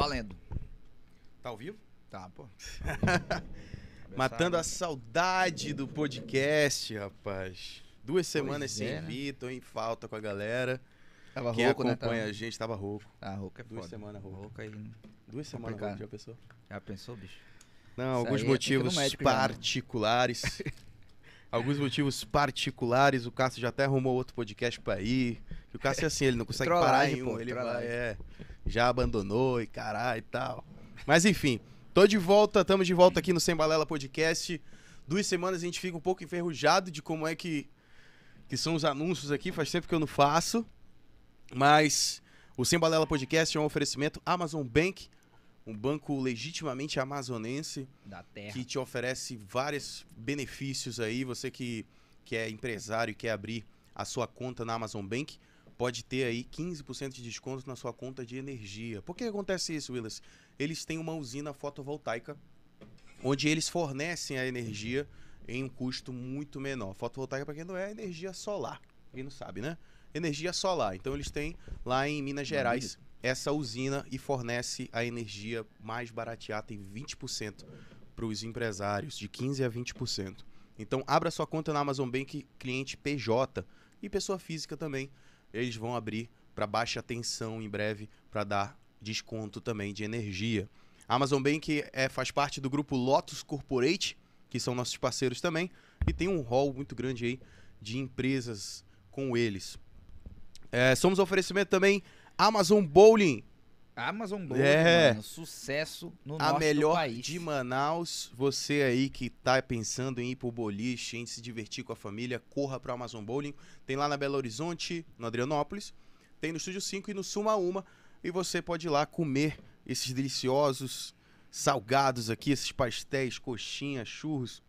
Valendo. Tá ao vivo? Tá, pô. Matando a saudade do podcast, rapaz. Duas semanas sem é, né? vir, tô em falta com a galera. Tava Quem rouco, né? acompanha Tava... a gente tava rouco. Ah, rouco é Duas foda. semanas rouco. Rouco aí. Duas semanas rouco, já pensou? Já pensou, bicho? Não, Isso alguns é- motivos né? particulares. alguns motivos particulares. O Cássio já até arrumou outro podcast pra ir. Que o Cássio é assim, ele não consegue parar em um. pô, ele vai, é, já abandonou e caralho e tal. Mas enfim, tô de volta, estamos de volta aqui no Sem Balela Podcast. Duas semanas a gente fica um pouco enferrujado de como é que, que são os anúncios aqui. Faz tempo que eu não faço. Mas o Sem Balela Podcast é um oferecimento Amazon Bank, um banco legitimamente amazonense Da terra. que te oferece vários benefícios aí. Você que, que é empresário e quer abrir a sua conta na Amazon Bank, pode ter aí 15% de desconto na sua conta de energia. Por que acontece isso, Willis? Eles têm uma usina fotovoltaica onde eles fornecem a energia em um custo muito menor. Fotovoltaica, para quem não é, é energia solar. Quem não sabe, né? Energia solar. Então eles têm lá em Minas Gerais essa usina e fornece a energia mais barateada, tem 20% para os empresários, de 15% a 20%. Então, abra sua conta na Amazon Bank, cliente PJ e pessoa física também. Eles vão abrir para baixa tensão em breve para dar desconto também de energia. A Amazon Bank é, faz parte do grupo Lotus Corporate, que são nossos parceiros também, e tem um hall muito grande aí de empresas com eles. É, somos oferecimento também Amazon Bowling, Amazon Bowling, É. mano. Sucesso no a norte melhor do país. de Manaus. Você aí que tá pensando em ir pro boliche, em se divertir com a família, corra pro Amazon Bowling. Tem lá na Belo Horizonte, no Adrianópolis, tem no Estúdio 5 e no Suma Uma. E você pode ir lá comer esses deliciosos salgados aqui, esses pastéis, coxinhas, churros.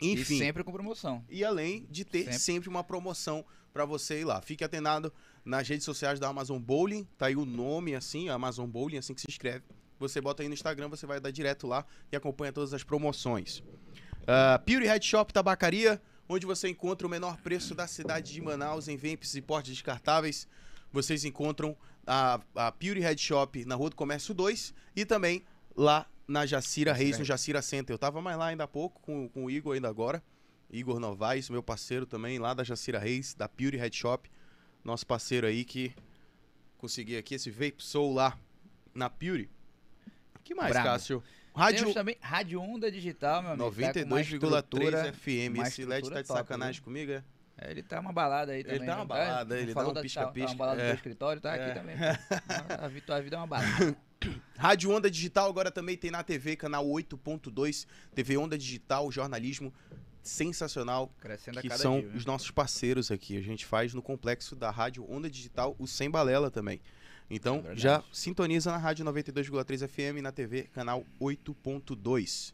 E Enfim. sempre com promoção. E além de ter Sempre. sempre, uma promoção pra você ir lá. Fique atenado nas redes sociais da Amazon Bowling, tá aí o nome assim, Amazon Bowling, assim que se escreve. Você bota aí no Instagram, você vai dar direto lá e acompanha todas as promoções. Uh, Pure Head Shop Tabacaria, onde você encontra o menor preço da cidade de Manaus em vapes e portes descartáveis. Vocês encontram a, a Pure Head Shop na Rua do Comércio 2 e também lá na Jacira Reis, no Jacira Center. Eu tava mais lá ainda há pouco com, com o Igor ainda agora. Igor Novaes, meu parceiro também, lá da Jacira Reis, da Pure Head Shop. Nosso parceiro aí que consegui aqui esse Vape Soul lá na Pure. que mais, Brabo. Cássio? Temos Rádio também Rádio Onda Digital, meu amigo. tá com uma 92,3 estrutura- FM. uma Esse LED tá de sacanagem comigo, é? É, Ele tá uma balada aí Ele também. tá uma não balada, ele Falou dá um pisca-pisca, Tá uma balada é. do escritório, tá É. aqui também. A, tua vida é uma balada. Rádio Onda Digital agora também tem na TV, canal 8.2, TV Onda Digital, jornalismo sensacional, Crescendo a que são dia. os nossos parceiros aqui. A gente faz no complexo da Rádio Onda Digital, o Sem Balela também. Então, É já sintoniza na Rádio 92,3 FM e na TV, canal 8.2.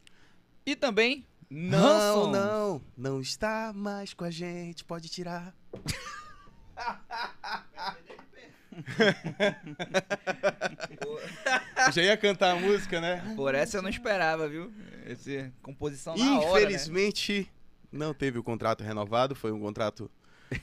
E também Não, Hansons. não, não está mais com a gente, pode tirar. Já ia cantar a música, né? Por essa eu não esperava, viu? Esse composição na hora, né? Não teve o contrato renovado, foi um contrato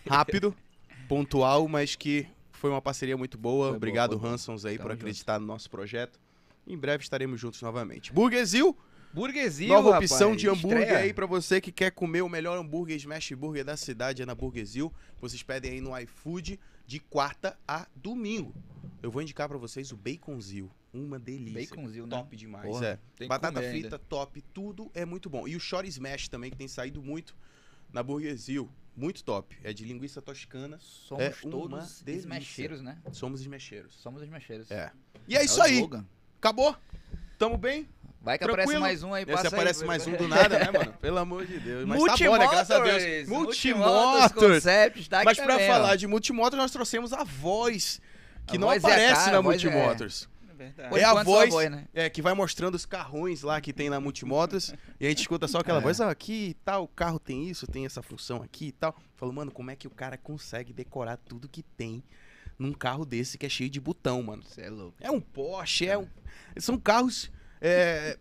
rápido, pontual, mas que foi uma parceria muito boa. Foi Obrigado, boa. Hansons, aí, por Tamo acreditar no nosso projeto. Em breve estaremos juntos novamente. Burguesil, Burguesil, nova rapaz, opção de hambúrguer estreia. aí pra você que quer comer o melhor hambúrguer smash burger da cidade, é na Burguesil. Vocês pedem aí no iFood de quarta a domingo. Eu vou indicar pra vocês o Baconzil, uma delícia. Baconzil, né? Top demais, Porra, é. tem Batata frita, ainda. top, tudo é muito bom. E o Short Smash também, que tem saído muito na Burguesil, muito top. É de linguiça toscana, Somos É todos delícia. smasheiros, né? somos smasheiros. Somos smasheiros. É. E é isso o aí, slogan. acabou? Tamo bem? Vai que Tranquilo? aparece mais um aí, Esse passa aparece aí. mais um do nada, né, mano? Pelo amor de Deus. Mas tá bom, né? Multimotors, Graças a Deus. Multimotors Multimotors. Tá Mas pra também, ó. falar de Multimotors, nós trouxemos a voz, que A não voz é aparece cara, na é- Multimotors. É verdade. É a só voz, né? É, que vai mostrando os carrões lá que tem na Multimotos e a gente escuta só aquela É. voz, ah, aqui e tal, o carro tem isso, tem essa função aqui e tal. Falou, mano, como é que o cara consegue decorar tudo que tem num carro desse que é cheio de botão, mano? Você é louco. É um Porsche, é um... São carros é,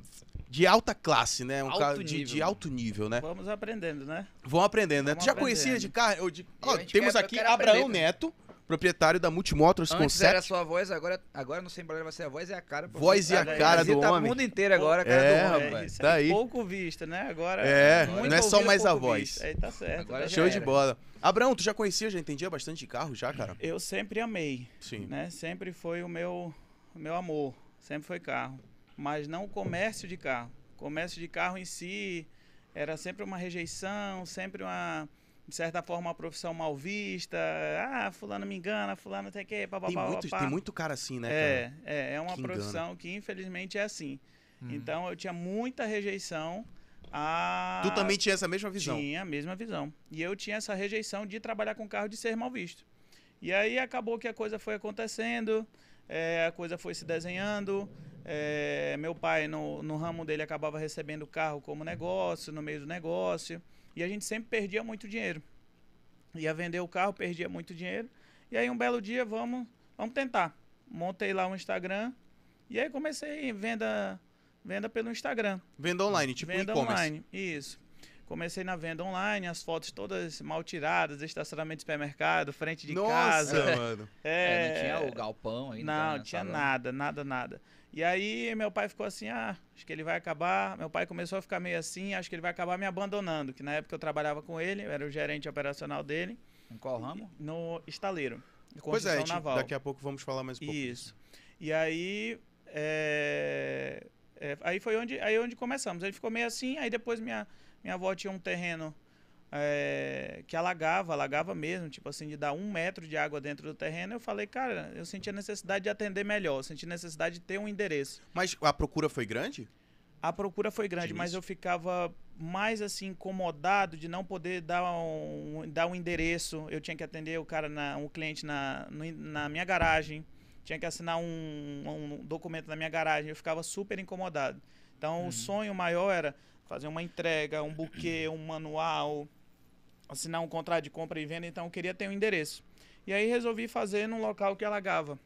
de alta classe, né? Um Alto carro de, nível, de né? alto nível, né? Vamos aprendendo, né? Vão aprendendo, né? Vamos tu já conhecia aprendendo. de carro? de- Ó, temos quer- aqui Abraão aprender, Neto, proprietário da Multimotors Antes Concept. era a sua voz, agora, agora no Sem Barulho vai ser a voz e a cara. Voz e a Tá- cara do homem. o mundo inteiro agora, a cara É, do homem, velho. isso tá aí, aí. pouco visto, né? Agora. É, muito não é só mais a voz. Aí tá certo. Agora tá Show de bola. Abraão, tu já conhecia, já entendia bastante de carro já, cara? Eu sempre amei, Sim. né? Sempre foi o meu, o meu amor. Sempre foi carro. Mas não o comércio de carro. O comércio de carro em si era sempre uma rejeição, sempre uma. De certa forma, uma profissão mal vista. Ah, fulano me engana, fulano tem que. Pá, pá, Tem pá, muito, pá. tem muito cara assim, né, É, cara? é, é uma Que engana. profissão que infelizmente é assim. Hum. Então eu tinha muita rejeição a. Tu também tinha essa mesma visão. Tinha a mesma visão. E eu tinha essa rejeição de trabalhar com carro de ser mal visto. E aí acabou que a coisa foi acontecendo, é, a coisa foi se desenhando. é, meu pai, no, no ramo dele, acabava recebendo o carro como negócio, no meio do negócio. E a gente sempre perdia muito dinheiro. Ia vender o carro, perdia muito dinheiro. E aí um belo dia, vamos, vamos tentar. Montei lá um Instagram. E aí comecei venda, venda pelo Instagram. Venda online, tipo Venda e-commerce. online, isso. Comecei na venda online, as fotos todas mal tiradas, estacionamento de supermercado, frente de Nossa, casa. mano. É, não tinha o galpão ainda. Não, né, tinha nada, nada, nada. E aí meu pai ficou assim, ah, acho que ele vai acabar. Meu pai começou a ficar meio assim, acho que ele vai acabar me abandonando, que na época eu trabalhava com ele, eu era o gerente operacional dele, Em qual ramo? no estaleiro, de Pois é, naval. daqui a pouco vamos falar mais um pouco. Isso. E aí, é, é, aí foi onde, aí onde começamos. Ele ficou meio assim, aí depois minha, minha avó tinha um terreno é, que alagava, alagava mesmo, tipo assim, de dar um metro de água dentro do terreno. Eu falei, cara, eu senti a necessidade de atender melhor, eu senti a necessidade de ter um endereço. Mas a procura foi grande? A procura foi grande, De mas eu ficava mais assim incomodado de não poder dar um, dar um endereço. Eu tinha que atender o cara, na, um cliente na, na minha garagem, tinha que assinar um, um documento na minha garagem. Eu ficava super incomodado. Então o sonho maior era fazer uma entrega, um buquê, um manual, assinar um contrato de compra e venda. Então eu queria ter um endereço. E aí resolvi fazer num local que alagava.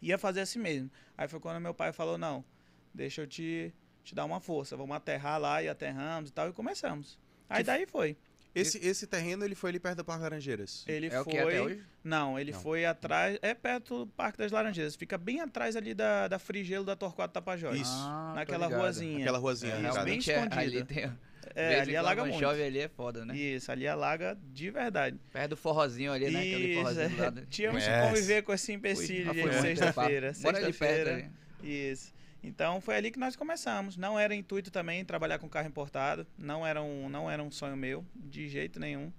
Ia fazer assim mesmo. Aí foi quando meu pai falou: não, deixa eu te, te dar uma força, vamos aterrar lá e aterramos e tal, e começamos. Aí daí foi. Esse, esse terreno, ele foi ali perto da Parque Laranjeiras. Ele É o foi. que é até hoje? Não, ele Não. foi atrás. É perto do Parque das Laranjeiras. Fica bem atrás ali da, da Frigelo da Torquato Tapajós. Isso. Ah, Naquela ruazinha. Aquela ruazinha É, realmente bem ali escondida. tem... É, ali alaga muito. chove ali é foda, né? Isso, ali alaga de verdade. Perto do forrozinho ali, né? Aquele Isso, forrozinho do é. lado. Tínhamos que conviver com esse empecilho Fui- de sexta-feira. Sexta-feira. Isso. Então foi ali que nós começamos. Não era intuito também trabalhar com carro importado. Não era um, não era um sonho meu, de jeito nenhum.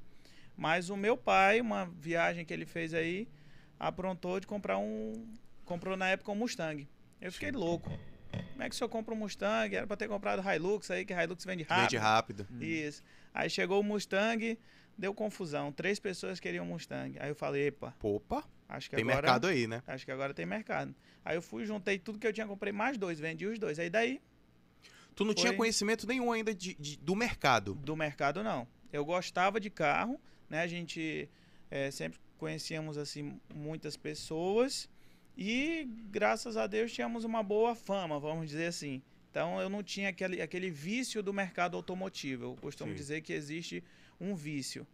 Mas o meu pai, uma viagem que ele fez aí, aprontou de comprar um. Comprou na época um Mustang. Eu fiquei louco. Como é que o senhor compra um Mustang? Era pra ter comprado Hilux aí, que Hilux vende rápido. Vende rápido. Isso. Aí chegou o Mustang, deu confusão. Três pessoas queriam Mustang. Aí eu falei, epa, Opa, acho que tem agora. mercado aí, né? Acho que agora tem mercado. Aí eu fui, juntei tudo que eu tinha, comprei mais dois, vendi os dois. Aí daí, Tu não tinha Foi. conhecimento nenhum ainda de, de- do mercado. do mercado não. Eu gostava de carro, né? A gente eh, sempre conhecíamos assim muitas pessoas e graças a Deus tínhamos uma boa fama, vamos dizer assim. Então eu não tinha aquele, aquele vício do mercado automotivo. Eu costumo Sim. dizer que existe um vício.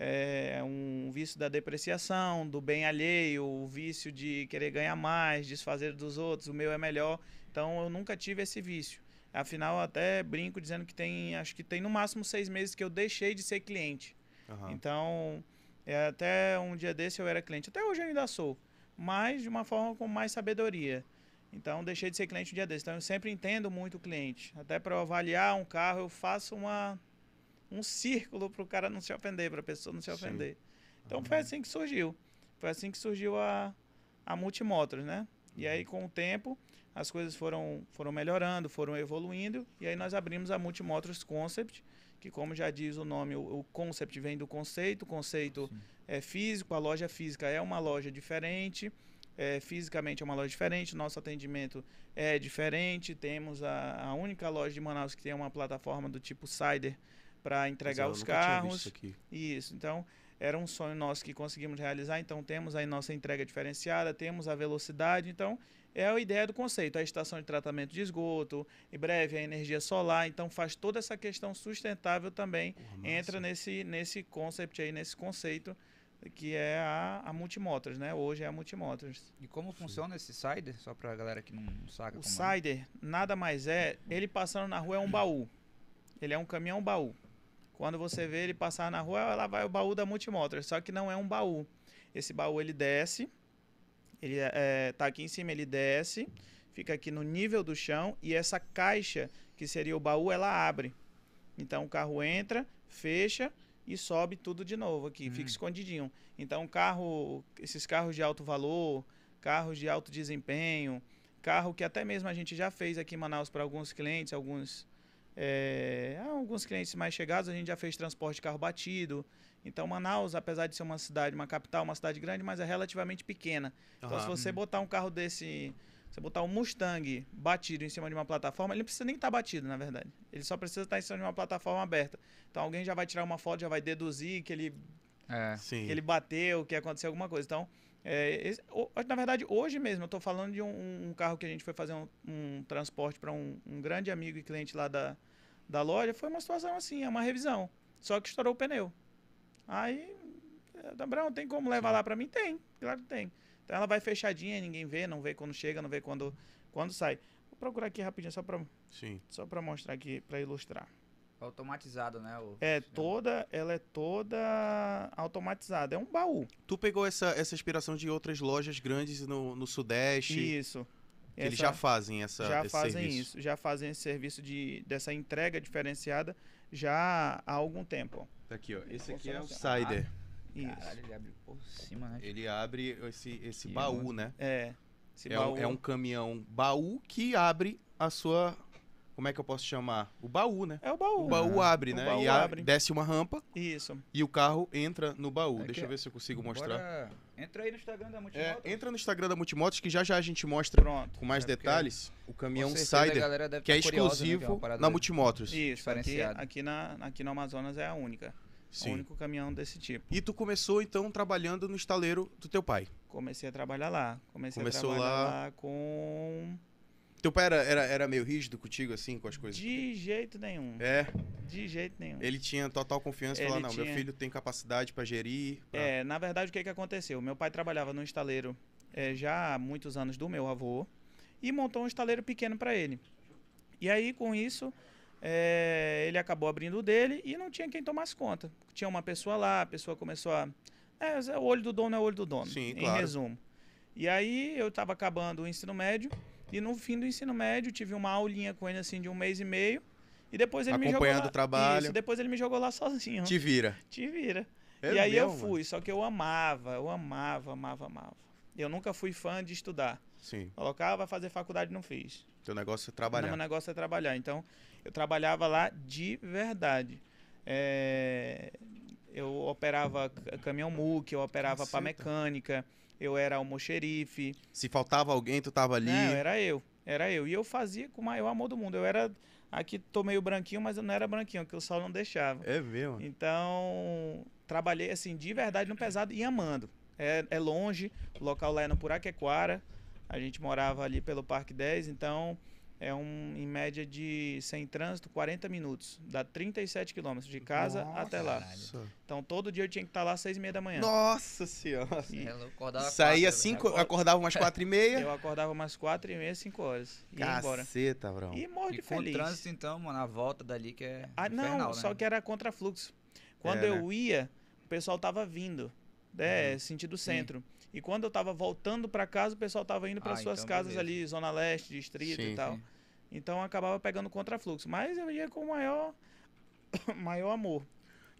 É um vício da depreciação, do bem alheio, o vício de querer ganhar mais, desfazer dos outros, o meu é melhor. Então eu nunca tive esse vício. Afinal, até brinco dizendo que tem, acho que tem no máximo seis meses que eu deixei de ser cliente. Aham. Então, é, até um dia desse eu era cliente. Até hoje eu ainda sou, mas de uma forma com mais sabedoria. Então, deixei de ser cliente um dia desse. Então, eu sempre entendo muito o cliente. Até para avaliar um carro, eu faço uma, um círculo para o cara não se ofender, para a pessoa não se Sim. ofender. Então, foi assim que surgiu. Foi assim que surgiu a, a Multimotors, né? E aí, com o tempo, as coisas foram, foram melhorando, foram evoluindo. E aí, nós abrimos a Multimotors Concept, que, como já diz o nome, o, o concept vem do conceito. O conceito é físico, a loja física é uma loja diferente. É, fisicamente é uma loja diferente, nosso atendimento é diferente. Temos a, a única loja de Manaus que tem uma plataforma do tipo Cider para entregar Mas eu os carros. visto aqui. Isso, então era um sonho nosso que conseguimos realizar. Então temos aí nossa entrega diferenciada, temos a velocidade. Então é a ideia do conceito, a estação de tratamento de esgoto, em breve a energia solar. Então faz toda essa questão sustentável também Porra, entra nesse nesse concept aí, nesse conceito que é a, a Multimotors, né? Hoje é a Multimotors. E como funciona esse Sider? Só pra galera que não sabe O como é. Nada mais é, ele passando na rua é um baú. Ele é um caminhão baú. Quando você vê ele passar na rua, lá vai o baú da Multimotors, só que não é um baú. Esse baú ele desce, ele é, tá aqui em cima, ele desce, fica aqui no nível do chão e essa caixa que seria o baú, ela abre. Então o carro entra, fecha e sobe tudo de novo aqui, Hum. fica escondidinho. Então carro, esses carros de alto valor, carros de alto desempenho, carro que até mesmo a gente já fez aqui em Manaus para alguns clientes, alguns é, alguns clientes mais chegados, a gente já fez transporte de carro batido. Então Manaus, apesar de ser uma cidade, uma capital, uma cidade grande, mas é relativamente pequena. Então se Aham. você botar um carro desse, você botar um Mustang batido em cima de uma plataforma, ele não precisa nem estar batido, na verdade. Ele só precisa estar em cima de uma plataforma aberta. Então alguém já vai tirar uma foto, já vai deduzir que ele É. Sim. que ele bateu, que aconteceu alguma coisa. Então, é, esse- o- na verdade, hoje mesmo, eu estou falando de um, um carro que a gente foi fazer um, um transporte para um, um grande amigo e cliente lá da, da loja. Foi uma situação assim, é uma revisão. Só que estourou o pneu. Aí, é, Dabrão, tem como levar lá para mim? Tem, claro que tem. Então ela vai fechadinha, ninguém vê, não vê quando chega, não vê quando, quando sai. Vou procurar aqui rapidinho, só para Sim. só pra mostrar aqui, para ilustrar. Automatizado, né? O É toda, ela é toda automatizada. É um baú. Tu pegou essa, essa inspiração de outras lojas grandes no, no Sudeste, Isso. Que eles Essa- já fazem essa, já esse fazem serviço. isso, já fazem esse serviço de, dessa entrega diferenciada já há algum tempo. Tá aqui, ó. Esse aqui é o. Cider. Isso. Caralho, ele abre por cima, né? Ele abre esse, esse Que baú, né? É. Esse É, baú, um, é um caminhão baú que abre a sua. Como é que eu posso chamar? O baú, né? é o baú. O baú abre, O né? baú e abre. desce uma rampa Isso. e o carro entra no baú. É Deixa que- eu ver se eu consigo mostrar. Agora, entra aí no Instagram da É, Multimoto. entra no Instagram da Multimotos que já já a gente mostra Pronto. com mais É, detalhes o caminhão Cider, que é tá curiosa, né, é exclusivo parada- na Multimotors. Isso. Aqui, Diferenciado. aqui, na, aqui no Amazonas é a única. O Sim. único caminhão desse tipo. E tu começou então trabalhando no estaleiro do teu pai. Comecei a trabalhar lá. Comecei Começou a trabalhar lá- lá com. Teu pai era, era, era meio rígido contigo, assim, com as coisas? De jeito nenhum. É, De jeito nenhum. ele tinha total confiança e falou, não, meu tinha- filho tem capacidade pra gerir. pra- É, na verdade, o que, que aconteceu? Meu pai trabalhava no estaleiro é, já há muitos anos do meu avô e montou um estaleiro pequeno para ele. E aí, com isso, é, ele acabou abrindo o dele e não tinha quem tomasse conta. Tinha uma pessoa lá, a pessoa começou a. É, o olho do dono é o olho do dono, Sim, em claro. resumo. E aí, eu estava acabando o ensino médio e no fim do ensino médio tive uma aulinha com ele assim de um mês e meio. E depois ele me jogou Acompanhando o trabalho. Isso, depois ele me jogou lá sozinho. Te vira. Te vira. É e aí eu mesmo, fui, só que eu amava, eu amava, amava, amava. Eu nunca fui fã de estudar. Sim, Colocava, fazer faculdade, não fiz. teu negócio é Meu trabalhar. negócio é trabalhar. Então, eu trabalhava lá de verdade. É, Eu operava caminhão MUC, eu operava para mecânica, eu era almoxerife. Se faltava alguém, tu tava ali. Não, era eu, era eu. E eu fazia com o maior amor do mundo. Eu era, aqui tô meio branquinho, mas eu não era branquinho, porque o sol não deixava. É mesmo. Então, trabalhei assim, de verdade no pesado e amando. É, é longe, o local lá é no Puraquequara. A gente morava ali pelo Parque 10, então é um, em média de, sem trânsito, 40 minutos. Dá 37 quilômetros de casa Nossa. até lá. Então, todo dia eu tinha que estar lá às 6 e meia da manhã. Nossa senhora. E É, eu acordava Saía quatro, cinco, né? acordava umas quatro e meia. Eu acordava umas 4 e meia, 5 horas. E ia embora. Caceta, Brão. E morro E de com feliz. trânsito, então, mano, a volta dali que é Ah, não, infernal, só né? que era contra-fluxo. Quando É, eu ia, o pessoal tava vindo, né, sentido centro. E quando eu tava voltando para casa, o pessoal tava indo para Ah, suas então casas beleza. ali, Zona Leste, Distrito Sim, e tal. sim. Então eu acabava pegando contra-fluxo. Mas eu ia com o maior, maior amor.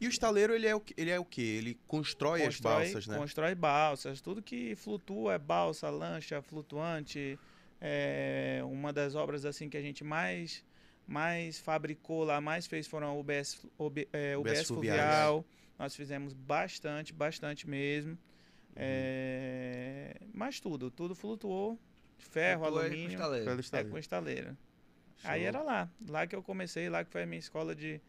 E o estaleiro, ele é o, ele é o quê? Ele constrói, as balsas, né? Constrói balsas. Tudo que flutua é balsa, lancha, flutuante. É uma das obras assim que a gente mais mais fabricou lá, mais fez foram UBS, OB, é, UBS UBS fluvial. Nós fizemos bastante, bastante mesmo. Uhum. É, mas tudo, tudo flutuou. Ferro, Tu é alumínio. cristaleiro. Pelo É, estaleiro. com estaleira. Show. Aí era lá. Lá que eu comecei, lá que foi a minha escola de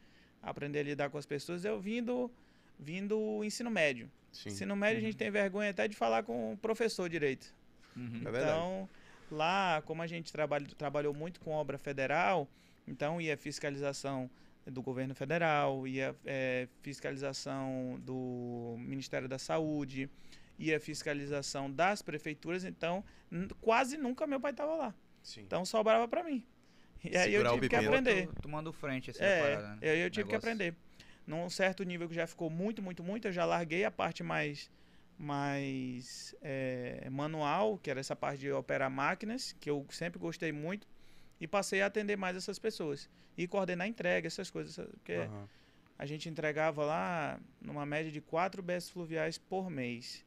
aprender a lidar com as pessoas. Eu vindo, vindo ensino médio. Sim. Ensino médio a gente tem vergonha até de falar com o professor direito. Uhum. É verdade. Então, lá, como a gente trabalha, trabalhou muito com obra federal, então ia fiscalização do governo federal, ia é, fiscalização do Ministério da Saúde, ia fiscalização das prefeituras, então quase nunca meu pai estava lá. Sim. Então sobrava para mim. E aí eu Segurar o tive que aprender. Tu- Tomando frente, assim, a É, parada, né? eu, eu tive que Negócio. aprender. Num certo nível que já ficou muito, muito, muito, eu já larguei a parte mais, mais é, manual, que era essa parte de operar máquinas, que eu sempre gostei muito, e passei a atender mais essas pessoas. E coordenar entrega, essas coisas. Porque Aham. a gente entregava lá numa média de quatro BS fluviais por mês.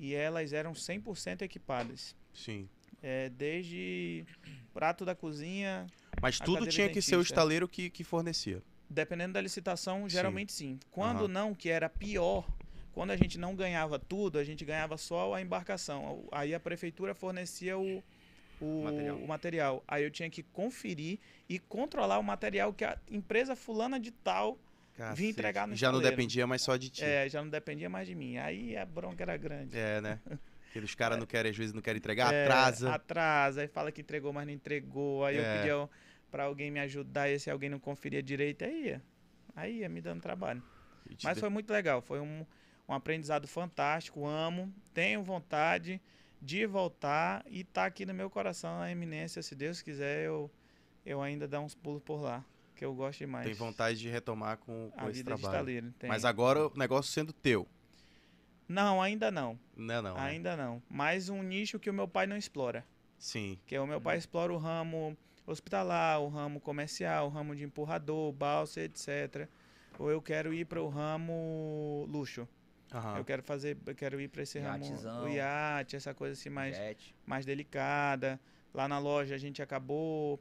E elas eram 100% equipadas. Sim. É, desde prato da cozinha, Mas tudo tinha que ser o estaleiro que, que fornecia. Dependendo da licitação, geralmente sim. Quando Aham. não, que era pior, quando a gente não ganhava tudo, a gente ganhava só a embarcação. Aí a prefeitura fornecia o, o, Material. o material. Aí eu tinha que conferir e controlar o material que a empresa fulana de tal Cacete. entregar no Já não dependia mais só de ti. é, já não dependia mais de mim. Aí a bronca era grande. É, né? Aqueles caras não querem, às vezes não querem entregar, É, atrasa. Atrasa, aí fala que entregou, mas não entregou. Aí É. eu pedia pra alguém me ajudar e se alguém não conferia direito, aí ia. Aí ia me dando trabalho. Mas de- foi muito legal, foi um, um aprendizado fantástico, amo, tenho vontade de voltar e tá aqui no meu coração a eminência, se Deus quiser, eu, eu ainda dar uns pulos por lá, que eu gosto demais. Tem vontade de retomar com, com a esse vida de trabalho. estaleiro. tem. Mas agora o negócio sendo teu. Não, ainda não, Não é não, né? ainda não. Mais um nicho que o meu pai não explora, Sim. que o meu pai explora o ramo hospitalar, o ramo comercial, o ramo de empurrador, balsa, etc. Ou eu quero ir para o ramo luxo. Aham. Eu quero fazer, eu quero ir para esse Iatezão. ramo, o iate, essa coisa assim mais, Jet. mais delicada. Lá na loja a gente acabou,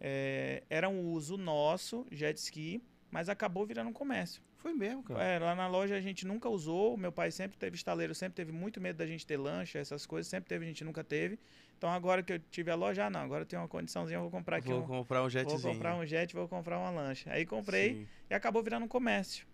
é, era um uso nosso, jet ski, mas acabou virando um comércio. Foi mesmo, cara. É, lá na loja a gente nunca usou, meu pai sempre teve estaleiro, sempre teve muito medo da gente ter lancha, essas coisas, sempre teve, a gente nunca teve. Então agora que eu tive a loja, ah, não, agora eu tenho uma condiçãozinha, eu vou comprar aqui Vou um, comprar um jetzinho. vou comprar um jet, vou comprar uma lancha. Aí comprei, Sim. e acabou virando um comércio.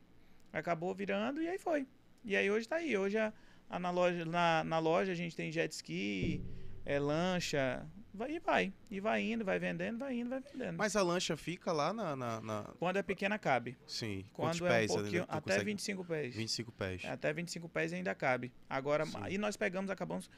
Acabou virando e aí foi. E aí hoje tá aí. Hoje a, a na, loja, na, na loja a gente tem jet ski, é, lancha, vai, e vai. E vai indo, vai vendendo, vai indo, vai vendendo. Mas a lancha fica lá na. na, na- Quando é pequena, cabe. Sim. Quando Quantos é um pés? pouquinho, tu até consegue? 25 pés. 25 pés. É, Até 25 pés ainda cabe. Agora, Sim. aí nós pegamos, acabamos.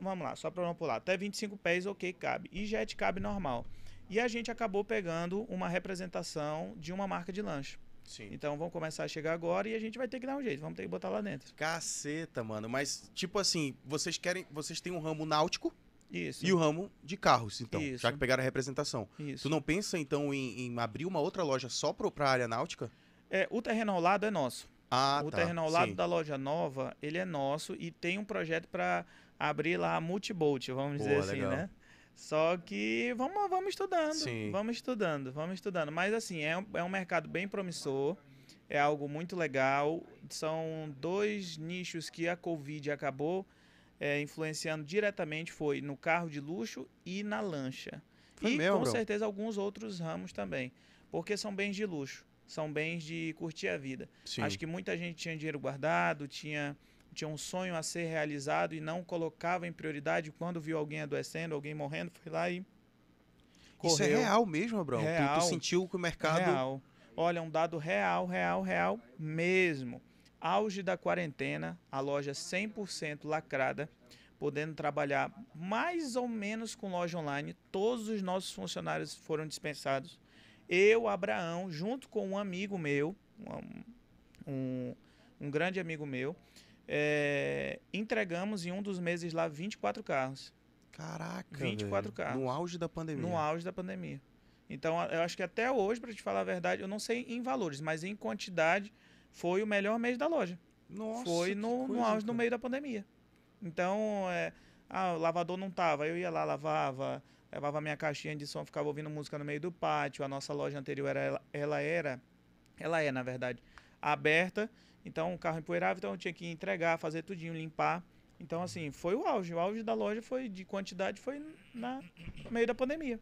Vamos lá, só para não pular. Até 25 pés, ok, cabe. E jet cabe normal. E a gente acabou pegando uma representação de uma marca de lanche. Sim. Então vão começar a chegar agora e a gente vai ter que dar um jeito, vamos ter que botar lá dentro. Caceta, mano. Mas, tipo assim, vocês querem. Vocês têm um ramo náutico Isso. e o ramo de carros, então. Isso. Já que pegaram a representação. Isso. Tu não pensa, então, em, em abrir uma outra loja só pro, pra área náutica? É, o terreno ao lado é nosso. Ah, o tá. terreno ao lado Sim. da loja nova, ele é nosso e tem um projeto para abrir lá a Multibolt, vamos dizer Boa, assim, legal. né? Só que vamos, vamos estudando, Sim. vamos estudando, vamos estudando. Mas assim, é um, é um mercado bem promissor, é algo muito legal. São dois nichos que a Covid acabou é, influenciando diretamente, foi no carro de luxo e na lancha. Foi e mesmo, com bro? certeza alguns outros ramos também, porque são bens de luxo, são bens de curtir a vida. Sim. Acho que muita gente tinha dinheiro guardado, tinha, tinha um sonho a ser realizado e não colocava em prioridade. Quando viu alguém adoecendo, alguém morrendo, foi lá e. Isso é correu. real mesmo, Abrão? Tu- Tu, sentiu que o mercado. Real. Olha, um dado real, real, real mesmo. Auge da quarentena, a loja 100% lacrada, podendo trabalhar mais ou menos com loja online. Todos os nossos funcionários foram dispensados. Eu, Abraão, junto com um amigo meu, um, um, grande amigo meu, é, entregamos em um dos meses lá 24 carros. Caraca. 24 velho. carros. No auge da pandemia. No auge da pandemia. Então, eu acho que até hoje, para te falar a verdade, eu não sei em valores, mas em quantidade, foi o melhor mês da loja. Nossa, foi no, no coisa, auge, no meio da pandemia. Então, é, ah, o lavador não tava, eu ia lá, lavava, levava minha caixinha de som, ficava ouvindo música no meio do pátio. A nossa loja anterior, era, ela, ela era, ela é, na verdade, aberta. Então, o carro empoeirava, então eu tinha que entregar, fazer tudinho, limpar. Então, assim, foi o auge. O auge da loja foi de quantidade, foi na, no meio da pandemia.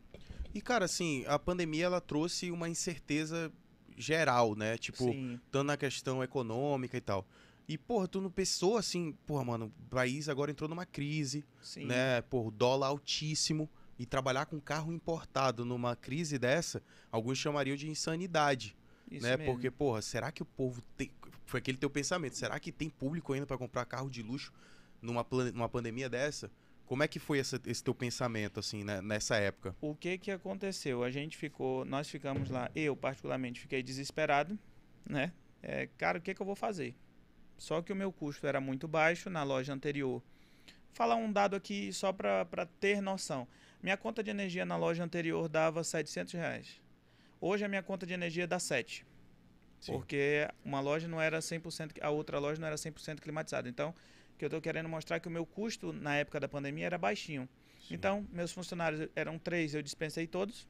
E, cara, assim, a pandemia ela trouxe uma incerteza geral, né? Tipo, Sim. tanto na questão econômica e tal. E, porra, tu não pensou assim, porra, mano, o país agora entrou numa crise, Sim. né? Porra, o dólar altíssimo. E trabalhar com carro importado numa crise dessa, alguns chamariam de insanidade. Isso né? mesmo. Porque, porra, será que o povo tem. Foi aquele teu pensamento. Será que tem público ainda pra comprar carro de luxo numa, plan- numa pandemia dessa? Como é que foi essa- esse teu pensamento, assim, né, nessa época? O que que aconteceu? A gente ficou, nós ficamos lá, eu particularmente fiquei desesperado, né? É, cara, o que que eu vou fazer? Só que o meu custo era muito baixo na loja anterior. Falar um dado aqui só para ter noção. Minha conta de energia na loja anterior dava 700 reais. Hoje a minha conta de energia dá 7. Sim. Porque uma loja não era 100%, a outra loja não era 100% climatizada. Então, que eu estou querendo mostrar que o meu custo na época da pandemia era baixinho. Sim. Então, meus funcionários eram três, eu dispensei todos,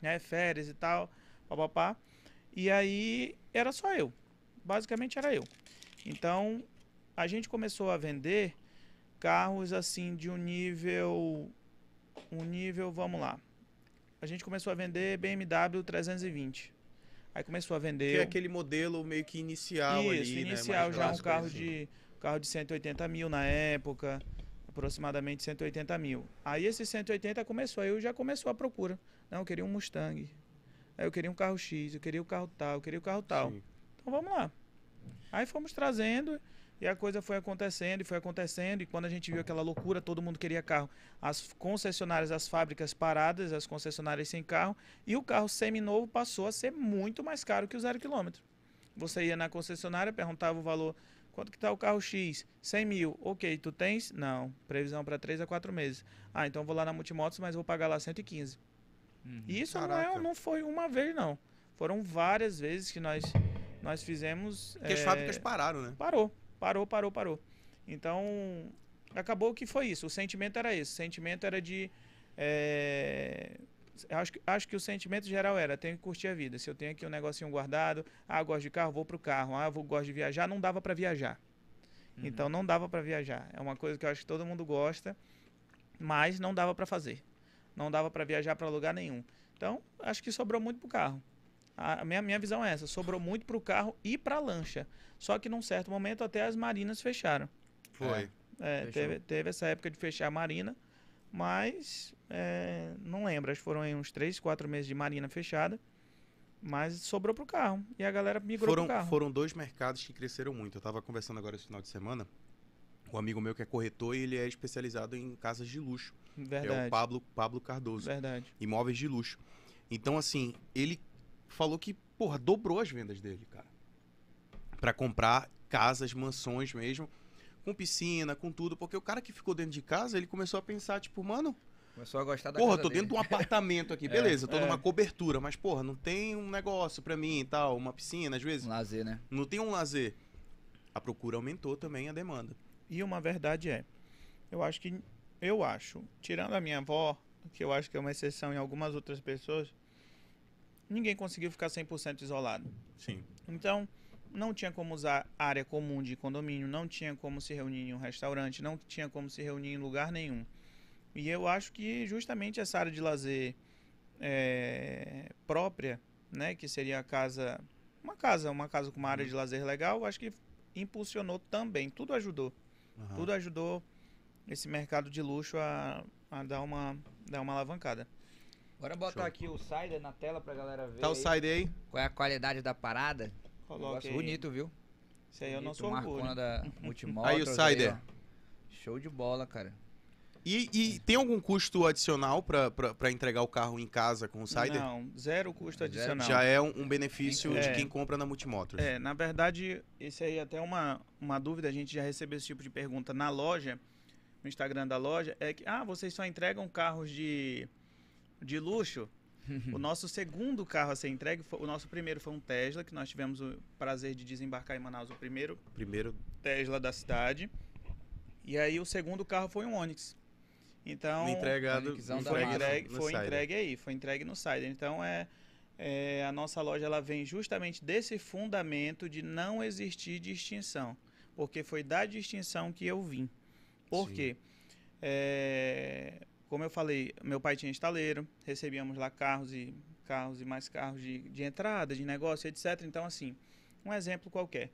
né? Férias e tal, papapá. E aí era só eu. Basicamente era eu. Então, a gente começou a vender carros assim de um nível. Um nível, vamos lá. A gente começou a vender BMW 320. Aí começou a vender. Que é aquele modelo meio que inicial Isso, ali, inicial, né? já um carro assim. Carro de 180 mil na época, aproximadamente 180 mil. Aí esse 180 começou, aí eu já começou a procura. Não, eu queria um Mustang. Aí eu queria um carro X, eu queria o carro tal, eu queria o carro tal. Sim. Então vamos lá. Aí fomos trazendo e a coisa foi acontecendo e foi acontecendo. E quando a gente viu aquela loucura, todo mundo queria carro. As concessionárias, as fábricas paradas, as concessionárias sem carro. E o carro seminovo passou a ser muito mais caro que o zero quilômetro. Você ia na concessionária, perguntava o valor. Quanto que tá o carro X? 100 mil. Ok, tu tens? Não. Previsão para 3 a 4 meses. Ah, então vou lá na Multimotos, mas vou pagar lá 115. Uhum. E isso não, é, não foi uma vez, não. Foram várias vezes que nós, nós fizemos. Porque as é, fábricas pararam, né? Parou, parou, parou, parou. Então, acabou que foi isso. O sentimento era esse. O sentimento era de. é, acho, que- acho que o sentimento geral era: tenho que curtir a vida. Se eu tenho aqui um negocinho guardado, ah, gosto de carro, vou pro carro. Ah, vou, gosto de viajar, não dava para viajar. Uhum. Então, não dava para viajar. É uma coisa que eu acho que todo mundo gosta, mas não dava para fazer. Não dava para viajar para lugar nenhum. Então, acho que sobrou muito pro carro. A minha, minha visão é essa: sobrou muito pro carro e pra lancha. Só que num certo momento até as marinas fecharam. Foi. É, Fechou. teve, teve essa época de fechar a marina, mas é, não lembro, acho que foram aí uns 3, 4 meses de marina fechada. Mas sobrou pro carro. E a galera migrou Foram, pro carro. foram dois mercados que cresceram muito. Eu tava conversando agora esse final de semana. Um amigo meu que é corretor e ele é especializado em casas de luxo. Que é o Verdade. Pablo, Pablo Cardoso. Verdade. Imóveis de luxo. Então, assim, ele falou que, porra, dobrou as vendas dele, cara. Pra comprar casas, mansões mesmo, com piscina, com tudo. Porque o cara que ficou dentro de casa, ele começou a pensar, tipo, mano, Começou a gostar da porra, tô dele. dentro de um apartamento aqui, beleza, tô é. numa cobertura, mas, porra, não tem um negócio pra mim e tal, uma piscina, às vezes, Um lazer, né? não tem um lazer. A procura aumentou também a demanda. E uma verdade é, eu acho que, eu acho, tirando a minha avó, que eu acho que é uma exceção em algumas outras pessoas, ninguém conseguiu ficar 100% isolado. Sim. Então, não tinha como usar área comum de condomínio, não tinha como se reunir em um restaurante, não tinha como se reunir em lugar nenhum. E eu acho que justamente essa área de lazer é, própria, né, que seria a casa, uma casa, uma casa com uma área de lazer legal, acho que impulsionou também, tudo ajudou, Aham. tudo ajudou esse mercado de luxo a, a dar uma dar uma alavancada. Bora botar Show. aqui o Cider na tela pra galera ver. Tá o side aí? Qual é a qualidade da parada? Coloque aí. bonito, viu? Isso aí é o nosso Marcona orgulho. da. Aí o Cider. ó. Show de bola, cara. E, e tem algum custo adicional pra entregar o carro em casa com o Cider? Não, zero custo adicional. Já é um, um benefício É. de quem compra na Multimotors. É, na verdade, esse aí é até uma, uma dúvida, a gente já recebeu esse tipo de pergunta na loja, no Instagram da loja, é que, ah, vocês só entregam carros de, de luxo? o nosso segundo carro a ser entregue, foi- o nosso primeiro foi um Tesla, que nós tivemos o prazer de desembarcar em Manaus, o primeiro Primeiro, Tesla da cidade. E aí o segundo carro foi um Onix. Então, entregado, Onixzão da foi entregue, no foi entregue aí, foi entregue no Cider. Então é, é, a nossa loja ela vem justamente desse fundamento de não existir distinção, porque foi da distinção que eu vim. Por Sim. quê? É, como eu falei, meu pai tinha estaleiro, recebíamos lá carros e carros e mais carros de, de entrada, de negócio, etc. Então assim, um exemplo qualquer.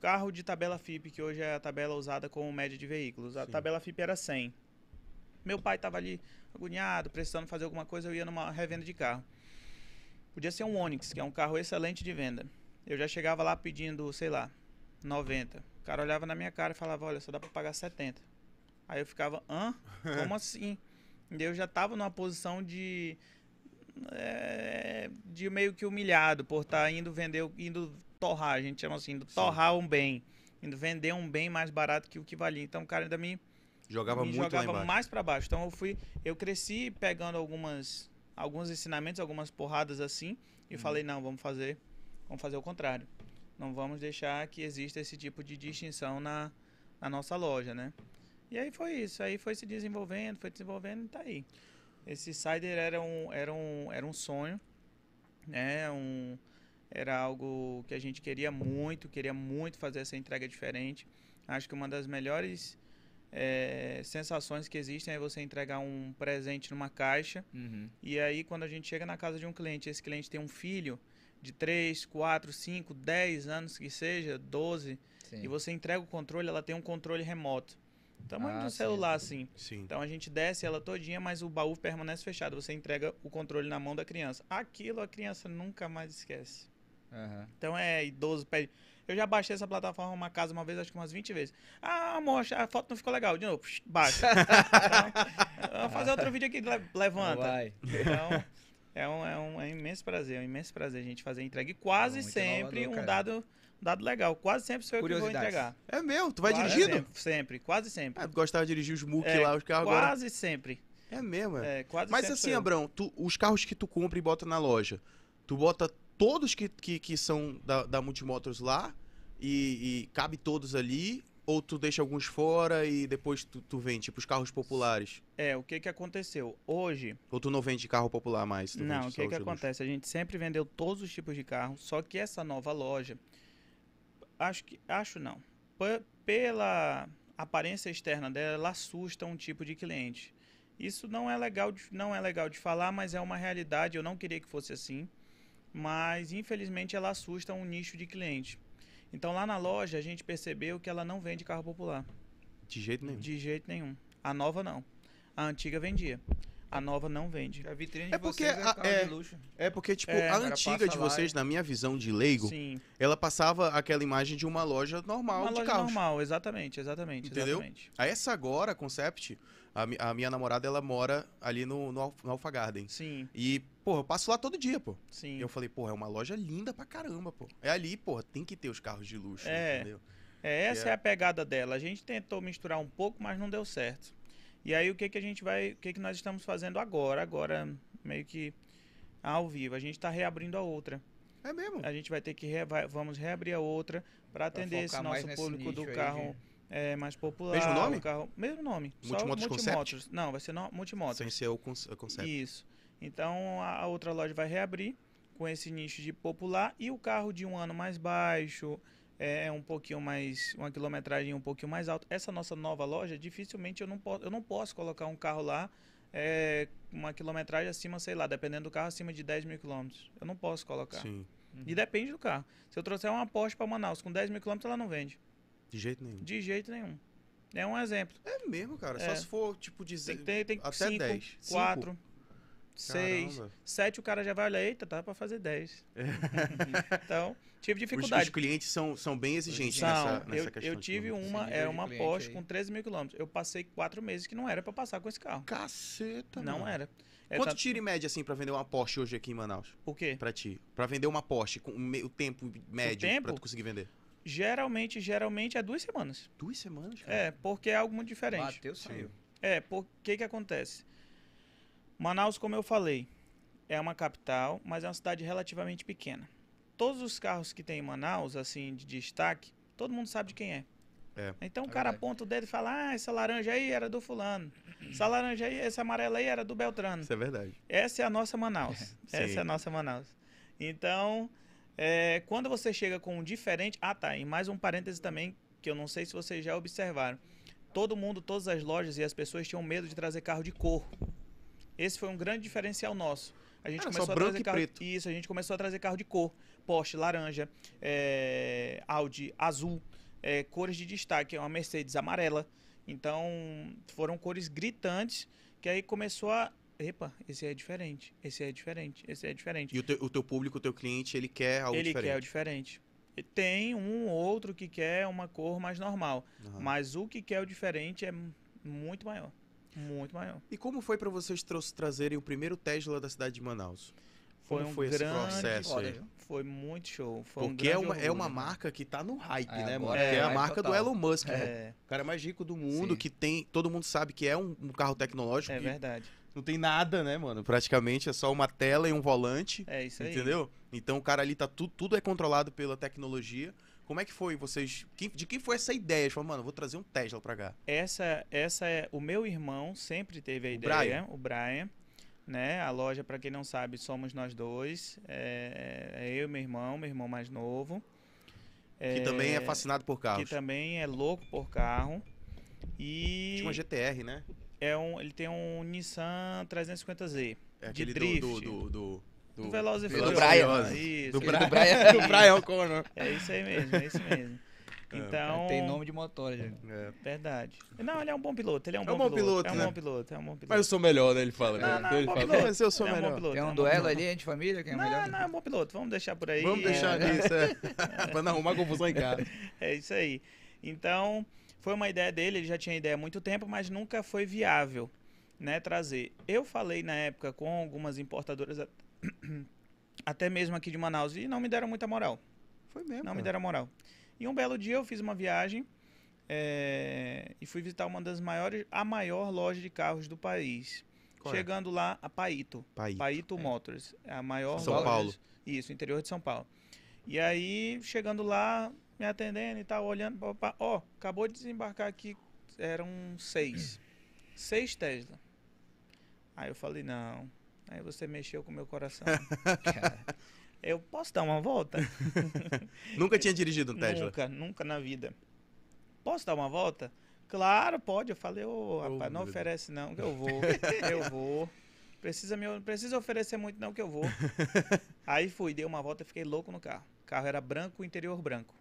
Carro de tabela FIP, que hoje é a tabela usada como média de veículos. A Sim. tabela FIP era 100. Meu pai estava ali agoniado, precisando fazer alguma coisa, eu ia numa revenda de carro. Podia ser um Onix, que é um carro excelente de venda. Eu já chegava lá pedindo, sei lá, 90. O cara olhava na minha cara e falava, olha, só dá pra pagar 70. Aí eu ficava, hã? Como assim? Eu já tava numa posição de. é, de meio que humilhado por estar indo vender, indo torrar, a gente chama assim, indo Sim. torrar um bem. Indo vender um bem mais barato que o que valia. Então o cara ainda me Jogava me muito jogava mais para baixo. Então eu fui, eu cresci pegando algumas alguns ensinamentos, algumas porradas assim e Uhum. falei não, vamos fazer, vamos fazer o contrário. Não vamos deixar que exista esse tipo de distinção na, na nossa loja, né? E aí foi isso, aí foi se desenvolvendo, foi desenvolvendo e tá aí. Esse Cider era um, era um, era um sonho, né? Um, era algo que a gente queria muito, queria muito fazer essa entrega diferente. Acho que uma das melhores eh, sensações que existem é você entregar um presente numa caixa Uhum. e aí quando a gente chega na casa de um cliente, esse cliente tem um filho de 3, 4, 5, 10 anos que seja, 12, Sim. e você entrega o controle, ela tem um controle remoto. Tamanho Ah, de um sim. celular assim. Sim. Então a gente desce ela todinha, mas o baú permanece fechado. Você entrega o controle na mão da criança. Aquilo a criança nunca mais esquece. Aham. Então é idoso, pede. Eu já baixei essa plataforma uma casa uma vez, acho que umas 20 vezes. Ah, amor, a foto não ficou legal. De novo, baixa. então, vou fazer outro vídeo aqui, le- levanta. Vai. Então, é um, é, um, é um imenso prazer, é um imenso prazer a gente fazer a entrega. E quase sempre um dado, dado legal. Quase sempre sou eu que vou entregar. É meu, tu vai Quase dirigindo? Sempre, sempre, quase sempre. Ah, tu gostava de dirigir os MUC É, lá, os carros agora. Quase sempre. É mesmo, é. É, quase Mas sempre assim. Abrão, tu- os carros que tu compra e bota na loja, tu bota todos que, que, que são da, da Multimotors lá e, e cabe todos ali? Ou tu deixa alguns fora e depois tu, tu vende, tipo os carros populares? É, o que que aconteceu? Hoje, Ou tu não vende carro popular mais? tu não, o que que de luxo? acontece? A gente sempre vendeu todos os tipos de carro, só que essa nova loja, acho que, acho não, P- pela aparência externa dela, ela assusta um tipo de cliente. Isso não é legal, de, não é legal de falar, mas é uma realidade. Eu não queria que fosse assim, mas infelizmente ela assusta um nicho de cliente. Então lá na loja a gente percebeu que ela não vende carro popular. De jeito nenhum. De jeito nenhum. A nova não. A antiga vendia. A nova não vende. A vitrine É de porque vocês é a- carro é- de luxo. É porque, tipo, É, a antiga de vocês, e- na minha visão de leigo, Sim. ela passava aquela imagem de uma loja normal Uma de loja carros. normal, exatamente, exatamente. Entendeu? Exatamente. A essa agora, a Concept, a, a minha namorada, ela mora ali no, no, no Alpha Garden. Sim, E, pô, eu passo lá todo dia, pô. sim. E eu falei, pô, é uma loja linda pra caramba, pô. É ali, pô, tem que ter os carros de luxo, É. entendeu? É, essa é- é a pegada dela. A gente tentou misturar um pouco, mas não deu certo. E aí o que que a gente vai, o que que nós estamos fazendo agora? Agora meio que ao vivo. A gente está reabrindo a outra. É mesmo. A gente vai ter que re- vai- vamos reabrir a outra para atender esse nosso público do aí carro é, mais popular. Mesmo nome? Carro, mesmo nome. Concept? Multimotors. Não, vai ser no, Multimotors. Sem ser o conce- o Concept. Isso. Então a a outra loja vai reabrir com esse nicho de popular e o carro de um ano mais baixo, é um pouquinho mais, uma quilometragem um pouquinho mais alta. Essa nossa nova loja, dificilmente eu não posso, eu não posso colocar um carro lá é, uma quilometragem acima, sei lá, dependendo do carro, acima de 10 mil quilômetros. Eu não posso colocar. Sim. E depende do carro. Se eu trouxer uma Porsche para Manaus com 10 mil quilômetros, ela não vende. De jeito nenhum. De jeito nenhum. É um exemplo. É mesmo, cara. Só É. se for, tipo, Tem dizer. que ter tem Até 5, 10. 4, 6, Caramba. 7 o cara já vai olhar, eita, tá para fazer 10. então, tive Os, dificuldade. os clientes são, são bem exigentes São, nessa, nessa eu, questão. eu tive uma, Esse é uma Porsche aí. com 13 mil quilômetros. Eu passei 4 meses que não era para passar com esse carro. Caceta, não mano. era. É, Quanto tanto- tira em média, assim, pra vender uma Porsche hoje aqui em Manaus? O quê? Pra ti? Pra vender uma Porsche, com o o tempo médio pra tu conseguir vender? Geralmente, geralmente é duas semanas. Duas semanas, cara. É, porque é algo muito diferente. Bateu, saiu. É, por que que acontece? Manaus, como eu falei, é uma capital, mas é uma cidade relativamente pequena. Todos os carros que tem em Manaus, assim, de destaque, todo mundo sabe de quem é. É. Então o É cara verdade. aponta o dedo e fala: Ah, essa laranja aí era do fulano. Essa laranja aí, essa amarela aí era do Beltrano. Isso é verdade. Essa é a nossa Manaus. Essa é a nossa Manaus. Então, é, quando você chega com um diferente. Ah, tá. E mais um parêntese também, que eu não sei se vocês já observaram. Todo mundo, todas as lojas e as pessoas tinham medo de trazer carro de cor. Esse foi um grande diferencial nosso. A gente Era só começou a trazer carro. preto. Isso, a gente começou a trazer carro de cor. Porsche, laranja, é, Audi, azul, é, cores de destaque, uma Mercedes amarela. Então, foram cores gritantes que aí começou a epa, esse é diferente, esse é diferente, esse é diferente. E o teu, o teu público, o teu cliente, ele quer algo Ele diferente. quer o diferente. Tem um ou outro que quer uma cor mais normal, Aham. mas o que quer o diferente é muito maior. Muito maior. E como foi pra vocês trazerem o primeiro Tesla da cidade de Manaus? Foi Como um foi esse grande processo Foda, aí? Foi muito show. Foi um Porque é grande uma, é uma marca que tá no hype, É, né, mano? é, é a marca do total. Elon Musk, né? É, O cara mais rico do mundo, Sim. que tem. Todo mundo sabe que é um, um carro tecnológico. é verdade. Não tem nada, né, mano? Praticamente é só uma tela e um volante. É isso aí. Entendeu? Então o cara ali tá tudo, tudo é controlado pela tecnologia. Como é que foi vocês? de quem foi essa ideia? Falaram, mano, vou trazer um Tesla pra cá. Essa, essa é o meu irmão sempre teve a O ideia, o Brian, né? A loja, para quem não sabe, somos nós dois. É, é eu e meu irmão, meu irmão mais novo. Que também é fascinado por que carros. também é louco por carro. E Tinha uma GTR, né? é um, ele tem um Nissan 350Z. É De aquele do, drift. do, do, do, Do Velozes e do Furiosos. Brian. Isso, Do. Brian. Do Brian. do Brian O'Connor. É isso aí mesmo, é isso mesmo. É, Então, Tem nome de motor, já. É. verdade. Não, ele é um bom piloto, ele é um, É bom, um bom piloto, É um né? bom piloto, é um bom piloto. Mas eu sou melhor, né? Ele fala. Não, não, ele bom fala, piloto. mas eu sou é um bom melhor. piloto, Tem é um duelo piloto. ali entre família, quem é Não, melhor? não, é um bom piloto. Vamos deixar por aí. Vamos deixar é, isso, é. pra não arrumar confusão em casa. É isso aí. Então, foi uma ideia dele, ele já tinha ideia há muito tempo, mas nunca foi viável, né, trazer. Eu falei na época com algumas importadoras, até mesmo aqui de Manaus, e não me deram muita moral. Foi mesmo. Não me cara. deram moral. E um belo dia eu fiz uma viagem é, e fui visitar uma das maiores, a maior loja de carros do país. Qual é? Chegando lá, a Paito. Paí. Paito Motors, é a maior São loja- Paulo. Isso, interior de São Paulo. E aí, chegando lá, me atendendo e tal, olhando, ó, acabou de desembarcar aqui, eram seis. Seis Tesla. Aí eu falei, não. Aí você mexeu com o meu coração. Eu posso dar uma volta? Nunca tinha dirigido um Tesla. Nunca, nunca na vida. Posso dar uma volta? Claro, pode. Eu falei, ô, rapaz, não oferece não, que eu vou. eu vou. Precisa me precisa oferecer muito não que eu vou. Aí fui, dei uma volta e fiquei louco no carro. O carro era branco, o interior branco.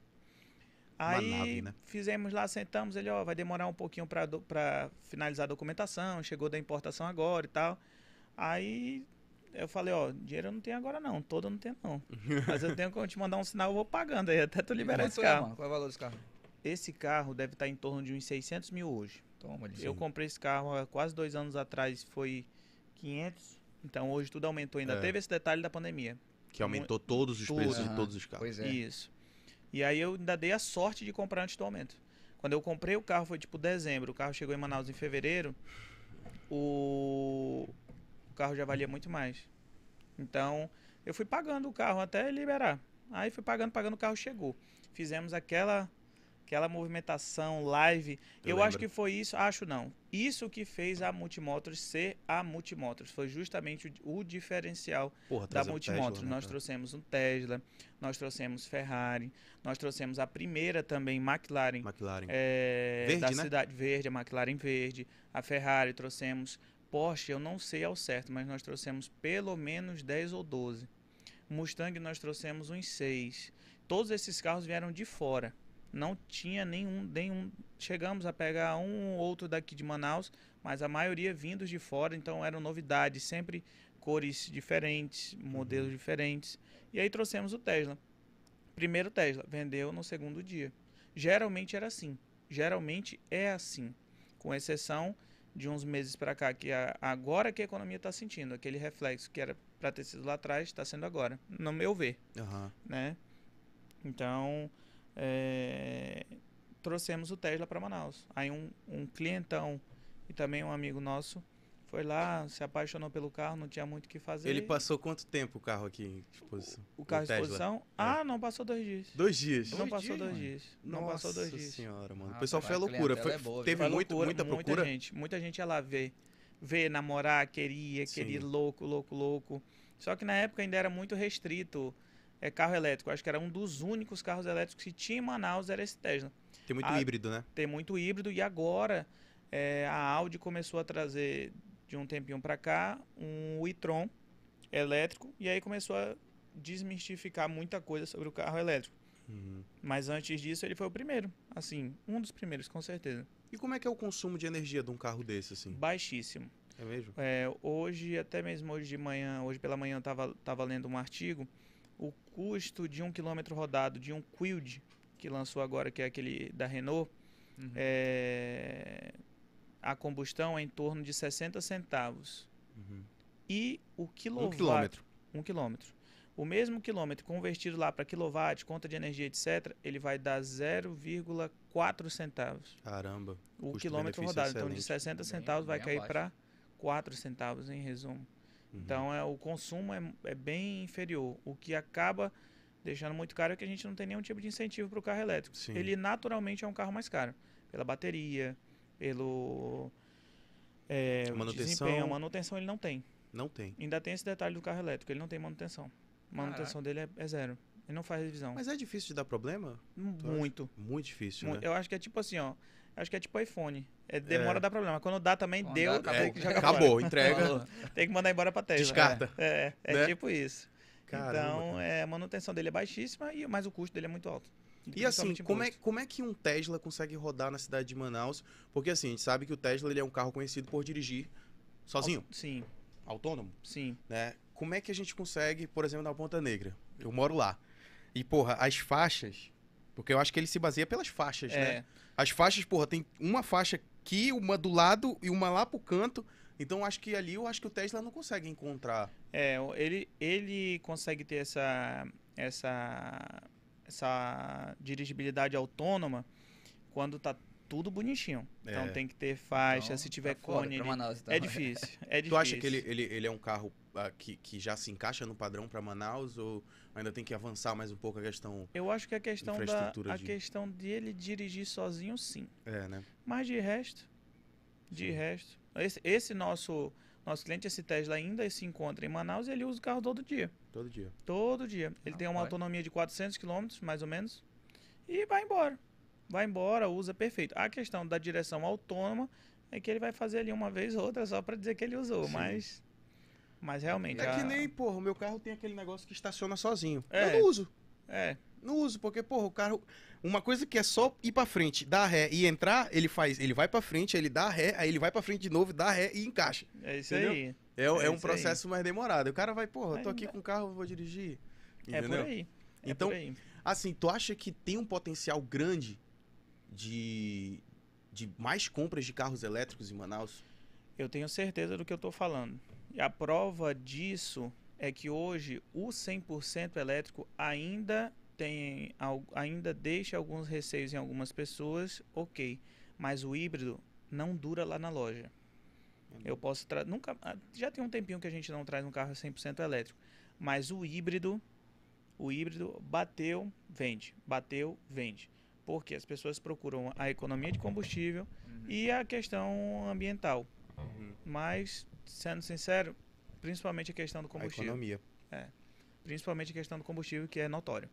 Aí nave, né? fizemos lá, sentamos, ele, ó, vai demorar um pouquinho pra finalizar a documentação, chegou da importação agora e tal. Aí eu falei, ó, dinheiro eu não tenho agora não, todo eu não tenho não. Mas eu tenho que te mandar um sinal, eu vou pagando aí, até tu liberar esse é, carro. mano? Qual é o valor desse carro? Esse carro deve estar em torno de uns 600 mil hoje. Toma. Eu comprei esse carro há quase dois anos atrás, foi 500. Então hoje tudo aumentou. Ainda É. teve esse detalhe da pandemia. Que aumentou todos os Tudo. preços de Aham. todos os carros. Pois é. Isso. E aí eu ainda dei a sorte de comprar antes do aumento. Quando eu comprei o carro foi tipo dezembro. O carro chegou em Manaus em fevereiro. O, o carro já valia muito mais. Então eu fui pagando o carro até liberar. Aí fui pagando, pagando, o carro chegou. Fizemos aquela aquela movimentação live. Eu acho que foi isso, acho não. Isso que fez a Multimotors ser a Multimotors. Foi justamente o, o diferencial Porra, da Multimotors. Tesla, né, nós trouxemos um Tesla, nós trouxemos Ferrari, nós trouxemos a primeira também McLaren McLaren. é, Verde, da né? cidade verde, a McLaren verde, a Ferrari trouxemos Porsche, eu não sei ao certo, mas nós trouxemos pelo menos 10 ou 12. Mustang nós trouxemos uns 6. Todos esses carros vieram de fora. Não tinha nenhum, nenhum. Chegamos a pegar um ou outro daqui de Manaus, mas a maioria vindos de fora, então eram novidades, sempre cores diferentes, modelos diferentes. E aí trouxemos o Tesla. Primeiro Tesla, vendeu no segundo dia. Geralmente era assim. Geralmente é assim. Com exceção de uns meses para cá, que a- agora que a economia está sentindo, aquele reflexo que era para ter sido lá atrás, está sendo agora, no meu ver, Aham. né? Então, é, trouxemos o Tesla para Manaus. Aí um, um clientão e também um amigo nosso foi lá, se apaixonou pelo carro, não tinha muito o que fazer. Ele passou quanto tempo o carro aqui em exposição? o carro o de Tesla? exposição? Ah, não passou dois dias. Dois dias. não Dois passou dias, dois mano. dias. Não Nossa passou dois dias. senhora, mano. Ah, o pessoal foi a a loucura. Foi, é boa, teve Foi muito, loucura, muita procura. Muita gente, muita gente ia lá ver, ver, namorar, queria, Sim. queria louco, louco, louco. Só que na época ainda era muito restrito é, carro elétrico. Acho que era um dos únicos carros elétricos que tinha em Manaus, era esse Tesla. Tem muito Ah, híbrido, né? Tem muito híbrido e agora é, a Audi começou a trazer de um tempinho pra cá um e-tron elétrico e aí começou a desmistificar muita coisa sobre o carro elétrico. Uhum. Mas antes disso ele foi o primeiro, assim, um dos primeiros com certeza. E como é que é o consumo de energia de um carro desse, assim? Baixíssimo. É mesmo? É, hoje, até mesmo hoje de manhã, hoje pela manhã eu tava, tava lendo um artigo, o custo de um quilômetro rodado de um Quid, que lançou agora, que é aquele da Renault, Uhum. é, a combustão é em torno de 60 centavos. Uhum. E o Um quilowatt... quilômetro. Um quilômetro. O mesmo quilômetro convertido lá para quilowatt, conta de energia, etc., ele vai dar 0,4 centavos. Caramba. O quilômetro rodado. Então, de excelente. 60 Bem- centavos vai bem cair para 4 centavos, em resumo. Uhum. Então, é, o consumo é, é bem inferior. O que acaba deixando muito caro é que a gente não tem nenhum tipo de incentivo para o carro elétrico. Sim. Ele naturalmente é um carro mais caro. Pela bateria, pelo é, Manutenção. desempenho. A manutenção ele não tem. Não tem. Ainda tem esse detalhe do carro elétrico. Ele não tem manutenção. A manutenção dele é, é zero. Ele não faz revisão. Mas é difícil de dar problema? acha? Muito. Muito difícil, Mu- né? Eu acho que é tipo assim, ó. Acho que é tipo iPhone. É, demora É. a dar problema. Quando dá também Quando deu, dá, tem acabou, fora. entrega. Tem que mandar embora pra Tesla. Descarta. É, é Né? tipo isso. Caramba, então, cara. é, a manutenção dele é baixíssima, e, mas o custo dele é muito alto. E assim, como é, como é que um Tesla consegue rodar na cidade de Manaus? Porque assim, a gente sabe que o Tesla ele é um carro conhecido por dirigir sozinho, Sim, autônomo, sim. né? Como é que a gente consegue, por exemplo, na Ponta Negra? Eu moro lá. E, porra, as faixas... Porque eu acho que ele se baseia pelas faixas, né? É, As faixas, porra, tem uma faixa aqui, uma do lado e uma lá pro canto. Então, eu acho que ali, eu acho que o Tesla não consegue encontrar. é, ele, ele consegue ter essa, essa, essa dirigibilidade autônoma quando tá tudo bonitinho. Então É. tem que ter faixa, Então, se tiver tá cone. ele- Manaus, então. É difícil, é difícil. Tu acha que ele, ele, ele é um carro ah, que, que já se encaixa no padrão para Manaus ou ainda tem que avançar mais um pouco a questão? Eu acho que a questão da a de- questão dele dirigir sozinho, sim. É, né? Mas de resto, de Sim. resto, esse, esse nosso nosso cliente, esse Tesla ainda se encontra em Manaus e ele usa o carro todo dia, Todo dia. todo dia. Ele Não, tem uma vai. autonomia de 400 km, mais ou menos, e vai embora. Vai embora, usa perfeito. A questão da direção autônoma é que ele vai fazer ali uma vez ou outra só para dizer que ele usou, Sim. mas mas realmente É que a- nem, porra, o meu carro tem aquele negócio que estaciona sozinho. É. Eu não uso. é, Não uso, porque, porra, o carro. Uma coisa que é só ir pra frente, dar ré e entrar, ele faz. Ele vai pra frente, ele dá ré, aí ele vai pra frente de novo, dá ré e encaixa. é isso Entendeu? aí. É, É é um isso aí. processo mais demorado. O cara vai, porra, eu tô aqui com o carro, vou dirigir. É por Entendeu? aí. É Então, por aí. Assim, tu acha que tem um potencial grande de, de mais compras de carros elétricos em Manaus? Eu tenho certeza do que eu estou falando. E a prova disso é que hoje o 100% elétrico ainda tem ainda deixa alguns receios em algumas pessoas, ok, mas o híbrido não dura lá na loja. Eu posso tra nunca ah, já tem um tempinho que a gente não traz um carro 100% elétrico, mas o híbrido o híbrido bateu, vende, bateu, vende. Porque as pessoas procuram a economia de combustível Uhum. e a questão ambiental. Uhum. Mas, sendo sincero, principalmente a questão do A combustível. economia. Principalmente a questão do combustível, que é notório.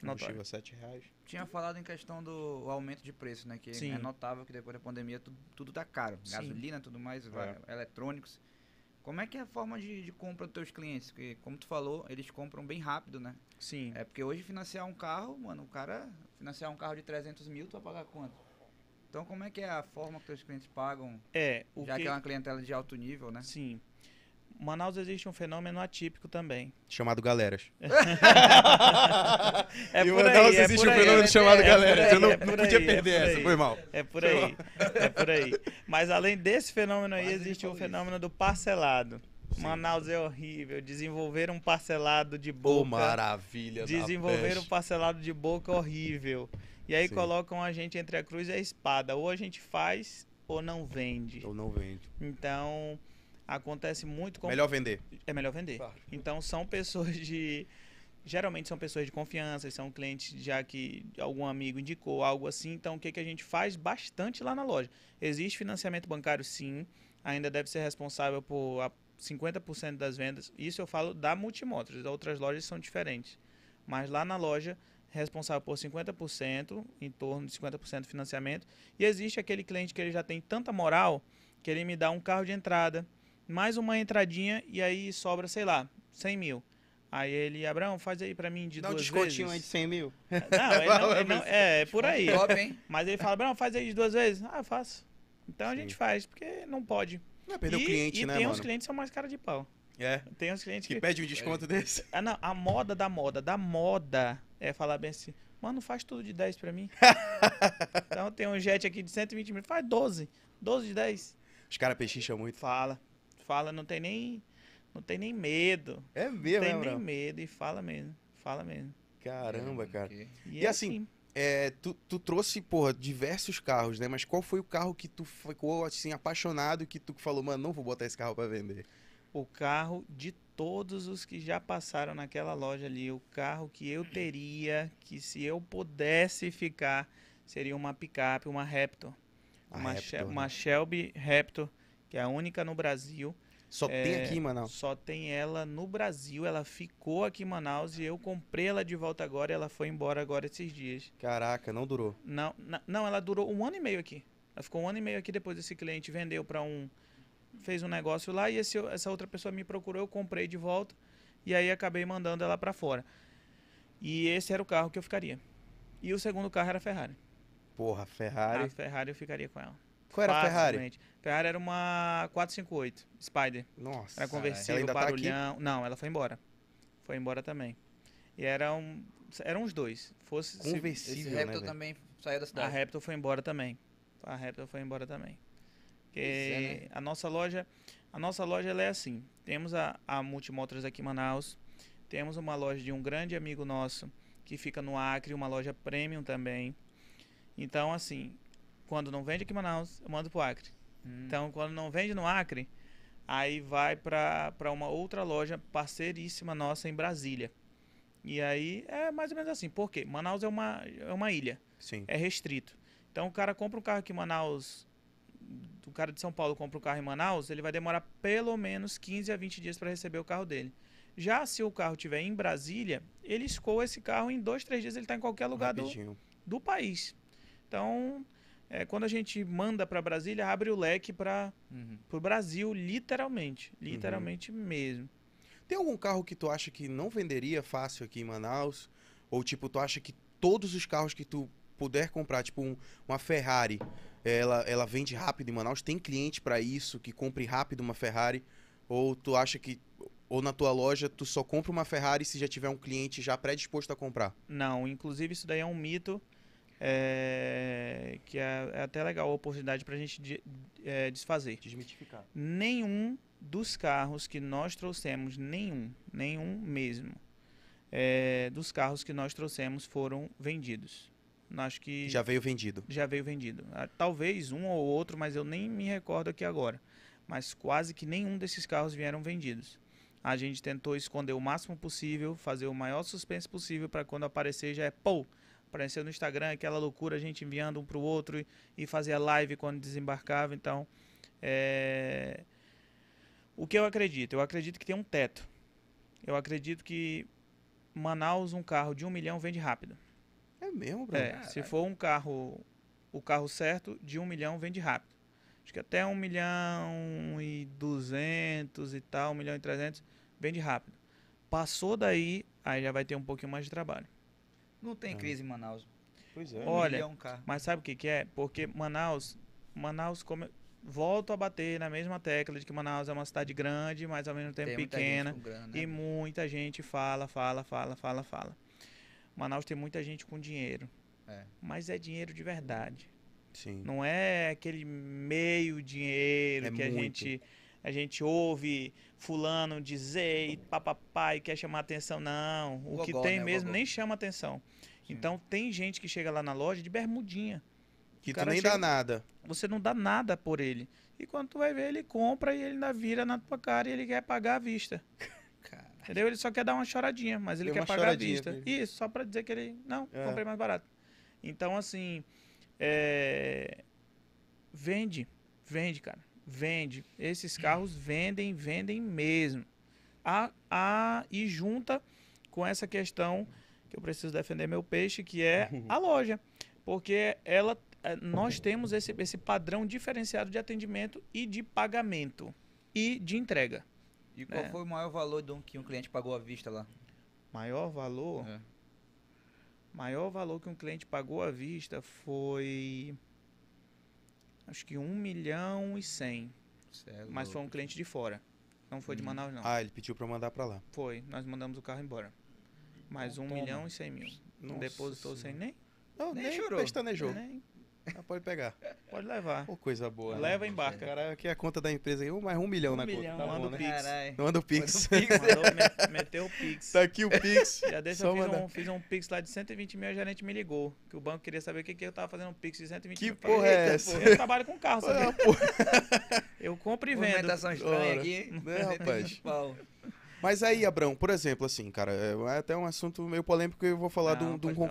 Combustível 7 reais. Tinha falado em questão do aumento de preço, né? Que Sim. é notável que depois da pandemia tudo, tudo tá caro. Sim. Gasolina, tudo mais, vai- eletrônicos. Como é que é a forma de, de compra dos teus clientes? Porque, como tu falou, eles compram bem rápido, né? Sim. É porque hoje financiar um carro, mano, o cara financiar um carro de 300 mil, tu vai pagar quanto? Então, como é que é a forma que teus clientes pagam? É, o já que... que é uma clientela de alto nível, né? Sim. Manaus existe um fenômeno atípico também. Chamado Galeras. É e por Manaus aí, é existe um aí, fenômeno é- chamado é Galeras. Eu não, é não por podia aí, é perder essa, aí. foi mal. É por aí. É por aí. Mas além desse fenômeno aí, Quase existe o falou fenômeno do parcelado. Sim. Manaus é horrível. Desenvolver um parcelado de boca. maravilha. da desenvolver um parcelado de boca horrível. E aí Sim. colocam a gente entre a cruz e a espada. Ou a gente faz ou não vende. Ou não vende. Então, acontece muito com. Melhor vender. É melhor vender. Claro. Então, são pessoas de. Geralmente são pessoas de confiança, são clientes já que algum amigo indicou, algo assim. Então, o que, que a gente faz bastante lá na loja? Existe financiamento bancário, sim. Ainda deve ser responsável por a 50% das vendas. Isso eu falo da Multimotors. Outras lojas são diferentes. Mas lá na loja, responsável por 50%, em torno de 50% de financiamento. E existe aquele cliente que ele já tem tanta moral que ele me dá um carro de entrada, mais uma entradinha e aí sobra, sei lá, 100 mil. Aí ele, Abraão, faz aí pra mim de Dá um duas descontinho aí de vezes. 100 mil. Não, ele não- ele não- é, é por aí. Top, hein? Mas ele fala, Abraão, faz aí de duas vezes. Ah, eu faço. Então a Sim. gente faz, porque não pode. Não é perder o e, cliente, e né, tem mano? uns clientes que são mais cara de pau. É. Tem uns clientes Que que. pede um desconto desse. Ah, não, a moda da moda, da moda é falar bem assim, mano, faz tudo de 10 pra mim. então tem um jet aqui de 120 mil, faz 12. 12 de 10. Os caras pechincham muito. Fala. Fala, não tem nem. Não tem nem medo. É Não mesmo, tem né, nem medo e fala mesmo. Fala mesmo. Caramba, cara. Ok. E, E é assim, É, tu, tu trouxe, porra, diversos carros, né? Mas qual foi o carro que tu ficou, assim, apaixonado que tu falou, mano, não vou botar esse carro pra vender? o carro de todos os que já passaram naquela loja ali, o carro que eu teria, que se eu pudesse ficar, seria uma picape, uma Raptor. A uma, Raptor, Shel- né? uma Shelby Raptor, que é a única no Brasil. Só tem É, aqui, mano. Só tem ela no Brasil, ela ficou aqui em Manaus e eu comprei ela de volta agora e ela foi embora agora esses dias. Caraca, não durou. Não, na- não, ela durou um ano e meio aqui. Ela ficou um ano e meio aqui depois esse cliente vendeu para um fez um negócio lá e esse, essa outra pessoa me procurou, eu comprei de volta e aí acabei mandando ela para fora. E esse era o carro que eu ficaria. E o segundo carro era a Ferrari. Porra, A Ferrari. Ferrari eu ficaria com ela. Qual era a Ferrari? Ferrari era uma 458 Spider. Nossa. Era conversível, ela ainda tá barulhão. Não, ela foi embora. Foi embora também. E eram eram os dois. Fosse se- Esse Conversível, né, Raptor velho? também saiu da a cidade. Raptor foi embora também. A Raptor foi embora também. Porque é, né? a nossa loja, a nossa loja ela é assim. Temos a, a Multimotors aqui em Manaus. Temos uma loja de um grande amigo nosso que fica no Acre, uma loja premium também. Então, assim, quando não vende aqui em Manaus, eu mando pro Acre. Hum. Então, quando não vende no Acre, aí vai para uma outra loja parceiríssima nossa em Brasília. E aí é mais ou menos assim. Por quê? Manaus é uma, é uma ilha Sim. é restrito. Então o cara compra um carro aqui em Manaus, o cara de São Paulo compra um carro em Manaus, ele vai demorar pelo menos 15 a 20 dias para receber o carro dele. Já se o carro estiver em Brasília, ele escoa esse carro em dois, três dias, ele está em qualquer lugar do, do país. Então, é, quando a gente manda para Brasília, abre o leque para Uhum. o Brasil, literalmente. Literalmente mesmo. Tem algum carro que tu acha que não venderia fácil aqui em Manaus? Ou tipo, tu acha que todos os carros que tu puder comprar, tipo um- uma Ferrari, ela, ela vende rápido em Manaus? Tem cliente pra isso que compre rápido uma Ferrari? Ou tu acha que ou na tua loja tu só compra uma Ferrari se já tiver um cliente já predisposto a comprar? Não, inclusive isso daí é um mito é, que é, é até legal a oportunidade para a gente de- é, desfazer. Desmitificar. Nenhum dos carros que nós trouxemos, nenhum, nenhum mesmo, é, dos carros que nós trouxemos foram vendidos. Acho que Já veio vendido. já veio vendido. Ah, Talvez um ou outro, mas eu nem me recordo aqui agora. Mas quase que nenhum desses carros vieram vendidos. A gente tentou esconder o máximo possível, fazer o maior suspense possível para quando aparecer já é pô. Apareceu no Instagram aquela loucura, a gente enviando um para o outro e, fazia live quando desembarcava. Então, é... o que eu acredito? Eu acredito que tem um teto. Eu acredito que Manaus, um carro de um milhão vende rápido. É mesmo, bro? É, se for um carro, o carro certo, de um milhão vende rápido. Acho que até um milhão e duzentos e tal, um milhão e trezentos, vende rápido. Passou daí, aí já vai ter um pouquinho mais de trabalho. Não tem Ah. crise em Manaus. Pois é. Um Olha, milhão carro. Mas sabe o que, que é? Porque Manaus, Manaus como volto a bater na mesma tecla de que Manaus é uma cidade grande, mas ao mesmo tempo Tem pequena. grana, né? E muita gente fala, fala, fala, fala, fala. Manaus tem muita gente com dinheiro. É. Mas é dinheiro de verdade. Sim. Não é aquele meio dinheiro É que a muito. gente a gente ouve fulano dizer e papapá e quer chamar atenção. Não, o que tem né? Mesmo nem chama atenção. Então tem gente que chega lá na loja de bermudinha. Que tu nem chega- dá nada. Você não dá nada por ele. E quando tu vai ver, ele compra e ele ainda vira na tua cara e ele quer pagar à vista. Entendeu? Ele só quer dar uma choradinha, mas ele Deu quer pagar à vista. Isso, só pra dizer que ele. Não, É. comprei mais barato. Então, assim. é, Vende. Vende, cara. Vende. Esses carros vendem, vendem mesmo. A, a, e junta com essa questão que eu preciso defender meu peixe, que é a loja. Porque ela. é, Nós temos esse, esse padrão diferenciado de atendimento e de pagamento. E de entrega. E qual É. foi o maior valor de um que um cliente pagou à vista lá? Maior valor. É. Maior valor que um cliente pagou à vista foi. Acho que 1 milhão e 100. Cê é mas foi um cliente de fora. Não foi de Hum. Manaus, não. Ah, ele pediu pra mandar pra lá. Foi, nós mandamos o carro embora. Mais Então um toma. milhão e cem mil. Não depositou sem Senhora. nem? Não, Nem nem, chorou. pestanejou. nem. Ah, pode pegar. Pode levar. Pô, coisa boa. né? Leva e embarca. Cara, aqui a conta da empresa aí, mais um milhão Um na milhão, conta. Tá manda bom, o né? Pix. Manda o Pix. Mandou, me- meteu o Pix. tá aqui o Pix. Já Só eu fiz mandar. um, fiz um Pix lá de 120 mil, a gerente me ligou. Que o banco queria saber o que, que eu tava fazendo um Pix de 120 Que mil. Falei, porra é "Eita, essa?" pô, Eu trabalho com carro, sabe? Ah. Eu compro e vendo. Movimentação estranha Ora, aqui. né, rapaz? Mas aí, Abrão, por exemplo, assim, cara, é até um assunto meio polêmico que eu vou falar de um- Não, de um pode falar.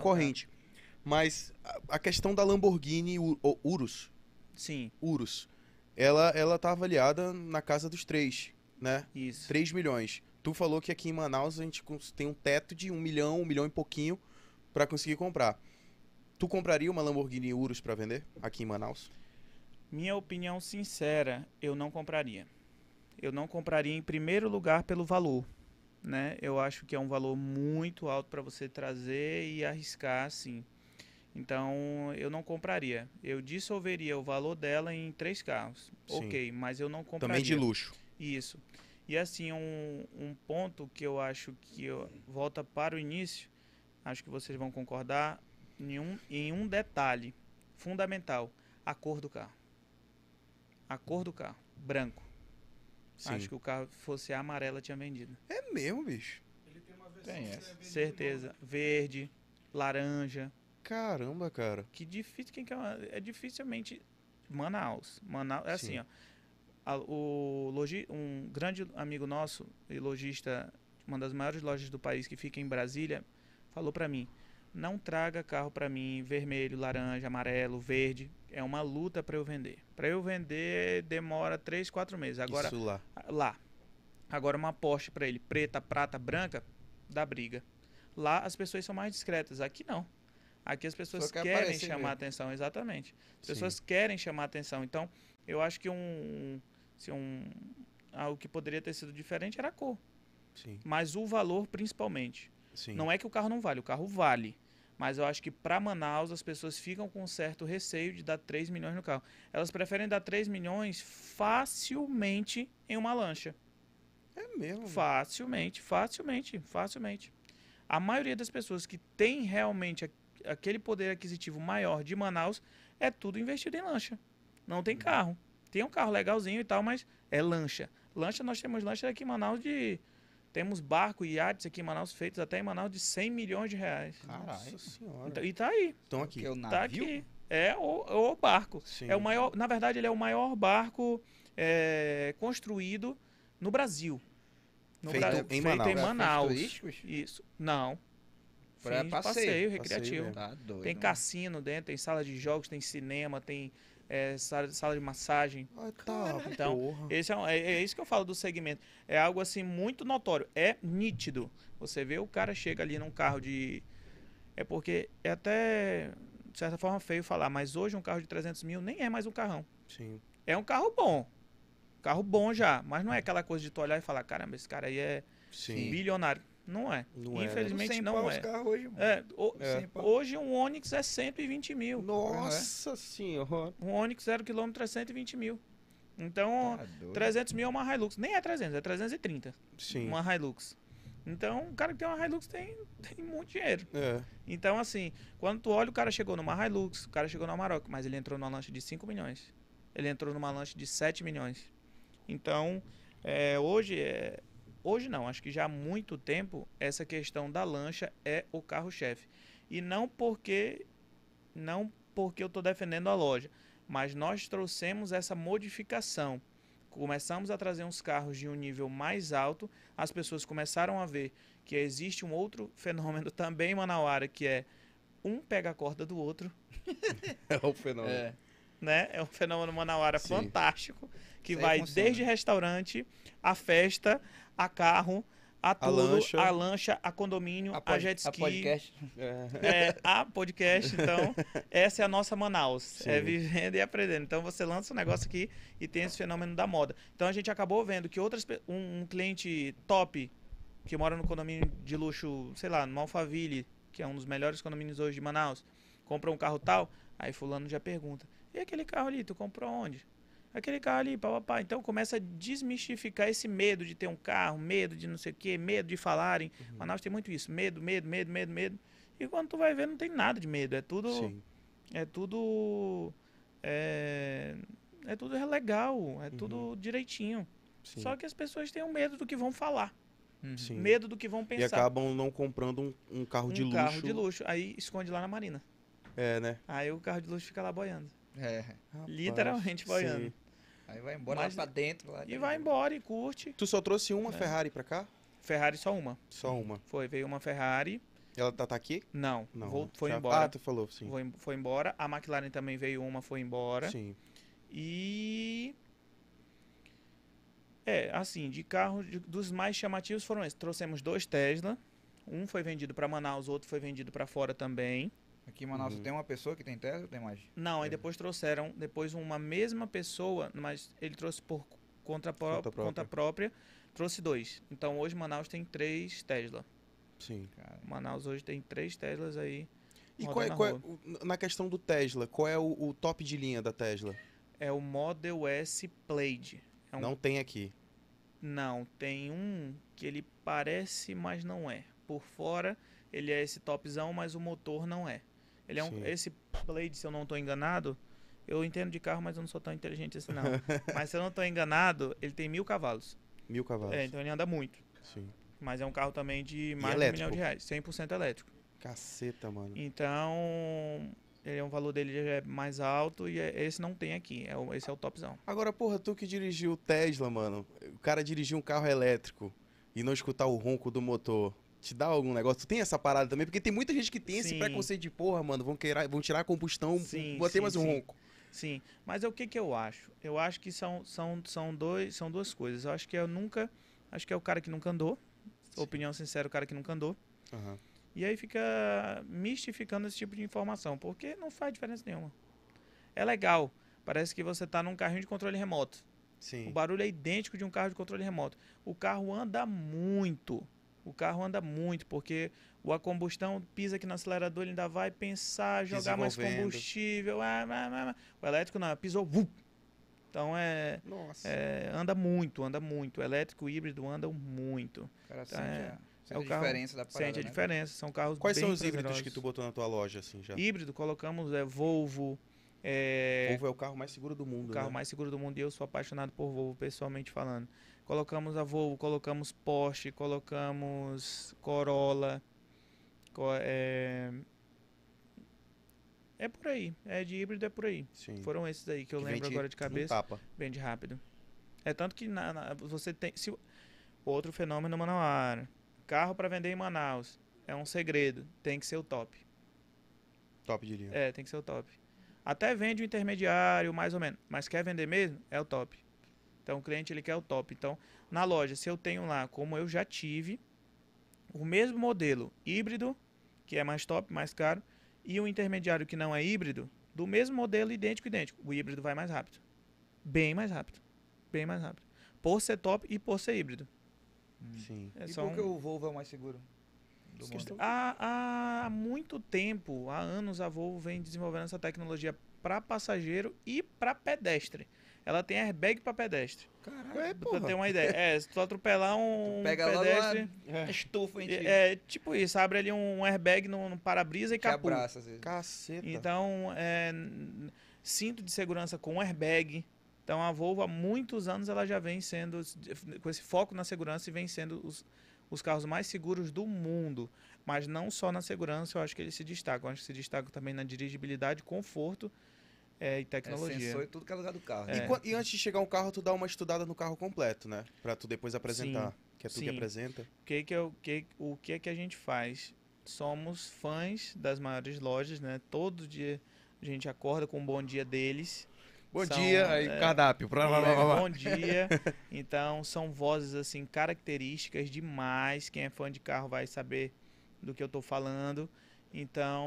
Mas a, questão da Lamborghini Urus, Sim, Urus, ela, ela tá avaliada na casa dos 3, né? isso. 3 milhões. Tu falou que aqui em Manaus a gente tem um teto de 1 milhão, 1 milhão e pouquinho pra conseguir comprar. Tu compraria uma Lamborghini Urus pra vender aqui em Manaus? Minha opinião sincera, eu não compraria. Eu não compraria em primeiro lugar pelo valor, né? Eu acho que é um valor muito alto para você trazer e arriscar assim. Então, eu não compraria. Eu dissolveria o valor dela em três carros. Sim. Ok, mas eu não compraria. Também de luxo. Isso. E assim, um, um ponto que eu acho que eu- volta para o início, acho que vocês vão concordar, em um, em um detalhe fundamental, a cor do carro. A cor do carro, branco. Sim. Acho que o carro fosse amarela tinha vendido. É mesmo, bicho. Tem essa. Certeza. Verde, laranja. Caramba, cara. Que difícil, quem que é, uma- é dificilmente Manaus. Manaus é Sim. assim, ó. A- o logi, um grande amigo nosso e lojista, uma das maiores lojas do país que fica em Brasília, falou pra mim: "Não traga carro pra mim vermelho, laranja, amarelo, verde. É uma luta pra eu vender. Pra eu vender demora três, quatro meses. Agora Isso lá. lá. Agora uma Porsche pra ele, preta, prata, branca, dá briga. Lá as pessoas são mais discretas, aqui não. Aqui as pessoas quer querem chamar mesmo. atenção, exatamente. As Sim. pessoas querem chamar atenção. Então, eu acho que um, se um algo que poderia ter sido diferente era a cor, Sim, mas o valor principalmente. sim. Não é que o carro não vale, o carro vale. Mas eu acho que para Manaus as pessoas ficam com um certo receio de dar 3 milhões no carro. Elas preferem dar 3 milhões facilmente em uma lancha. É mesmo. Facilmente, facilmente, facilmente. A maioria das pessoas que tem realmente a- aquele poder aquisitivo maior de Manaus é tudo investido em lancha. Não tem carro. Tem um carro legalzinho e tal, mas é lancha. Lancha, nós temos lancha aqui em Manaus de. Temos barco e iates aqui em Manaus feitos até em Manaus de 100 milhões de reais. Caralho. senhora. Então, e tá aí, Estão aqui. É o tá navio. aqui. É o, o barco. Sim. É o maior, na verdade, ele é o maior barco é, construído no Brasil. No Feito Bra- em feito Manaus. em Manaus. Isso. Não. Pra de passeio. passeio, Passeio recreativo. mesmo. Tá doido. tem mano. cassino dentro, tem sala de jogos, tem cinema, tem é, sala, sala de massagem. Ai, tá, Então, porra. Esse é, é, é isso que eu falo do segmento. É algo assim muito notório. É nítido. Você vê o cara chega ali num carro de. É porque é até, de certa forma, feio falar, mas hoje um carro de 300 mil nem é mais um carrão. Sim. É um carro bom. Carro bom já, mas não é aquela coisa de tu olhar e falar, caramba, esse cara aí é Sim. bilionário. Não é. Não é, né? Infelizmente Sem não é. carros hoje, mano. É, o- É. Hoje um Onix é 120 mil. Nossa senhora. Um Onix 0 km é 120 mil. Então, Tá doido. 300 mil é uma Hilux. Nem é 300, é 330. Sim. Uma Hilux. Então, o cara que tem uma Hilux tem, tem muito dinheiro. É. Então, assim, quando tu olha, o cara chegou numa Hilux, o cara chegou numa Amarok, mas ele entrou numa lancha de 5 milhões. Ele entrou numa lancha de 7 milhões. Então, é, hoje, é, hoje não, acho que já há muito tempo, essa questão da lancha é o carro-chefe. E não porque, não porque eu estou defendendo a loja, mas nós trouxemos essa modificação. Começamos a trazer uns carros de um nível mais alto, as pessoas começaram a ver que existe um outro fenômeno também em Manauara, que é um pega a corda do outro, É o fenômeno. É. né? É um fenômeno Manauara Sim. fantástico, que Isso vai desde restaurante, a festa, a carro, a tudo, lancha. a lancha, a condomínio, a, pod- jet ski, podcast. É. é, a podcast. Então, essa é a nossa Manaus. Sim. É vivendo e aprendendo. Então, você lança um negócio aqui e tem esse fenômeno da moda. Então, a gente acabou vendo que outras um, um cliente top que mora no condomínio de luxo, sei lá, no Alphaville, que é um dos melhores condomínios hoje de Manaus, compra um carro tal, aí fulano já pergunta: "E aquele carro ali, tu comprou onde?" Aquele carro ali, papapá. Então começa a desmistificar esse medo de ter um carro, medo de não sei o quê, medo de falarem. Uhum. Manaus tem muito isso, medo, medo, medo, medo, medo. E quando tu vai ver, não tem nada de medo. É tudo. Sim. É tudo. É, é tudo legal, é tudo direitinho. Uhum. Sim. Só que as pessoas têm um medo do que vão falar, Uhum. Medo do que vão E pensar. acabam não comprando um, um carro um de luxo. carro de luxo. Aí esconde lá na marina. É, né? Aí o carro de luxo fica lá boiando. É. Rapaz, Literalmente boiando. sim. Aí vai embora Mas- lá pra dentro. Lá E vai embora e curte. Tu só trouxe uma É. Ferrari pra cá? Ferrari só uma. Só uma. Foi, veio uma Ferrari. Ela tá, tá aqui? Não, Não. vol- né? foi Já- embora. Ah, tu falou, sim. Foi, foi embora. A McLaren também veio uma, foi embora. Sim. E. É, assim, de carros, de- dos mais chamativos foram esses. Trouxemos dois Tesla. Um foi vendido para Manaus, outro foi vendido para fora também. Aqui em Manaus Uhum. tem uma pessoa que tem Tesla ou tem mais? Não, aí É. depois trouxeram, depois uma mesma pessoa, mas ele trouxe por conta, pró- Conta própria. conta própria, trouxe dois. Então hoje Manaus tem três Tesla. Sim. Cara, Manaus hoje tem três Teslas aí. E qual é, na qual é na questão do Tesla, qual é o, o top de linha da Tesla? É o Model S Plaid. É um Não tem aqui. Não, tem um que ele parece, mas não é. Por fora, ele é esse topzão, mas o motor não é. Ele é um, esse Blade, se eu não estou enganado, eu entendo de carro, mas eu não sou tão inteligente assim não. mas se eu não estou enganado, ele tem mil cavalos. Mil cavalos. É, então ele anda muito. Sim. Mas é um carro também de mais de um milhão de reais, 100% elétrico. Caceta, mano. Então, ele é um valor dele já é mais alto e é- esse não tem aqui. É o, esse é o topzão. Agora, porra, tu que dirigiu o Tesla, mano. O cara dirigiu um carro elétrico e não escutar o ronco do motor. Te dá algum negócio? Tu tem essa parada também? Porque tem muita gente que tem esse Sim. preconceito de porra, mano. Vão, queirar, vão tirar a combustão, Sim, ter sim, mais um sim. ronco. Sim, mas é o que que eu acho? Eu acho que são, são, são, dois, são duas coisas. Eu acho que eu nunca. Acho que é o cara que nunca andou. Opinião sincera, o cara que nunca andou. Aham. E aí fica mistificando esse tipo de informação, porque não faz diferença nenhuma. É legal. Parece que você tá num carrinho de controle remoto. O Sim. barulho é idêntico de um carro de controle remoto. O carro anda muito. O carro anda muito, porque o a combustão pisa aqui no acelerador, ele ainda vai pensar, jogar mais combustível. ah, ah, ah. O elétrico não, pisou. vup. Então é, Nossa. é, anda muito, anda muito. O elétrico e o híbrido andam muito. cara Tá, sente, é. a, sente É o a carro- diferença da parada, Sente a né? diferença. São carros Quais bem são os híbridos que tu botou na tua loja, assim, já? Híbrido, colocamos é, Volvo. É, Volvo é o carro mais seguro do mundo, o carro né? mais seguro do mundo e eu sou apaixonado por Volvo, pessoalmente falando. Colocamos a Volvo, colocamos Porsche, colocamos Corolla. co- é... é por aí. É de híbrido, é por aí. Sim. Foram esses aí que eu Que lembro agora de um cabeça. tapa. Vende rápido. É tanto que na, na- você tem. Se, outro fenômeno manauara. Carro para vender em Manaus. É um segredo. Tem que ser o top. Top de linha. É, tem que ser o top. Até vende o intermediário, mais ou menos. Mas quer vender mesmo? É o top. Então o cliente ele quer o top. Então, na loja, se eu tenho lá, como eu já tive, o mesmo modelo híbrido, que é mais top, mais caro, e o intermediário que não é híbrido, do mesmo modelo idêntico, idêntico. O híbrido vai mais rápido. Bem mais rápido. Bem mais rápido. Por ser top e por ser híbrido. Sim. É E por que um- o Volvo é o mais seguro? Há, há muito tempo, há anos, a Volvo vem desenvolvendo essa tecnologia para passageiro e para pedestre. Ela tem airbag para pedestre. Caralho. É, Pra ter uma ideia. É, se tu atropelar um Pega logo pedestre. a estufa em ti. É, é tipo isso, abre ali um airbag no, no para-brisa e te capô. abraça, vezes. Caceta. Então, é, cinto de segurança com airbag. Então, a Volvo há muitos anos ela já vem sendo, com esse foco na segurança, e vem sendo os, os carros mais seguros do mundo. Mas não só na segurança, eu acho que eles se destacam. Eu acho que se destacam também na dirigibilidade, conforto é, e É tecnologia. sensor em tudo que é lugar do carro. É. E, quan- e antes de chegar um carro, tu dá uma estudada no carro completo, né? Pra tu depois apresentar. Que é tu que sim. apresenta. O que que, eu, que, o que que a gente faz? Somos fãs das maiores lojas, né? Todo dia a gente acorda com um bom dia deles. Bom São, dia, aí é, cardápio. Blá, blá, blá, blá, blá. Bom dia. Então, são vozes assim características demais. Quem é fã de carro vai saber do que eu tô falando. Então,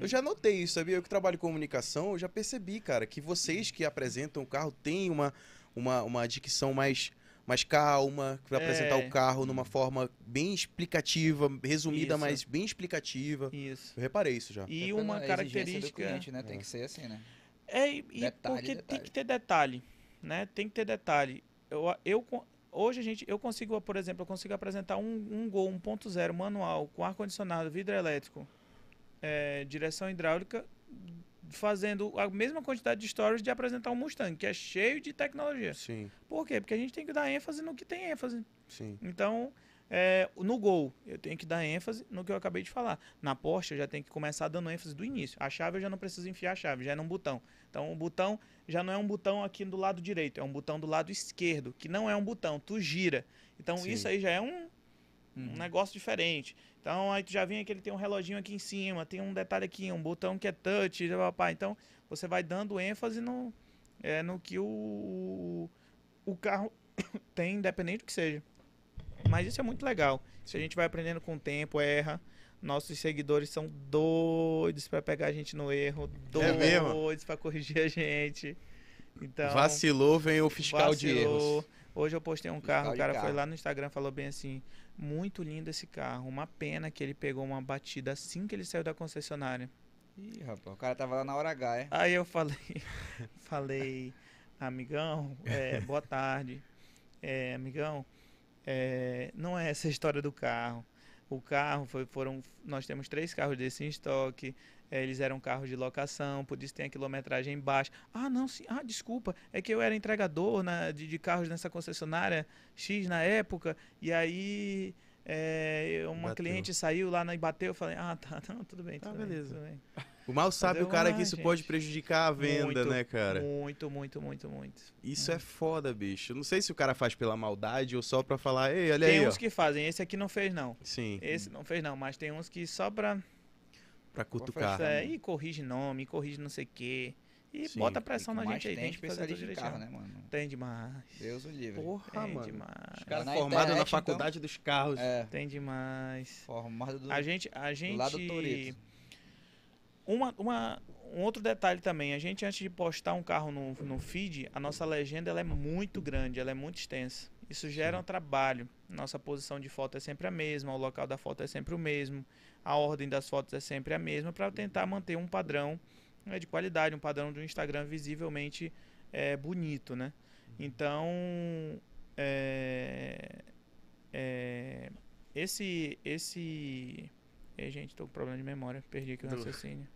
Eu já notei isso, sabia? Eu que trabalho em comunicação, eu já percebi, cara, que vocês que apresentam o carro têm uma, uma, uma dicção mais, mais calma, que vai apresentar É. o carro numa forma bem explicativa, resumida, Isso. mas bem explicativa. isso. Eu reparei isso já. E É uma exigência do característica cliente, né? Tem que ser assim, né? é e- Detalhe, porque tem detalhe. que ter detalhe. né? Tem que ter detalhe. Eu, eu, hoje a gente, eu consigo, por exemplo, eu consigo apresentar um, um Gol 1.0 manual com ar-condicionado, vidro elétrico, é, direção hidráulica, fazendo a mesma quantidade de stories de apresentar um Mustang, que é cheio de tecnologia. Sim, Por quê? Porque a gente tem que dar ênfase no que tem ênfase. sim. Então, é, no Gol, eu tenho que dar ênfase no que eu acabei de falar. Na Porsche, eu já tenho que começar dando ênfase do início. A chave eu já não preciso enfiar a chave, já é num botão. Então, o botão já não é um botão aqui do lado direito, é um botão do lado esquerdo, que não é um botão, tu gira. Então, Sim. isso aí já é um, um Uhum. negócio diferente. Então, aí tu já vem que ele tem um reloginho aqui em cima, tem um detalhe aqui, um botão que é touch, papá. Então, você vai dando ênfase no, é, no que o, o carro tem, independente do que seja. Mas isso é muito legal. Se a gente vai aprendendo com o tempo, erra. Nossos seguidores são doidos pra pegar a gente no erro, É mesmo? doidos pra corrigir a gente. Então, Vacilou, vem o fiscal de vacilou. erros. Hoje eu postei um carro, o cara foi carro. lá no Instagram falou bem assim: muito lindo esse carro. Uma pena que ele pegou uma batida assim que ele saiu da concessionária. Ih, rapaz, o cara tava lá na hora H, é? Aí eu falei, falei, amigão, é, boa tarde. É, amigão, é, não é essa a história do carro. O carro foi, foram. Nós temos três carros desse em estoque. É, eles eram carros de locação, por isso tem a quilometragem baixa. Ah, não, sim. Ah, desculpa. É que eu era entregador na- de, de carros nessa concessionária X na época. E aí. é, uma Bateu. cliente saiu lá e bateu. Eu falei, ah, tá, não, tudo bem. Tá, tudo bem, beleza. tudo bem. O mal sabe o cara que isso gente. pode prejudicar a venda, Muito, né, cara? Muito, muito, muito, muito. Isso é foda, bicho. Não sei se o cara faz pela maldade ou só pra falar, ei, olha Tem aí, ó. uns que fazem, esse aqui não fez não. Sim, Esse não fez não, mas tem uns que só pra. Pra cutucar. É, e corrige nome, corrige não sei o quê. E Sim. bota pressão na gente aí, mais tem que fazer tudo especialista em direitinho. carro, né, mano? Tem demais. Deus o livre. Porra, Tem mano. demais. Os caras Na formados na internet, faculdade dos carros. É, Tem demais. formado do, A gente. A do lado do gente. Toreto. Uma, uma, um outro detalhe também, a gente antes de postar um carro no, no feed, a nossa legenda ela é muito grande, ela é muito extensa. Isso gera um trabalho. Nossa posição de foto é sempre a mesma, o local da foto é sempre o mesmo, a ordem das fotos é sempre a mesma, para tentar manter um padrão né, de qualidade, um padrão do Instagram visivelmente é, bonito, né? Então, é, é, esse, esse, Ei, gente, tô com problema de memória, perdi aqui o raciocínio.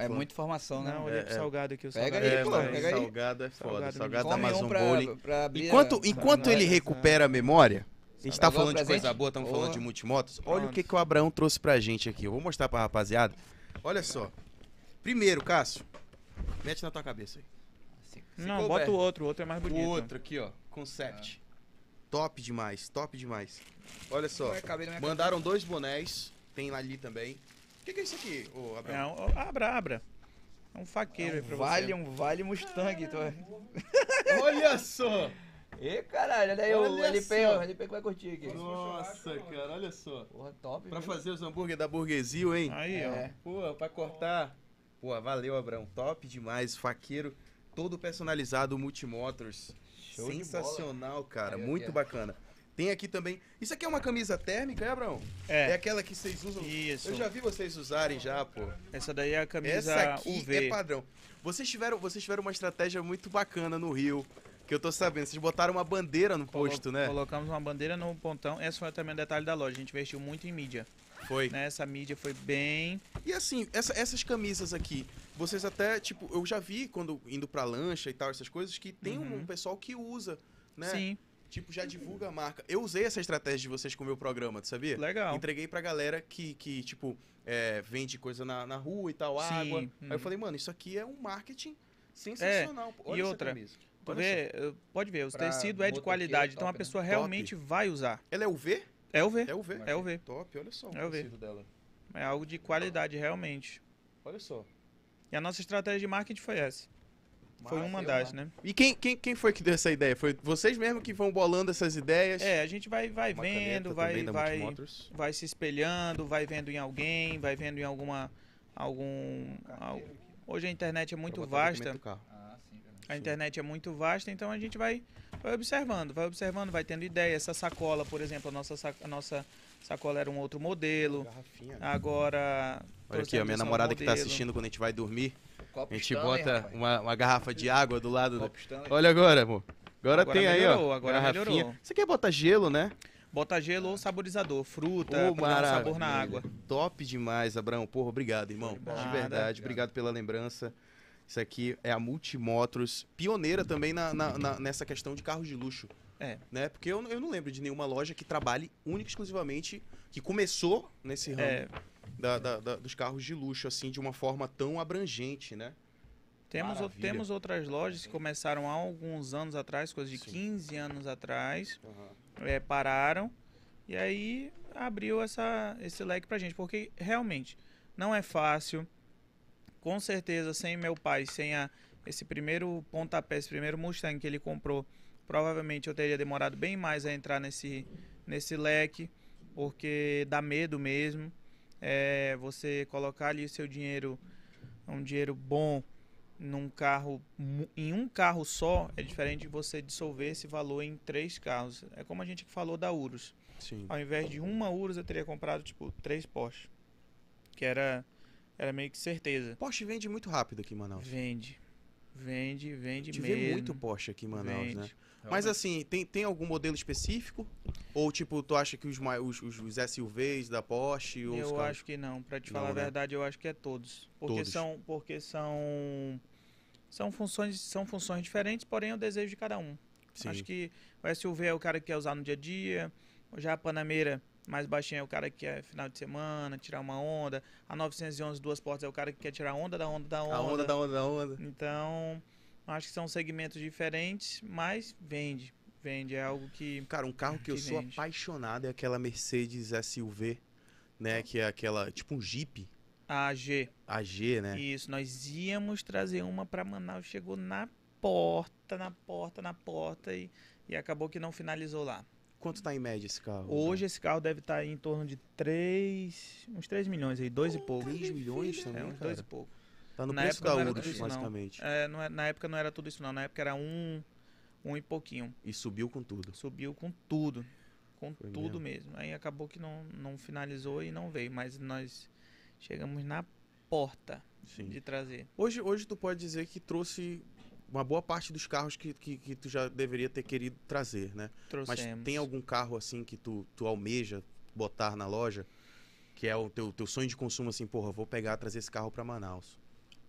É, é muita informação, né? Não, olhei É, pro é. salgado aqui, o Pega salgado. aí, É, pô, mas pega aí. salgado é foda. Salgado Salgado da Come Amazon um pra, Bowling. pra abrir Enquanto, a- enquanto pra ele recupera a memória, a gente tá falando de presente? coisa boa, estamos falando de multimotos. Olha o Pronto. que, que o Abraão trouxe pra gente aqui. Eu vou mostrar pra rapaziada. Olha só. Primeiro, Cássio, mete na tua cabeça aí. Se- se Não, couber. bota o outro, o outro é mais bonito. O outro aqui, ó. Concept. Top demais, top demais. Olha só. Mandaram dois bonés. Tem ali também. O que, que é isso aqui, ô É, Abraão? um- abra, abra. É um faqueiro aí É pra um vale, você. um vale Mustang. Tu... Olha só! Ê, caralho, olha aí o Olha LP, só. ó, o LP que vai curtir aqui. Nossa, cara, olha só. Porra, top. Pra viu? fazer os hambúrguer da Burguesil, hein? Aí, É. Pô, pra cortar. Pô, valeu, Abraão. Top demais. Faqueiro todo personalizado, Multimotors. Show Sensacional, cara. Aí, Muito ó. bacana. Tem aqui também. Isso aqui é uma camisa térmica, é, Abraão? ó. É É, aquela que vocês usam. isso. Eu já vi vocês usarem já, pô. Essa daí é a camisa Essa aqui UV. é padrão. Vocês tiveram, vocês tiveram uma estratégia muito bacana no Rio, que eu tô sabendo. Vocês botaram uma bandeira no Colo- posto, né? Colocamos uma bandeira no pontão. Esse foi também um detalhe da loja. A gente investiu muito em mídia. Foi. Né? Essa mídia foi bem. E assim, essa- essas camisas aqui, vocês até, tipo, eu já vi quando indo pra lancha e tal, essas coisas, que tem um Uhum. pessoal que usa, né? Sim, Tipo, já divulga a marca. Eu usei essa estratégia de vocês com o meu programa, tu sabia? legal. Entreguei pra galera que, que tipo, é, vende coisa na, na rua e tal, Sim, água. Aí eu uhum. falei, mano, isso aqui é um marketing sensacional. pô. Olha e outra, camisa. Vê, eh, pode ver, os Pra tecidos é de motoqueiro, qualidade, então a top, né? pessoa Top. realmente vai usar. Ela é UV? É o V. É UV. É o V. Top, olha só o É o V. tecido dela. É algo de qualidade, realmente. Olha só. E a nossa estratégia de marketing foi essa. Foi uma das, né? E quem, quem, quem foi que deu essa ideia? Foi vocês mesmo que vão bolando essas ideias? É, a gente vai, vai Uma vendo, vai, vai, vai se espelhando, vai vendo em alguém, vai vendo em alguma. algum. al- Hoje a internet é muito vasta. Sim. A internet é muito vasta, então a gente vai, vai observando, vai observando, vai tendo ideia. Essa sacola, por exemplo, a nossa, sa- a nossa sacola era um outro modelo. Agora. Olha aqui, ó, trouxemos minha namorada que tá modelo. assistindo quando a gente vai dormir. Copo A gente Stanley, bota uma, uma garrafa de água do lado. Olha agora, amor. Agora, Agora tem aí, melhorou, ó. agora garrafinha. melhorou. Você quer botar gelo, né? Bota gelo ou saborizador, fruta, pra dar um sabor na água. Top demais, Abraão. Porra, obrigado, irmão. De Nada. verdade, obrigado pela lembrança. Isso aqui é a Multimotros, pioneira também na, na- na- nessa questão de carros de luxo. É. Né? Porque eu, eu não lembro de nenhuma loja que trabalhe única e exclusivamente, que começou nesse ramo É, da- da- da- dos carros de luxo, assim, de uma forma tão abrangente, né? temos, o- temos outras lojas que começaram há alguns anos atrás, coisa de Sim. 15 anos atrás, é, pararam e aí abriu essa, esse leque pra gente, porque realmente não é fácil. Com certeza, sem meu pai, sem a, esse primeiro pontapé, esse primeiro Mustang que ele comprou, provavelmente eu teria demorado bem mais a entrar nesse, nesse leque, porque dá medo mesmo. É, você colocar ali o seu dinheiro, um dinheiro bom, num carro, em um carro só, é diferente de você dissolver esse valor em três carros. É como a gente falou da Urus. Sim. Ao invés de uma Urus, eu teria comprado, tipo, três Porsche. Que era, era meio que certeza. Porsche vende muito rápido aqui em Manaus. Vende. Vende, A vende gente mesmo. vê muito Porsche aqui em Manaus, Vende. né? Mas assim, tem, tem algum modelo específico? Ou tipo, tu acha que os, os, os, SUVs da Porsche ou os Eu carros- acho que não. Pra te Não, falar a né? verdade, eu acho que é todos. Porque Todos. são, porque são, são funções, são funções diferentes, porém é o desejo de cada um. Sim. Acho que o SUV é o cara que quer usar no dia a dia, já a Panameira mais baixinha é o cara que quer final de semana, tirar uma onda, a 911 duas portas é o cara que quer tirar onda da onda da onda. A onda da onda da onda. Então, acho que são segmentos diferentes, mas vende. Vende, é algo que Cara, um carro que eu Que sou vende. apaixonado é aquela Mercedes SUV, né? Que é aquela, tipo um Jeep a AG AG, né? Isso, nós íamos trazer uma para Manaus, chegou na porta, na porta, na porta e, e acabou que não finalizou lá. Quanto tá em média esse carro? Hoje esse carro deve estar em torno de 3, uns 3 milhões aí, 2 e pouco. 3 milhões É, também, uns cara. 2 e pouco. Tá no na preço da Urus, basicamente. É, não é- na época não era tudo isso não, na época era um, um e pouquinho. E subiu com tudo. Subiu com tudo, com Foi tudo mesmo. Aí acabou que não, não finalizou e não veio, mas nós chegamos na porta Sim. de trazer. Hoje, hoje tu pode dizer que trouxe uma boa parte dos carros que, que, que tu já deveria ter querido trazer, né? Trouxemos. Mas tem algum carro assim que tu, tu almeja botar na loja? Que é o teu, teu sonho de consumo, assim, porra, vou pegar trazer esse carro pra Manaus.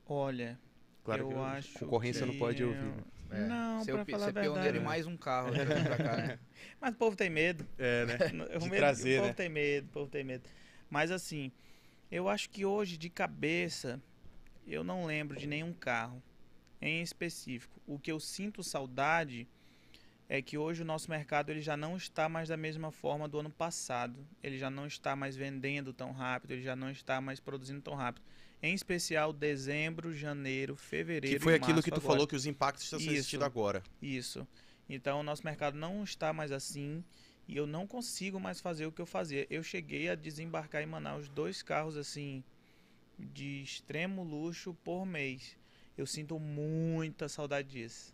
Olha, Claro eu que a acho concorrência não que- pode ouvir. né? É, Não, ser, pra o pi- falar a ser pioneiro em mais um carro né, pra cá, né? Mas o povo tem medo. É, né? O De medo- trazer, o povo né? tem medo, o povo tem medo. Mas assim, eu acho que hoje, de cabeça, eu não lembro de nenhum carro em específico. O que eu sinto saudade é que hoje o nosso mercado ele já não está mais da mesma forma do ano passado. Ele já não está mais vendendo tão rápido, ele já não está mais produzindo tão rápido. Em especial dezembro, janeiro, fevereiro. Que foi e aquilo que tu agora. falou que os impactos estão sendo sentidos agora. Isso. Então o nosso mercado não está mais assim e eu não consigo mais fazer o que eu fazia. Eu cheguei a desembarcar em Manaus dois carros assim de extremo luxo por mês. Eu sinto muita saudade disso.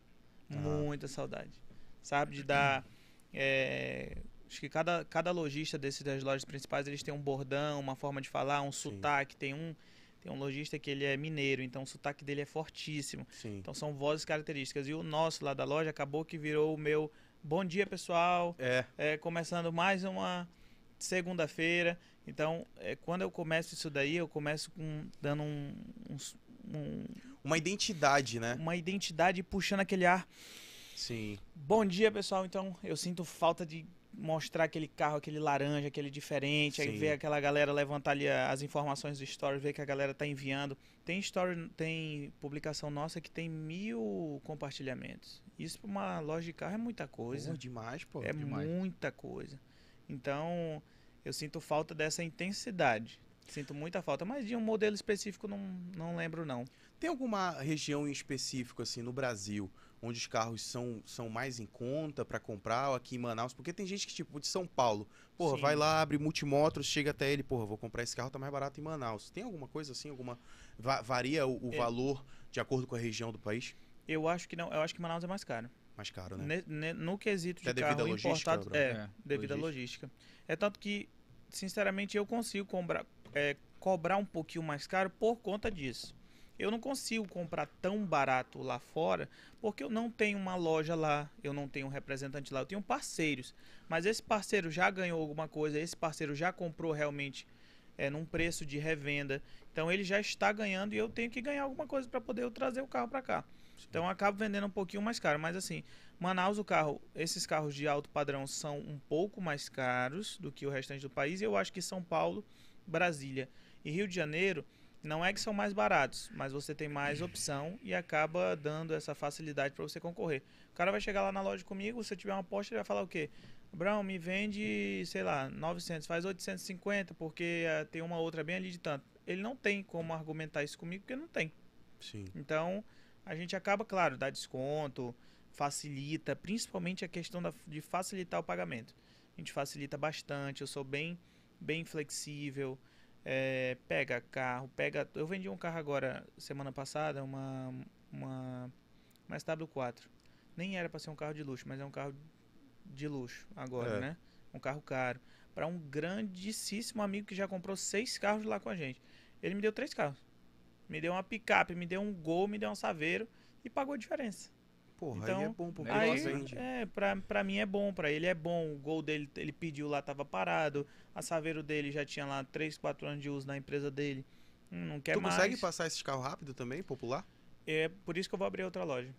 Ah. Muita saudade. Sabe, de dar. é, acho que cada, cada lojista desses das lojas principais eles têm um bordão, uma forma de falar, um Sim. sotaque. Tem um, tem um lojista que ele é mineiro, então o sotaque dele é fortíssimo. Sim. Então são vozes características. E o nosso lá da loja acabou que virou o meu bom dia, pessoal. É, É, começando mais uma segunda-feira. Então, é, quando eu começo isso daí, eu começo com, dando um, uns- um- uma identidade, né? uma identidade puxando aquele ar. Sim. Bom dia, pessoal. Então, eu sinto falta de mostrar aquele carro, aquele laranja, aquele diferente. Aí Sim. ver aquela galera levantar ali as informações do story, ver que a galera tá enviando. Tem story, tem publicação nossa que tem mil compartilhamentos. Isso para uma loja de carro é muita coisa. Pô, demais, pô. é demais. muita coisa. Então, eu sinto falta dessa intensidade. Sinto muita falta, mas de um modelo específico não, não lembro não. Tem alguma região em específico, assim, no Brasil, onde os carros são, são mais em conta pra comprar, ou aqui em Manaus? Porque tem gente que, tipo, de São Paulo, porra, Sim. vai lá, abre multimotros, chega até ele, porra, vou comprar esse carro, tá mais barato em Manaus. Tem alguma coisa assim, alguma... va- varia o, o É. valor de acordo com a região do país? Eu acho que não, eu acho que Manaus é mais caro. Mais caro, né? Ne- ne- no quesito de É devido à carro logística, importado, Bruno? é, É, devido à logística. É tanto que, sinceramente, eu consigo cobrar, é, cobrar um pouquinho mais caro por conta disso. Eu não consigo comprar tão barato lá fora, porque eu não tenho uma loja lá, eu não tenho um representante lá, eu tenho parceiros. Mas esse parceiro já ganhou alguma coisa, esse parceiro já comprou realmente é, num preço de revenda. Então ele já está ganhando e eu tenho que ganhar alguma coisa para poder eu trazer o carro para cá. Então eu acabo vendendo um pouquinho mais caro. Mas assim, Manaus, o carro, esses carros de alto padrão são um pouco mais caros do que o restante do país. E eu acho que São Paulo, Brasília e Rio de Janeiro não é que são mais baratos, mas você tem mais opção e acaba dando essa facilidade para você concorrer. O cara vai chegar lá na loja comigo, se tiver uma Porsche, ele vai falar o quê? Brown, me vende, sei lá, 900, faz 850, porque uh, tem uma outra bem ali de tanto. Ele não tem como argumentar isso comigo, porque não tem. Sim. Então, a gente acaba, claro, dá desconto, facilita, principalmente a questão da, de facilitar o pagamento. A gente facilita bastante, eu sou bem, bem flexível. É, pega carro, pega. Eu vendi um carro agora semana passada, uma uma, uma SW4. Nem era para ser um carro de luxo, mas é um carro de luxo agora, É. né? Um carro caro. Para um grandíssimo amigo que já comprou seis carros lá com a gente. Ele me deu três carros. Me deu uma picape, me deu um Gol, me deu um Saveiro e pagou a diferença. Porra, Então, aí é bom porque aí, vende. é, pra, pra mim é bom, pra ele é bom. O gol dele, ele pediu lá, tava parado. A Saveiro dele já tinha lá 3, 4 anos de uso na empresa dele. Hum, não quer tu mais. consegue passar esses carros rápido também, popular? É por isso que eu vou abrir outra loja.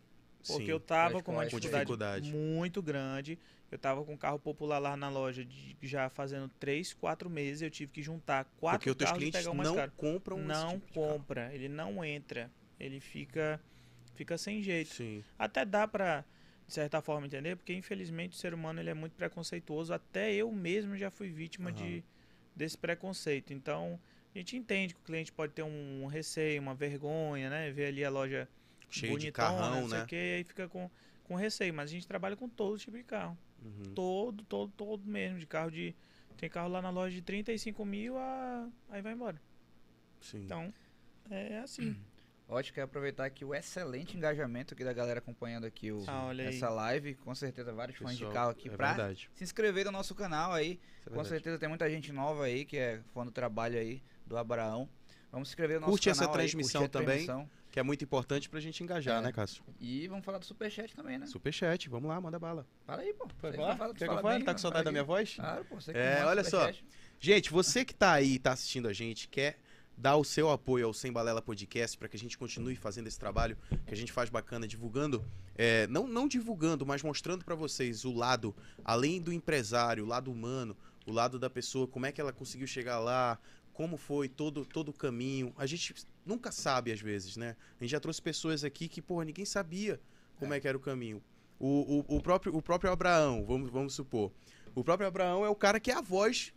Porque Sim. eu tava com uma dificuldade, dificuldade. muito grande. Eu tava com um carro popular lá na loja de, já fazendo 3, 4 meses. Eu tive que juntar quatro Porque os teus carros e clientes pegar o mais não caro. compram esse Não tipo de carro. compra, ele não entra. Ele fica, fica sem jeito. Sim. Até dá pra, de certa forma, entender, porque infelizmente o ser humano ele é muito preconceituoso. Até eu mesmo já fui vítima Aham. de, desse preconceito. Então, a gente entende que o cliente pode ter um receio, uma vergonha, né? Ver ali a loja Cheio de bonitona, carrão, não sei né? o que, e aí fica com, com receio. Mas a gente trabalha com todo tipo de carro. Uhum. Todo, todo, todo mesmo. De carro de. Tem carro lá na loja de 35 mil, a... aí vai embora. Sim. Então, é assim. Ótimo, quero aproveitar aqui o excelente engajamento aqui da galera acompanhando aqui o, Ah, aí. essa live. Com certeza, vários fãs de Pessoal, carro aqui é pra verdade. se inscrever no nosso canal aí. é Com certeza tem muita gente nova aí que é fã do trabalho aí do Abraão. Vamos se inscrever no nosso Curte essa canal aí, transmissão curtir a também. transmissão. Que é muito importante pra gente engajar, É. né, Cássio? E vamos falar do Superchat também, né? Superchat, vamos lá, manda bala. Fala aí, pô. Você falar? fala- Quer que eu fale? bem, Tá com saudade da minha voz? Claro, pô. Você que É, olha só. Gente, você que tá aí, tá assistindo a gente, quer dar o seu apoio ao Sem Balela Podcast para que a gente continue fazendo esse trabalho que a gente faz bacana, divulgando, é, não, não divulgando, mas mostrando para vocês o lado, além do empresário, o lado humano, o lado da pessoa, como é que ela conseguiu chegar lá, como foi todo, todo o caminho. A gente nunca sabe às vezes, né? A gente já trouxe pessoas aqui que, porra, ninguém sabia como é, que era o caminho. O, o, o próprio, o próprio Abraão, vamos, vamos supor. O próprio Abraão é o cara que é a voz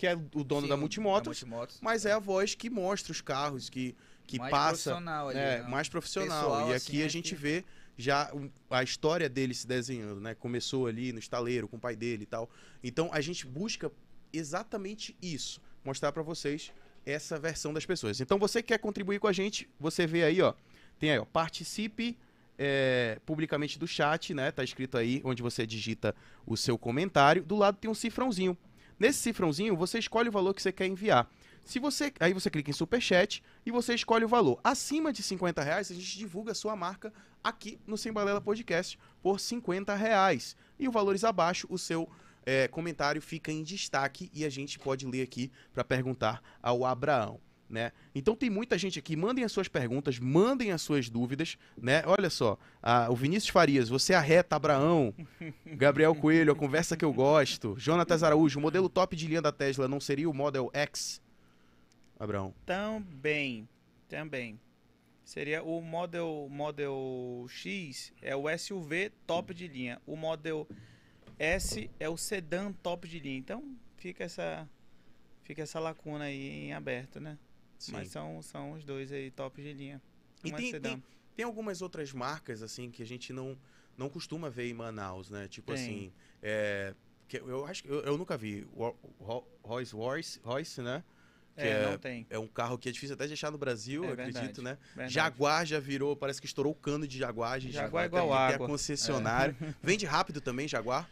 que, é o dono Sim, da Multimotos, Multimotos. mas é a voz que mostra os carros, que, que Mais passa. profissional ali, É, né? mais profissional. Pessoal, e assim, aqui a é gente vê já a história dele se desenhando, né? Começou ali no estaleiro com o pai dele e tal. Então a gente busca exatamente isso, mostrar pra vocês essa versão das pessoas. Então você que quer contribuir com a gente, você vê aí, ó, tem aí, ó, participe é, publicamente do chat, né? Tá escrito aí onde você digita o seu comentário. Do lado tem um cifrãozinho. Nesse cifrãozinho, você escolhe o valor que você quer enviar. Se você, aí você clica em superchat e você escolhe o valor. Acima de 50 reais, a gente divulga a sua marca aqui no Sem Balela Podcast por 50 reais. E os valores abaixo, o seu é, comentário fica em destaque e a gente pode ler aqui para perguntar ao Abraão. Né? Então tem muita gente aqui, mandem as suas perguntas, mandem as suas dúvidas, né? Olha só, a- o Vinícius Farias, você arreta Abraão, Gabriel Coelho, a conversa que eu gosto, Jonatas Araújo, o modelo top de linha da Tesla não seria o Model X? Abraão. Também, também. Seria o Model, Model X é o SUV top de linha. O Model S é o sedã top de linha. Então fica essa fica essa lacuna aí em aberto, né? Sim. Mas são, são os dois aí top de linha. E é tem, tem, tem algumas outras marcas, assim, que a gente não, não costuma ver em Manaus, né? Tipo Tem. assim, é, que eu- acho eu, eu nunca vi. Rolls Royce, Royce, né? que é, é- não tem. É um carro que é difícil até de achar no Brasil, É eu acredito, verdade, né? Verdade. Jaguar já virou, parece que estourou o cano de Jaguar. Gente Jaguar é igual a água. concessionária. Vende rápido também, Jaguar?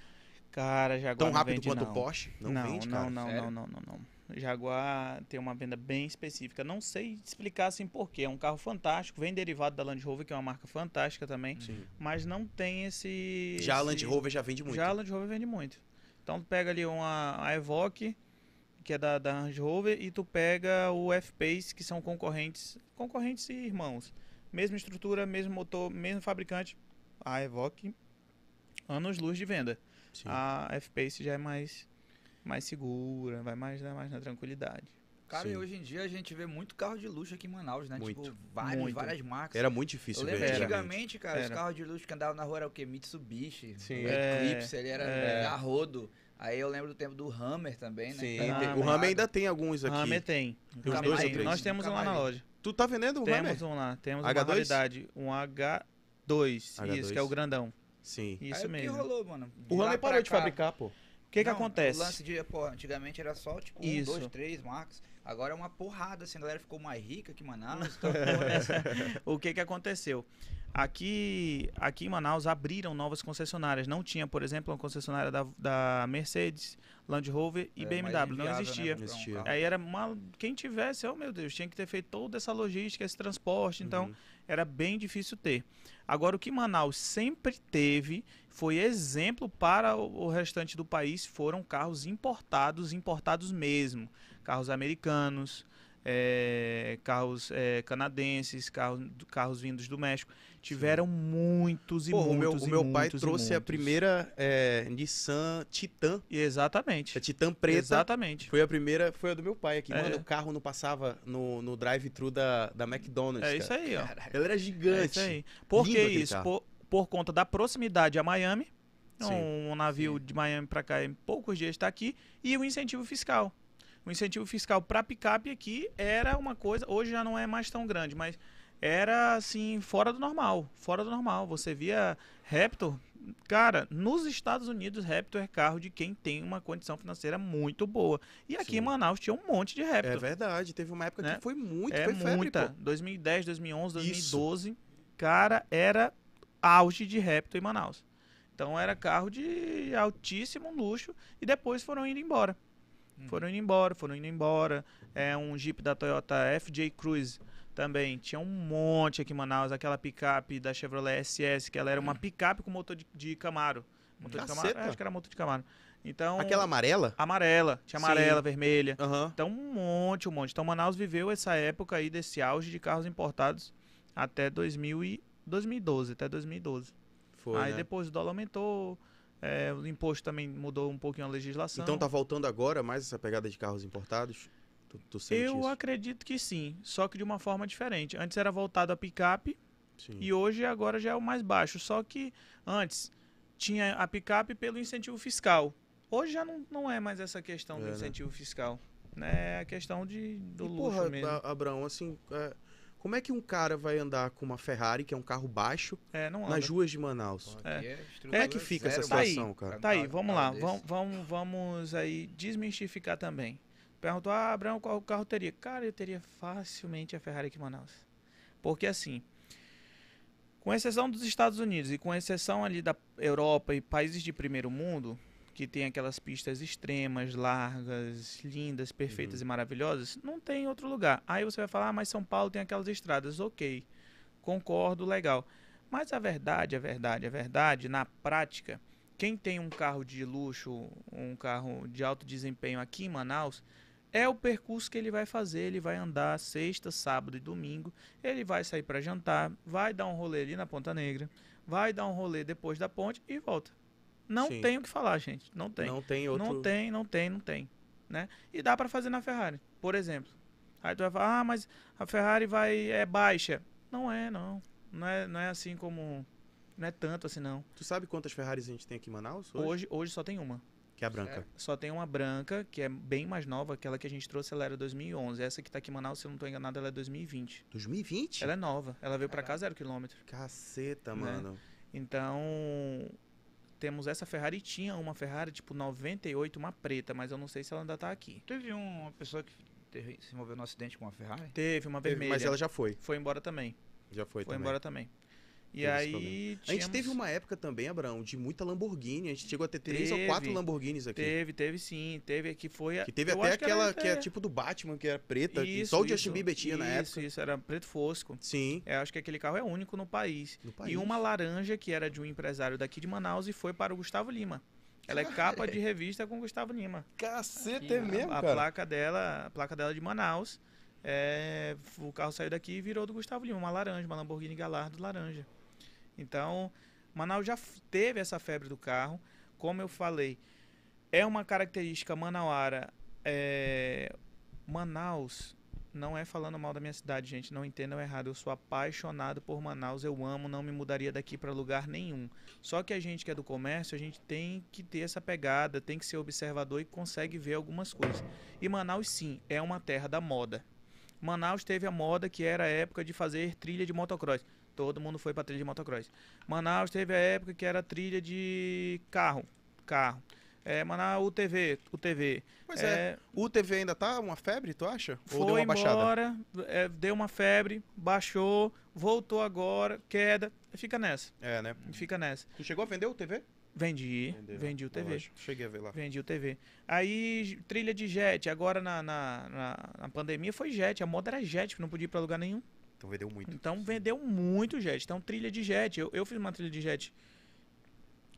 Cara, Jaguar Tão não rápido vende, quanto não. o Porsche? Não, não, vende, não, cara. não, sério? não, não, não, não. Jaguar tem uma venda bem específica. Não sei explicar assim porquê. É um carro fantástico, vem derivado da Land Rover, que é uma marca fantástica também, Sim. mas não tem esse. Já a esse- Land Rover já vende muito. Já a Land Rover vende muito. Então tu pega ali uma a Evoque, que é da, da Land Rover, e tu pega o F-Pace, que são concorrentes, concorrentes e irmãos. Mesma estrutura, mesmo motor, mesmo fabricante. A Evoque, anos luz de venda. Sim. A F-Pace já é mais, mais segura, vai mais, né, mais na tranquilidade. Cara, Sim. e hoje em dia a gente vê muito carro de luxo aqui em Manaus, né? Muito. Tipo, vários, Muito. várias marcas. Era muito Eu difícil lembro ver que Era. antigamente. cara, os Era. carros de luxo que andavam na rua era o quê? Mitsubishi, Sim. o É, Eclipse, ele era é. a rodo. Aí eu lembro do tempo do Hammer também, né? Sim, o Hammer ainda tem alguns aqui. Hammer tem. Tem uns dois ou três? Nós temos um lá na loja. Tu tá vendendo o Temos Hammer? um lá, temos H2? uma raridade, um H2, H2. isso, que é o grandão. Sim. Isso Aí o mesmo. que rolou, mano? De O Hammer parou de fabricar, pô. O que que acontece? O lance de, pô, antigamente era só, tipo, um, Isso. dois, três marcas. Agora é uma porrada, assim, a galera ficou mais rica que Manaus. Então, pô, nessa- o que que aconteceu? Aqui, aqui em Manaus abriram novas concessionárias. Não tinha, por exemplo, uma concessionária da, da Mercedes, Land Rover e é BMW. mais Não inviável, né, existia. um Existia. Aí era uma. Quem tivesse, oh meu Deus, tinha que ter feito toda essa logística, esse transporte. Então, Uhum. era bem difícil ter. Agora, o que Manaus sempre teve foi exemplo para o restante do país foram carros importados, importados mesmo. Carros americanos, eh, carros eh, canadenses, carros, carros vindos do México. Tiveram muitos e Pô, o meu, muitos o meu pai muitos trouxe a muitos. primeira é, Nissan Titan. Exatamente. A Titan preta. Exatamente. Foi a primeira, foi a do meu pai aqui. É. Mano, o carro não passava no, no drive-thru da, da McDonald's. É isso cara. aí, ó. Caralho. Ela era É gigante. isso aí. Por Lindo que isso? Por, por conta da proximidade a Miami. Sim, Um, navio de Miami para cá em poucos dias está aqui. E o incentivo fiscal. O incentivo fiscal para picape aqui era uma coisa. Hoje já não é mais tão grande, mas era assim, fora do normal. Fora do normal. Você via Raptor. Cara, nos Estados Unidos, Raptor é carro de quem tem uma condição financeira muito boa. E aqui Sim. em Manaus tinha um monte de Raptor. É verdade. Teve uma época Né? que foi muito, é foi febre, muita. pô. 2010, 2011, Isso. 2012. Cara, era auge de Raptor em Manaus. Então era carro de altíssimo luxo e depois foram indo embora. Hum. Foram indo embora, foram indo embora. É um Jeep da Toyota FJ Cruise também. Tinha um monte aqui em Manaus, aquela picape da Chevrolet SS, que ela era uma picape com motor de, de Camaro. Motor de Camaro? Caceta. É, acho que era motor de Camaro. Então, Aquela amarela? amarela, tinha Sim. amarela, vermelha. Aham. Então, um monte, um monte. Então, Manaus viveu essa época aí desse auge de carros importados até 2000 e 2012, até 2012. Foi, aí né? depois o dólar aumentou, é, o imposto também mudou um pouquinho a legislação. Então tá voltando agora mais essa pegada de carros importados? Tu, tu Eu isso? acredito que sim, só que de uma forma diferente. Antes era voltado a picape Sim. e hoje agora já é o mais baixo. Só que antes tinha a picape pelo incentivo fiscal. Hoje já não, não é mais essa questão É, do né? incentivo fiscal. Né? É a questão de, do E, luxo porra, mesmo. Abraão, assim, é, como é que um cara vai andar com uma Ferrari, que é um carro baixo, É, nas ruas de Manaus? Aqui é Como é que fica essa zero, Tá aí, situação, cara? Tá aí, vamos lá. Vamos, vamos, vamos aí desmistificar também. Perguntou, ah, Abraão, qual carro teria? Cara, eu teria facilmente a Ferrari aqui em Manaus. Porque assim, com exceção dos Estados Unidos e com exceção ali da Europa e países de primeiro mundo, que tem aquelas pistas extremas, largas, lindas, perfeitas e maravilhosas, não tem outro lugar. Aí você vai falar, ah, mas São Paulo tem aquelas estradas. Ok, concordo, legal. Mas a verdade, a verdade, a verdade, na prática, quem tem um carro de luxo, um carro de alto desempenho aqui em Manaus, é o percurso que ele vai fazer. Ele vai andar sexta, sábado e domingo. Ele vai sair para jantar, vai dar um rolê ali na Ponta Negra, vai dar um rolê depois da ponte e volta. Não Sim. tem o que falar, gente. Não tem. Não tem outro... Não tem, não tem, não tem. Né? E dá para fazer na Ferrari, por exemplo. Aí tu vai falar, ah, mas a Ferrari vai é baixa. Não é, não. Não é, não é assim como. Não é tanto assim, não. Tu sabe quantas Ferraris a gente tem aqui em Manaus hoje? Hoje, hoje só tem uma. Que é a branca. Só tem uma branca, que é bem mais nova, aquela que a gente trouxe, ela era 2011. Essa que tá aqui em Manaus, se eu não tô enganado, ela é 2020. 2020? Ela é nova. Ela veio pra cá zero quilômetro. Caceta, Né? mano. Então, temos essa Ferrari. Tinha uma Ferrari, tipo, 98, uma preta, mas eu não sei se ela ainda tá aqui. Teve uma pessoa que teve- se envolveu num acidente com uma Ferrari? Teve uma Teve, vermelha. mas ela já foi. Foi embora também. Já foi, Foi, também. embora também. E Teve aí. A gente teve uma época também, Abraão, de muita Lamborghini. A gente chegou a ter três ou Teve. quatro Lamborghinis aqui. Teve, teve sim. Teve que foi. a- Que teve eu até aquela que é tipo do Batman, que era preta, que Isso, só o Justin Bieber tinha na época. Isso, isso, era preto fosco. Sim, Eu acho que aquele carro é único no país. no país. E uma laranja que era de um empresário daqui de Manaus e foi para o Gustavo Lima. Ela é capa de revista com Gustavo Lima. Cacete, Que é a- mesmo, a cara? placa dela, a placa dela é de Manaus. é, o carro saiu daqui e virou do Gustavo Lima, uma laranja, uma Lamborghini Gallardo laranja. Então, Manaus já teve essa febre do carro. Como eu falei, é uma característica manauara. é, Manaus não é falando mal da minha cidade, gente, não entendam errado. Eu sou apaixonado por Manaus, eu amo, não me mudaria daqui para lugar nenhum. Só que a gente que é do comércio, a gente tem que ter essa pegada, tem que ser observador e consegue ver algumas coisas. E Manaus, sim, é uma terra da moda. Manaus teve a moda que era a época de fazer trilha de motocross. Todo mundo foi para trilha de motocross. Manaus teve a época que era trilha de carro, carro. É, Manaus UTV, UTV. Pois é. O TV ainda tá uma febre, tu acha? Ou deu uma baixada? embora, é, deu uma febre, baixou, voltou agora, queda, fica nessa, É, né? fica nessa. Tu chegou a vender o TV? Vendi, Vendeu. vendi o TV. Lógico, Cheguei a ver lá. Vendi o TV. Aí, trilha de jet. Agora, na, na, na, na pandemia, foi jet. A moda era jet, não podia ir pra lugar nenhum. Então vendeu muito. Então, vendeu muito jet. Então, trilha de jet. Eu, eu fiz uma trilha de jet.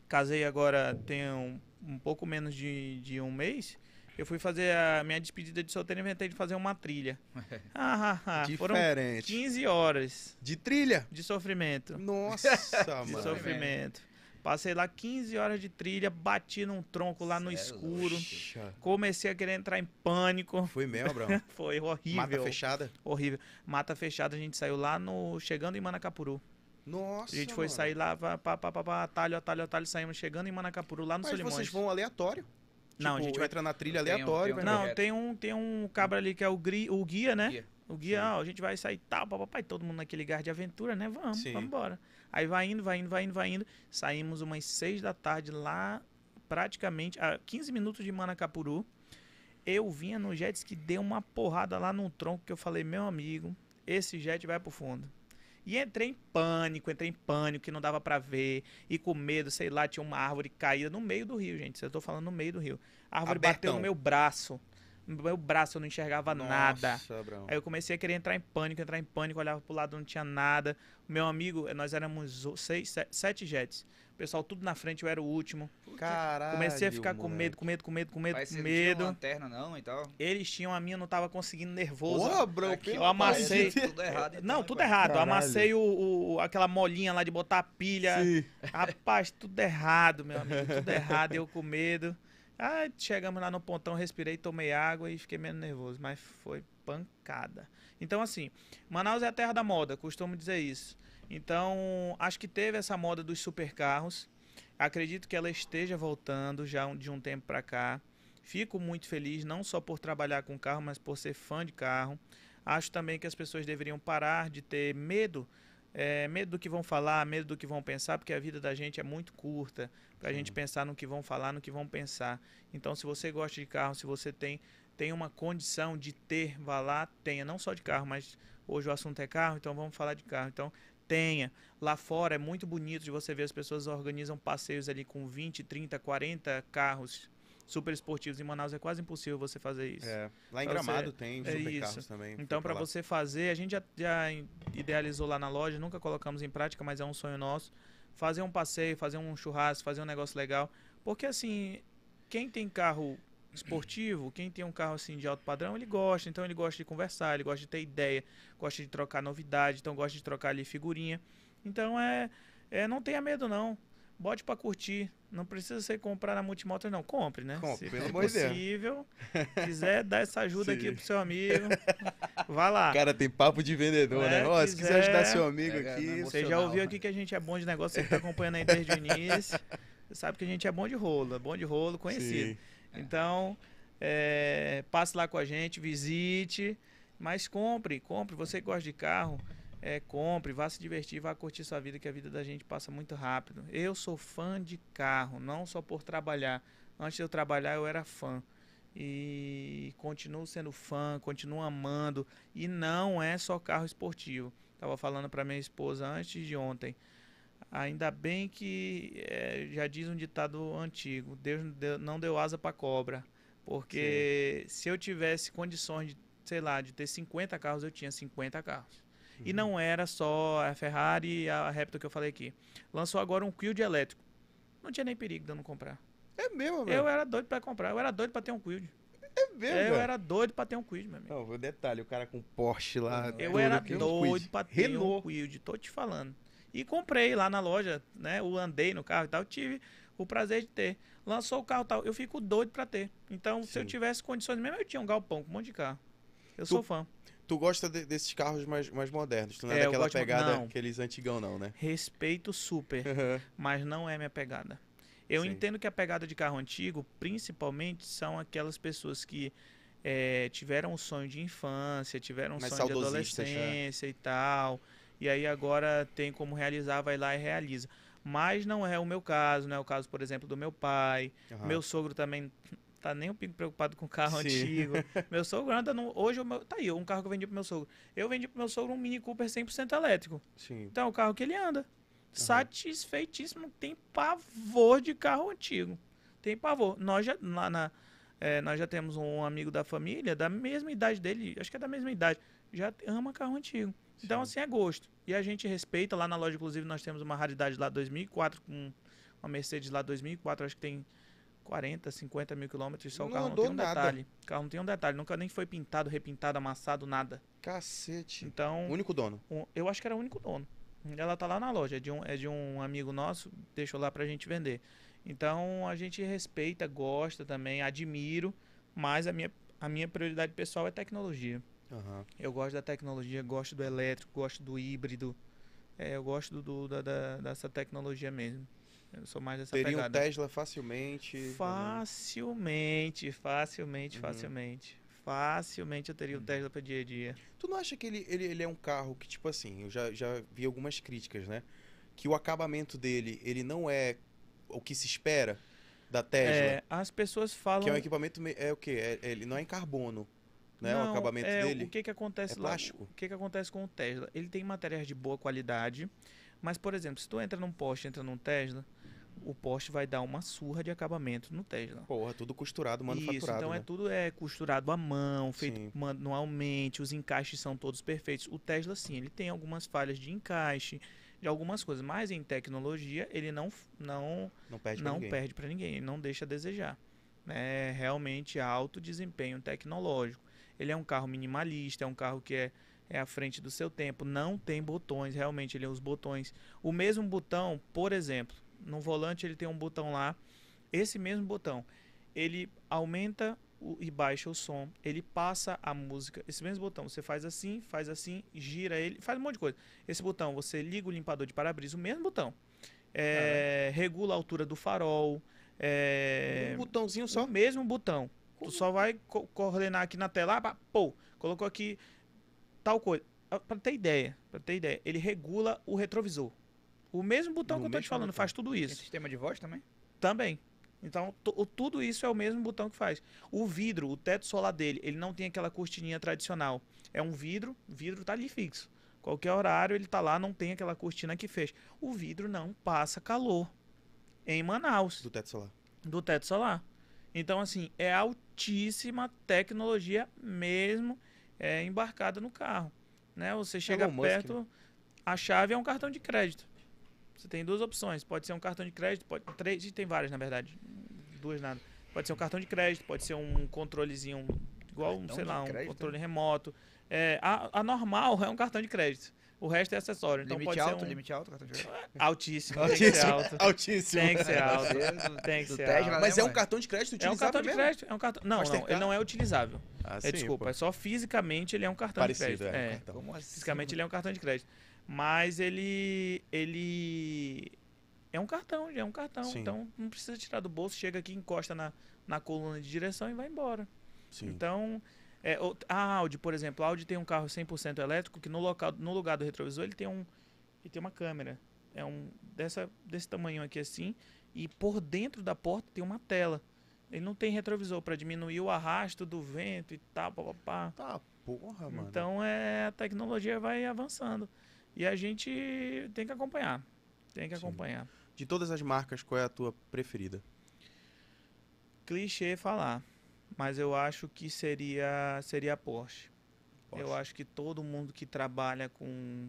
Casei agora, tem um, um pouco menos de, de um mês. Eu fui fazer a minha despedida de solteiro e inventei de fazer uma trilha. Ah, ah, ah. Foram Diferente. 15 horas De trilha? de sofrimento. Nossa, De mano. sofrimento. Passei lá 15 horas de trilha, bati num tronco lá no é escuro. Puxa. Comecei a querer entrar em pânico. Foi mesmo, Abraão? Foi horrível. Mata fechada? Horrível. Mata fechada, a gente saiu lá no. Chegando em Manacapuru. Nossa, A gente foi mano. sair lá, pá, pá, pá, pá, pá, atalho, atalho, atalho, saímos chegando em Manacapuru, lá no Mas Solimões. vocês vão aleatório? Não, a Tipo, gente vai. entra na trilha Tem um- aleatório, tem um Não, tem um, tem um cabra ali que é o, gri, o guia, né? Guia. O guia, Sim. ó, a gente vai sair tal, papai, todo mundo naquele lugar de aventura, né? Vamos, Sim. vamos embora. Aí vai indo, vai indo, vai indo, vai indo. Saímos umas seis da tarde lá, praticamente, a 15 minutos de Manacapuru. Eu vinha no jet que deu uma porrada lá num tronco que eu falei, meu amigo, esse jet vai pro fundo. E entrei em pânico, entrei em pânico, que não dava pra ver, e com medo, sei lá, tinha uma árvore caída no meio do rio, gente. Eu tô falando no meio do rio. A árvore bateu Abertão. no meu braço. No meu braço eu não enxergava nada. Nossa, Abraão. Aí eu comecei a querer entrar em pânico, entrar em pânico, olhava pro lado, não tinha nada. Meu amigo, nós éramos seis, se- sete jets. O pessoal tudo na frente, eu era o último. Caralho, Comecei a ficar com moleque. medo, com medo, com medo, com medo, com medo. lanterna não e tal. Eles tinham a minha, eu não tava conseguindo nervoso. Porra, Abraão, Aqui, eu amassei-. Tudo errado. então, não, tudo errado. Eu Caralho. amassei o, o- aquela molinha lá de botar a pilha. Sim. Rapaz, tudo errado, meu amigo. Tudo errado, eu com medo. Ah, chegamos lá no pontão, respirei, tomei água e fiquei menos nervoso. Mas foi pancada. Então, assim, Manaus é a terra da moda, costumo dizer isso. Então, acho que teve essa moda dos supercarros. Acredito que ela esteja voltando já de um tempo para cá. Fico muito feliz, não só por trabalhar com carro, mas por ser fã de carro. Acho também que as pessoas deveriam parar de ter medo, é, medo do que vão falar, medo do que vão pensar, porque a vida da gente é muito curta para a gente pensar no que vão falar, no que vão pensar. Então, se você gosta de carro, se você tem, tem uma condição de ter, vá lá, tenha. Não só de carro, mas hoje o assunto é carro, então vamos falar de carro. Então, tenha. Lá fora é muito bonito de você ver as pessoas organizam passeios ali com 20, 30, 40 carros super esportivos. Em Manaus é quase impossível você fazer isso. É, lá em Pra Gramado você- tem é supercarros isso. também. Então, para você fazer, a gente já, já idealizou lá na loja, nunca colocamos em prática, mas é um sonho nosso. Fazer um passeio, fazer um churrasco, fazer um negócio legal. Porque, assim, quem tem carro esportivo, quem tem um carro assim de alto padrão, ele gosta. Então, ele gosta de conversar, ele gosta de ter ideia, gosta de trocar novidade, então gosta de trocar ali figurinha. Então, é, é não tenha medo, não. Bote para curtir. Não precisa você comprar na Multimotos, não. Compre, né? Compre, Se pelo for amor de Deus. possível, quiser dar essa ajuda aqui Sim. pro seu amigo, vá lá. Cara, tem papo de vendedor, É, né? Ó, se quiser quiser, ajudar seu amigo pega aqui. na Você já ouviu né? aqui que a gente é bom de negócio, você que tá acompanhando aí desde o início. Você sabe que a gente é bom de rolo, é bom de rolo, conhecido. Sim. Então, é, passe lá com a gente, visite, mas compre, compre. Você que gosta de carro, é, compre, vá se divertir, vá curtir sua vida, que a vida da gente passa muito rápido. Eu sou fã de carro, não só por trabalhar. Antes de eu trabalhar, eu era fã. E continuo sendo fã, continuo amando. E não é só carro esportivo. Tava falando para minha esposa antes de ontem. Ainda bem que é, já diz um ditado antigo: Deus não deu- asa para cobra. Porque se eu tivesse condições de, sei lá, de ter 50 carros, eu tinha 50 carros. E não era só a Ferrari e a Raptor que eu falei aqui. Lançou agora um Quid elétrico. Não tinha nem perigo de eu não comprar. É mesmo, Eu velho. era doido pra comprar. Eu era doido pra ter um Quid. É mesmo, eu era doido pra ter um Quid, meu amigo. Não, o detalhe, o cara com Porsche lá. Eu era é um doido Quid. pra ter um Renault. Quid, tô te falando. E comprei lá na loja, né? Eu andei no carro e tal, tive o prazer de ter. Lançou o carro e tal, eu fico doido pra ter. Então, se eu Sim. tivesse condições mesmo, eu tinha um galpão com um monte de carro. Eu sou fã. Tu gosta de- desses carros mais, mais modernos, tu não é, É, daquela pegada, não. aqueles antigão não, né? Respeito super, mas não é minha pegada. Eu Sim. entendo que a pegada de carro antigo, principalmente, são aquelas pessoas que eh, tiveram um sonho de infância, tiveram um Mais sonho de é. adolescência e tal. E aí agora tem como realizar, vai lá e realiza. Mas não é o meu caso, não é o caso, por exemplo, do meu pai. Aham. Meu sogro também tá nem um pouco preocupado com carro Sim. antigo. meu sogro anda no. Hoje, o meu, tá aí, um carro que eu vendi pro meu sogro. Eu vendi pro meu sogro um Mini Cooper 100% elétrico. Sim. Então, é o carro que ele anda. Satisfeitíssimo. Tem pavor de carro antigo. Tem pavor. Nós já, lá na, é, nós já temos um amigo da família, da mesma idade dele, acho que é da mesma idade, já ama carro antigo. Então, assim, é gosto. E a gente respeita. Lá na loja, inclusive, nós temos uma raridade lá 2004, com uma Mercedes lá 2004, acho que tem 40, 50 mil quilômetros, só o Não carro não tem um nada. detalhe. O carro não tem um detalhe. Nunca nem foi pintado, repintado, amassado, nada. Cacete. Então, O único dono. um- eu acho que era o único dono. Ela tá lá na loja, é de um, é de um amigo nosso, deixou lá pra gente vender. Então a gente respeita, gosta também, admiro, mas a minha, a minha prioridade pessoal é tecnologia. Aham. Eu gosto da tecnologia, gosto do elétrico, gosto do híbrido. É, eu gosto do, do- da, da- dessa tecnologia mesmo. Eu sou mais dessa Teria um pegada. Tesla facilmente. Facilmente, facilmente, Uhum. facilmente. Facilmente eu teria um Tesla para dia a dia. Tu não acha que ele, ele, ele é um carro que, tipo assim, eu já, já vi algumas críticas, né? Que o acabamento dele, ele não é o que se espera da Tesla. É, as pessoas falam. Que é um equipamento, me- é o quê? É- ele não é em carbono, né? o Não, acabamento é, dele. O que que acontece é lá? plástico? O que que acontece com o Tesla? Ele tem materiais de boa qualidade, mas por exemplo, se tu entra num Porsche, entra num Tesla, o Porsche vai dar uma surra de acabamento no Tesla. Porra, tudo costurado, manufaturado. Isso, então né? é tudo é costurado à mão, feito Sim. manualmente, os encaixes são todos perfeitos. O Tesla sim, ele tem algumas falhas de encaixe, de algumas coisas, mas em tecnologia ele não não Não perde não ninguém. perde para ninguém, ele não deixa a desejar. É realmente alto desempenho tecnológico. Ele é um carro minimalista, é um carro que é, é à frente do seu tempo, não tem botões, realmente ele é os botões. O mesmo botão, por exemplo, no volante ele tem um botão lá, esse mesmo botão, ele aumenta o- e baixa o som, ele passa a música, esse mesmo botão, você faz assim, faz assim, gira ele, faz um monte de coisa. Esse botão, você liga o limpador de para-brisa, o mesmo botão. É, regula a altura do farol, é, Um botãozinho o só. mesmo botão. Tu só vai co- coordenar aqui na tela, ah, pô, colocou aqui tal coisa. Ah, Pra ter ideia, para ter ideia, ele regula o retrovisor. O mesmo botão No que eu tô te falando botão. faz tudo Tem isso. sistema de voz também? Também. Então, tudo isso é o mesmo botão que faz. O vidro, o teto solar dele, ele não tem aquela cortininha tradicional. É um vidro, o vidro tá ali fixo. Qualquer horário ele tá lá, não tem aquela cortina que fecha. O vidro não passa calor. Em Manaus Do teto solar. do teto solar. Então, assim, é altíssima tecnologia mesmo é, embarcada no carro. Né? Você chega Elon Musk, perto, a chave é um cartão de crédito. Você tem duas opções. Pode ser um cartão de crédito, pode três, tem várias na verdade, duas nada. Pode ser um cartão de crédito, pode ser um controlezinho igual, um, Cartão sei lá, um crédito? controle remoto. É, a, a normal é um cartão de crédito. O resto é acessório. Então limite pode alto, ser um limite alto, cartão de crédito. altíssimo, tem que ser alto. Altíssimo. Tem que ser alto. Tem que ser Tesla, alto. Mas é um cartão de crédito É um utilizável cartão de crédito. É um cartão... Não, não, ele não é utilizável. Ah, é sim, desculpa, pô. é só fisicamente ele é um cartão Parecido, de crédito. é, um É, assim? fisicamente ele é um cartão de crédito. Mas ele ele é um cartão, é um cartão. Sim. Então não precisa tirar do bolso, chega aqui, encosta na, na coluna de direção e vai embora. Sim. Então, é, a Audi, por exemplo, a Audi tem um carro 100% elétrico que no local no lugar do retrovisor ele tem um ele tem uma câmera. É um dessa desse tamanho aqui assim e por dentro da porta tem uma tela. Ele não tem retrovisor para diminuir o arrasto do vento e tal, papapá. Tá, porra, mano. Então é, a tecnologia vai avançando. E a gente tem que acompanhar. Tem que Sim. acompanhar. De todas as marcas, qual é a tua preferida? Clichê falar, mas eu acho que seria seria a Porsche. Eu Porsche. acho que todo mundo que trabalha com,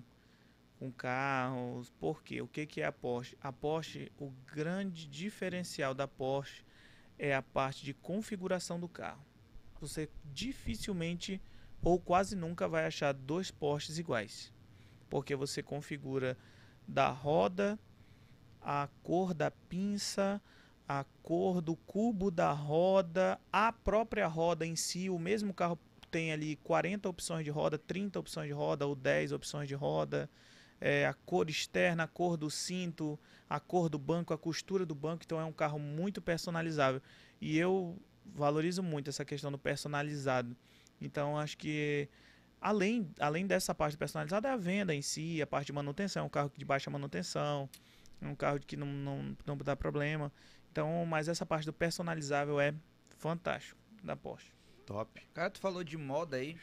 com carros. Por quê? O que, que é a Porsche? A Porsche, o grande diferencial da Porsche é a parte de configuração do carro. Você dificilmente ou quase nunca vai achar dois Porsches iguais. Porque você configura da roda, a cor da pinça, a cor do cubo da roda, a própria roda em si, o mesmo carro tem ali 40 opções de roda, 30 opções de roda ou 10 opções de roda, é, a cor externa, a cor do cinto, a cor do banco, a costura do banco, então é um carro muito personalizável. E eu valorizo muito essa questão do personalizado. Então acho que além, além dessa parte personalizada é a venda em si, a parte de manutenção, é um carro de baixa manutenção, é um carro que não, não, não dá problema. Então, mas essa parte do personalizável é fantástico da Porsche. Top. Cara, tu falou de moda aí.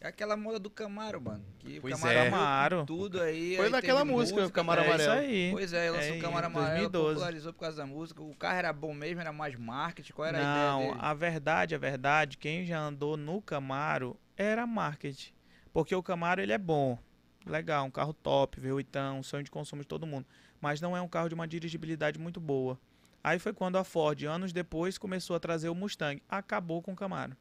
É aquela moda do Camaro, mano. Que Pois o Camaro é. Camaro. tudo aí. Foi aí daquela teve música, o Camaro é Amarelo. isso aí. Pois é, lançou É, o Camaro Amarelo, 2012. popularizou por causa da música. O carro era bom mesmo, era mais marketing. Qual era a não, ideia dele? a verdade, a verdade, quem já andou no Camaro era marketing. Porque o Camaro ele é bom, legal, um carro top, V8, sonho de consumo de todo mundo. Mas não é um carro de uma dirigibilidade muito boa. Aí foi quando a Ford, anos depois, começou a trazer o Mustang. Acabou com o Camaro.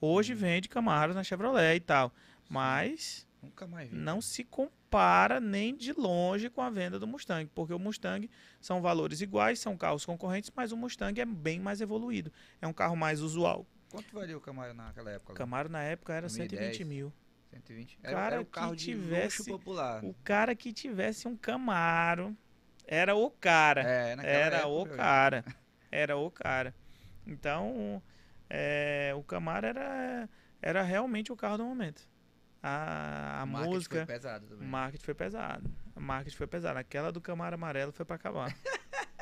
Hoje vende Camaros na Chevrolet e tal. Mas Nunca mais vi. não se compara nem de longe com a venda do Mustang, porque o Mustang são valores iguais, são carros concorrentes, mas o Mustang é bem mais evoluído. É um carro mais usual. Quanto valia o Camaro naquela época? O? Camaro na época era 2010. 120 mil. 120? Era, Cara era o carro que de tivesse luxo popular. O cara que tivesse um Camaro era o cara. É, Era época, o cara. Era o cara. Então, é, o Camaro era, era realmente o carro do momento. A, a O marketing música. Foi pesado O também. marketing foi pesado. O marketing foi pesado. Aquela do Camaro amarelo foi pra acabar.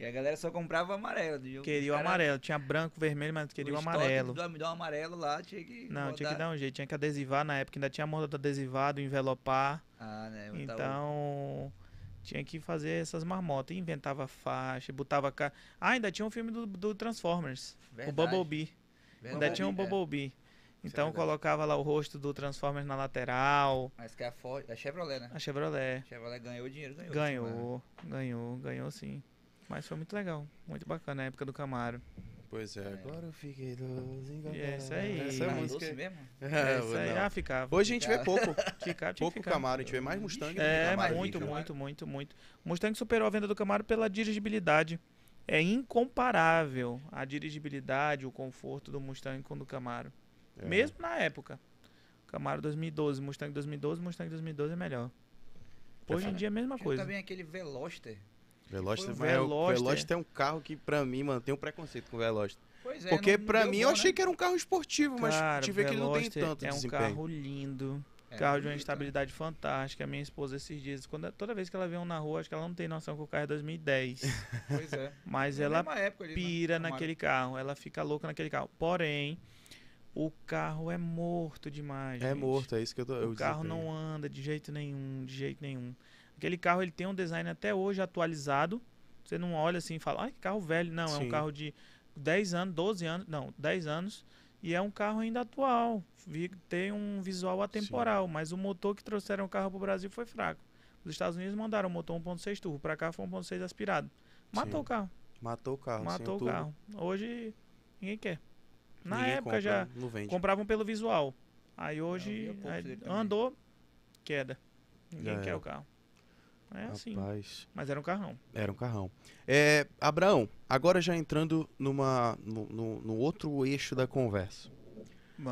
E a galera só comprava amarelo. viu? Queria o cara- amarelo. Tinha branco, vermelho, mas queria o, estoque amarelo. Do, do amarelo lá tinha que. Não, tinha que rodar. dar um jeito. Tinha que adesivar na época. Ainda tinha a moda do adesivado, envelopar. Ah, né? o- Então, tinha que fazer essas marmotas. Inventava faixa, botava... Ca... Ah, ainda tinha um filme do, do Transformers. Verdade, O Bumblebee. Ainda verdade, tinha um é. Bumblebee. Então verdade. colocava lá o rosto do Transformers na lateral. Mas que a Ford. A Chevrolet, né? A Chevrolet. A Chevrolet ganhou dinheiro, ganhou. Ganhou, ganhou, ganhou sim. Mas foi muito legal. Muito bacana a época do Camaro. Pois é, agora eu fiquei doce. E é isso aí. Essa Tá música. doce mesmo? É isso aí. Ah, ficava. Hoje a gente vê pouco. Ficava, Pouco ficar. Camaro, a gente vê mais Mustang do que É, Camaro. muito, Camaro. muito, muito, muito. O Mustang superou a venda do Camaro pela dirigibilidade. É incomparável a dirigibilidade, o conforto do Mustang com o do Camaro. É. Mesmo na época. Camaro 2012, Mustang 2012, Mustang 2012 é melhor. Hoje em dia é a mesma coisa. também aquele Veloster. Veloster, Foi um é, o Veloster. Veloster é um carro que pra mim, mano, tem um preconceito com o Veloster. Pois é, Porque não- não pra mim bom, eu né? achei que era um carro esportivo, mas Cara, tive que ele não tem Veloster tanto é um desempenho. carro lindo. É, carro de uma bonito, né? estabilidade fantástica. A minha esposa esses dias, quando, toda vez que ela vê um na rua, acho que ela não tem noção que o carro é 2010. Pois é. mas Na ela né? pira naquele carro, ela fica louca naquele carro. Porém, o carro é morto demais. É gente. morto, é isso que eu tô. eu O carro desempenho. não anda de jeito nenhum, de jeito nenhum. Aquele carro ele tem um design até hoje atualizado. Você não olha assim e fala, ai, que carro velho. Não, é Sim. um carro de 10 anos, 12 anos, não, 10 anos. E é um carro ainda atual. Tem um visual atemporal, mas o motor que trouxeram o carro pro Brasil foi fraco. Os Estados Unidos mandaram um motor 1.6 turbo, pra cá foi 1.6 aspirado. Matou Sim. o carro, Matou o carro. sem matou o turbo. carro. Hoje ninguém quer. Na Ninguém época compra, já Não vende. compravam pelo visual. Aí hoje poucos aí andou, queda. Ninguém Já quer o carro. É assim. Rapaz, Mas era um carrão. era um carrão. É, Abraão, agora já entrando numa, no, no- no outro eixo da conversa.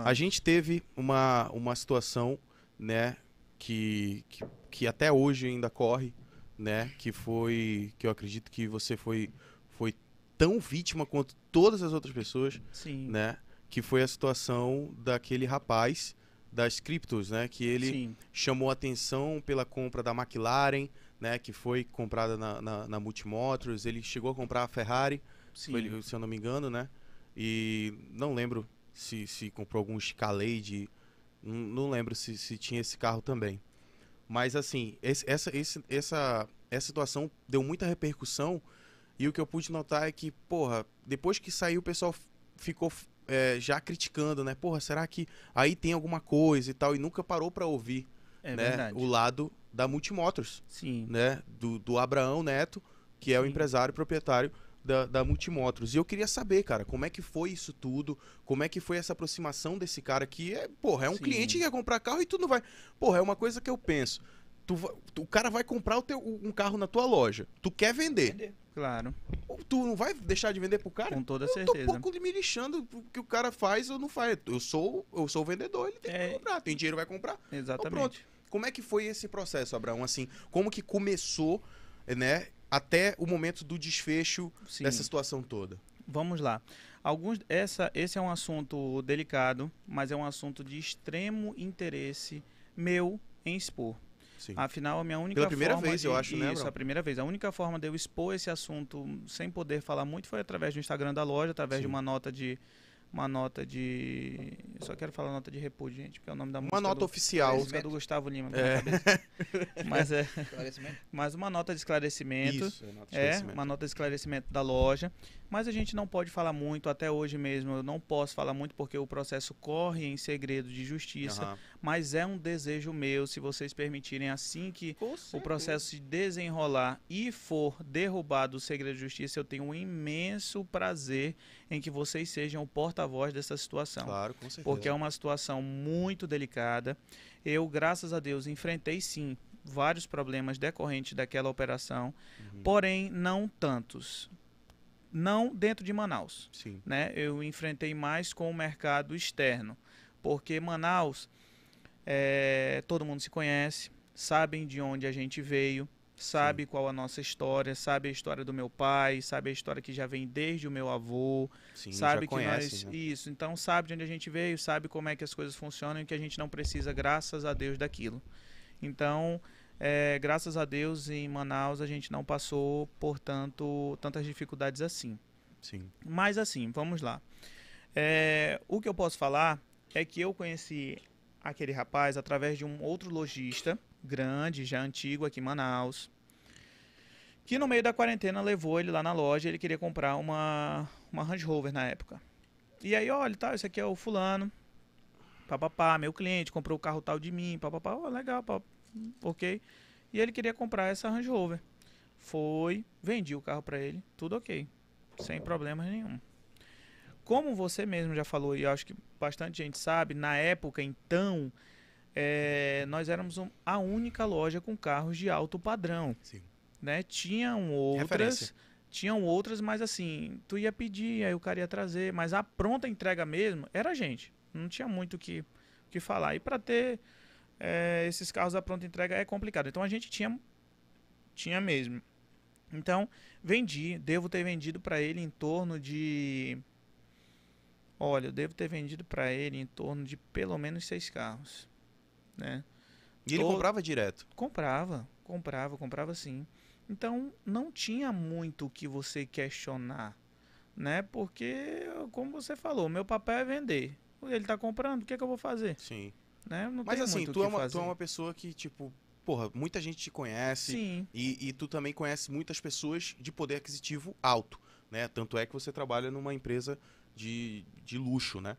A gente teve uma, uma situação, né, que, que, que até hoje ainda corre, né, que foi, que eu acredito que você foi, foi tão vítima quanto todas as outras pessoas, Sim. né, que foi a situação daquele rapaz das criptos, né, que ele Sim. chamou atenção pela compra da McLaren, né, que foi comprada na, na, na Multimotors, ele chegou a comprar a Ferrari, se eu não me engano, né? E não lembro se, se comprou algum Escalade, não, não lembro se, se tinha esse carro também. Mas assim, esse- essa, esse- essa, essa situação deu muita repercussão e o que eu pude notar é que, porra, depois que saiu o pessoal ficou é, já criticando, né? Porra, será que aí tem alguma coisa e tal? E nunca parou pra ouvir É né, o lado da Multimotors, Sim. né? Do, do Abraão Neto, que é o empresário e proprietário da, da Multimotors. E eu queria saber, cara, como é que foi isso tudo? Como é que foi essa aproximação desse cara que é, porra, é um Sim. cliente que quer comprar carro e tu não vai. Porra, é uma coisa que eu penso. Tu, tu- o cara vai comprar o teu, um carro na tua loja. Tu quer vender. Entender. Claro. Tu não vai deixar de vender pro cara? Com toda eu tô certeza. pouco me lixando o que o cara faz ou não faz. Eu sou, eu sou o vendedor, ele tem É. que comprar. Tem dinheiro, vai comprar. Exatamente. Como é que foi esse processo, Abraão? Assim, como que começou, né, até o momento do desfecho Sim. dessa situação toda? Vamos lá. Alguns, essa, esse é um assunto delicado, mas é um assunto de extremo interesse meu em expor. Sim. Afinal, a minha única Pela primeira forma vez, de, eu acho, né, Isso, a primeira vez. A única forma de eu expor esse assunto sem poder falar muito foi através do Instagram da loja, através de Sim. uma nota de uma nota de eu só quero falar nota de repúdio, gente, porque é o nome da música Uma nota do, oficial. música do Gustavo Lima, na É. minha cabeça. mas é, Esclarecimento? mas uma nota de esclarecimento. Isso, é nota de É, esclarecimento. uma nota de esclarecimento da loja. Mas a gente não pode falar muito, até hoje mesmo eu não posso falar muito porque o processo corre em segredo de justiça. Aham. Mas é um desejo meu, se vocês permitirem, assim que o processo se desenrolar e for derrubado o segredo de justiça, eu tenho um imenso prazer em que vocês sejam o porta-voz dessa situação. Claro, com certeza. Porque é uma situação muito delicada. Eu, graças a Deus, enfrentei sim vários problemas decorrentes daquela operação, Uhum. porém não tantos. Não dentro de Manaus Sim. né, eu enfrentei mais com o mercado externo, porque Manaus é, todo mundo se conhece, sabem de onde a gente veio, sabe qual a nossa história, sabe a história do meu pai, sabe a história que já vem desde o meu avô, Sim, sabe que conhece, nós né? isso, então sabe de onde a gente veio, sabe como é que as coisas funcionam e que a gente não precisa, graças a Deus, daquilo. Então, é, graças a Deus, em Manaus a gente não passou por tanto, tantas dificuldades assim. Sim. Mas assim, vamos lá. É, o que eu posso falar é que eu conheci aquele rapaz através de um outro lojista grande, já antigo aqui em Manaus, que no meio da quarentena levou ele lá na loja, ele queria comprar uma, uma Range Rover na época. E aí, olha, tá, esse aqui é o fulano, papapá, meu cliente, comprou o carro tal de mim, papapá, ó, legal, pá, ok. E ele queria comprar essa Range Rover. Foi, vendi o carro para ele, tudo ok sem problemas nenhum. Como você mesmo já falou, e eu acho que bastante gente sabe, na época então, é, nós éramos um- a única loja com carros de alto padrão. Sim. Né? Tinham outras, Referência. tinham outras, mas assim, tu ia pedir, aí o cara ia trazer, mas a pronta entrega mesmo era a gente. Não tinha muito o que, que falar. E para ter é, esses carros à pronta entrega é complicado. Então a gente tinha, tinha mesmo. Então, vendi, devo ter vendido para ele em torno de. Olha, eu devo ter vendido para ele em torno de pelo menos seis carros, né? E ele Todo- comprava direto. Comprava, comprava, comprava sim. Então, não tinha muito o que você questionar, né? Porque, como você falou, meu papel é vender. Ele tá comprando, o que, é que eu vou fazer? Sim. Né? Não Mas tem assim, tu é, uma, tu fazer. é uma pessoa que, tipo, porra, muita gente te conhece. Sim, E, e tu também conhece muitas pessoas de poder aquisitivo alto, né? Tanto é que você trabalha numa empresa de, de luxo, né?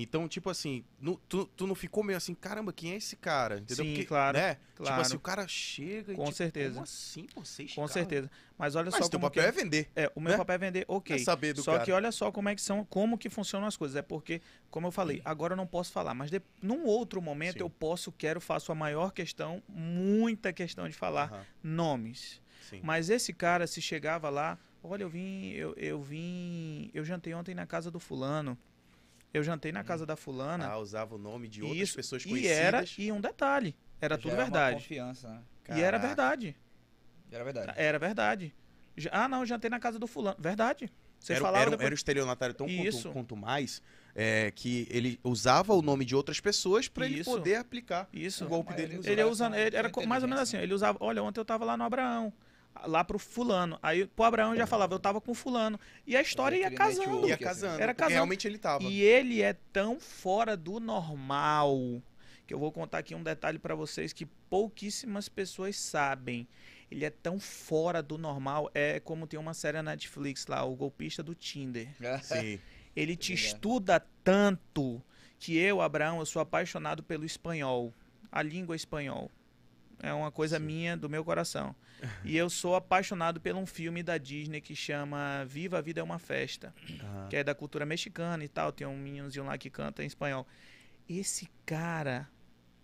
Então, tipo assim, nu- tu, tu não ficou meio assim, caramba, quem é esse cara? Entendeu? Sim, Porque, claro, Né? Tipo claro. assim, o cara chega e Com tipo, certeza. como assim, pô, seis com certeza. Mas olha Mas só como papel que... é vender, É, o meu né? papel é vender, ok. é saber do Só cara. que olha só como é que são, como que funcionam as coisas. É porque, como eu falei, agora eu não posso falar, mas de, num outro momento Sim. eu posso, quero, faço a maior questão, muita questão de falar Aham, nomes. sim. Mas esse cara se chegava lá, olha, eu vim, eu, eu vim, eu jantei ontem na casa do fulano. Eu jantei na casa da fulana. Ah, usava o nome de e outras isso, pessoas e conhecidas. era e um detalhe, era Já tudo é uma verdade. confiança, né? E era verdade. Era verdade. Era verdade. Ah, não, eu jantei na casa do fulano. Verdade. Você era, falava era, depois- era o estelionatário tão Isso. quanto, quanto mais é, que ele usava o nome de outras pessoas pra ele poder aplicar Isso. o golpe Mas dele ele nos Ele outros. usa, ele era co- mais ou menos assim, ele usava, olha, ontem eu tava lá no Abraão, lá pro fulano. Aí pro Abraão já falava, eu tava com fulano. E a história ia casando. network. Ia assim. casando. Era casando. Realmente ele tava. E ele é tão fora do normal que eu vou contar aqui um detalhe pra vocês que pouquíssimas pessoas sabem. Ele é tão fora do normal. É como tem uma série na Netflix lá, O Golpista do Tinder. Sim. Ele te Obrigado. estuda tanto que eu, Abraão, eu sou apaixonado pelo espanhol, a língua espanhol. É uma coisa Sim. minha, do meu coração. E eu sou apaixonado por um filme da Disney que chama Viva a Vida é uma Festa, Ah, que é da cultura mexicana e tal. Tem um meninozinho lá que canta em espanhol. Esse cara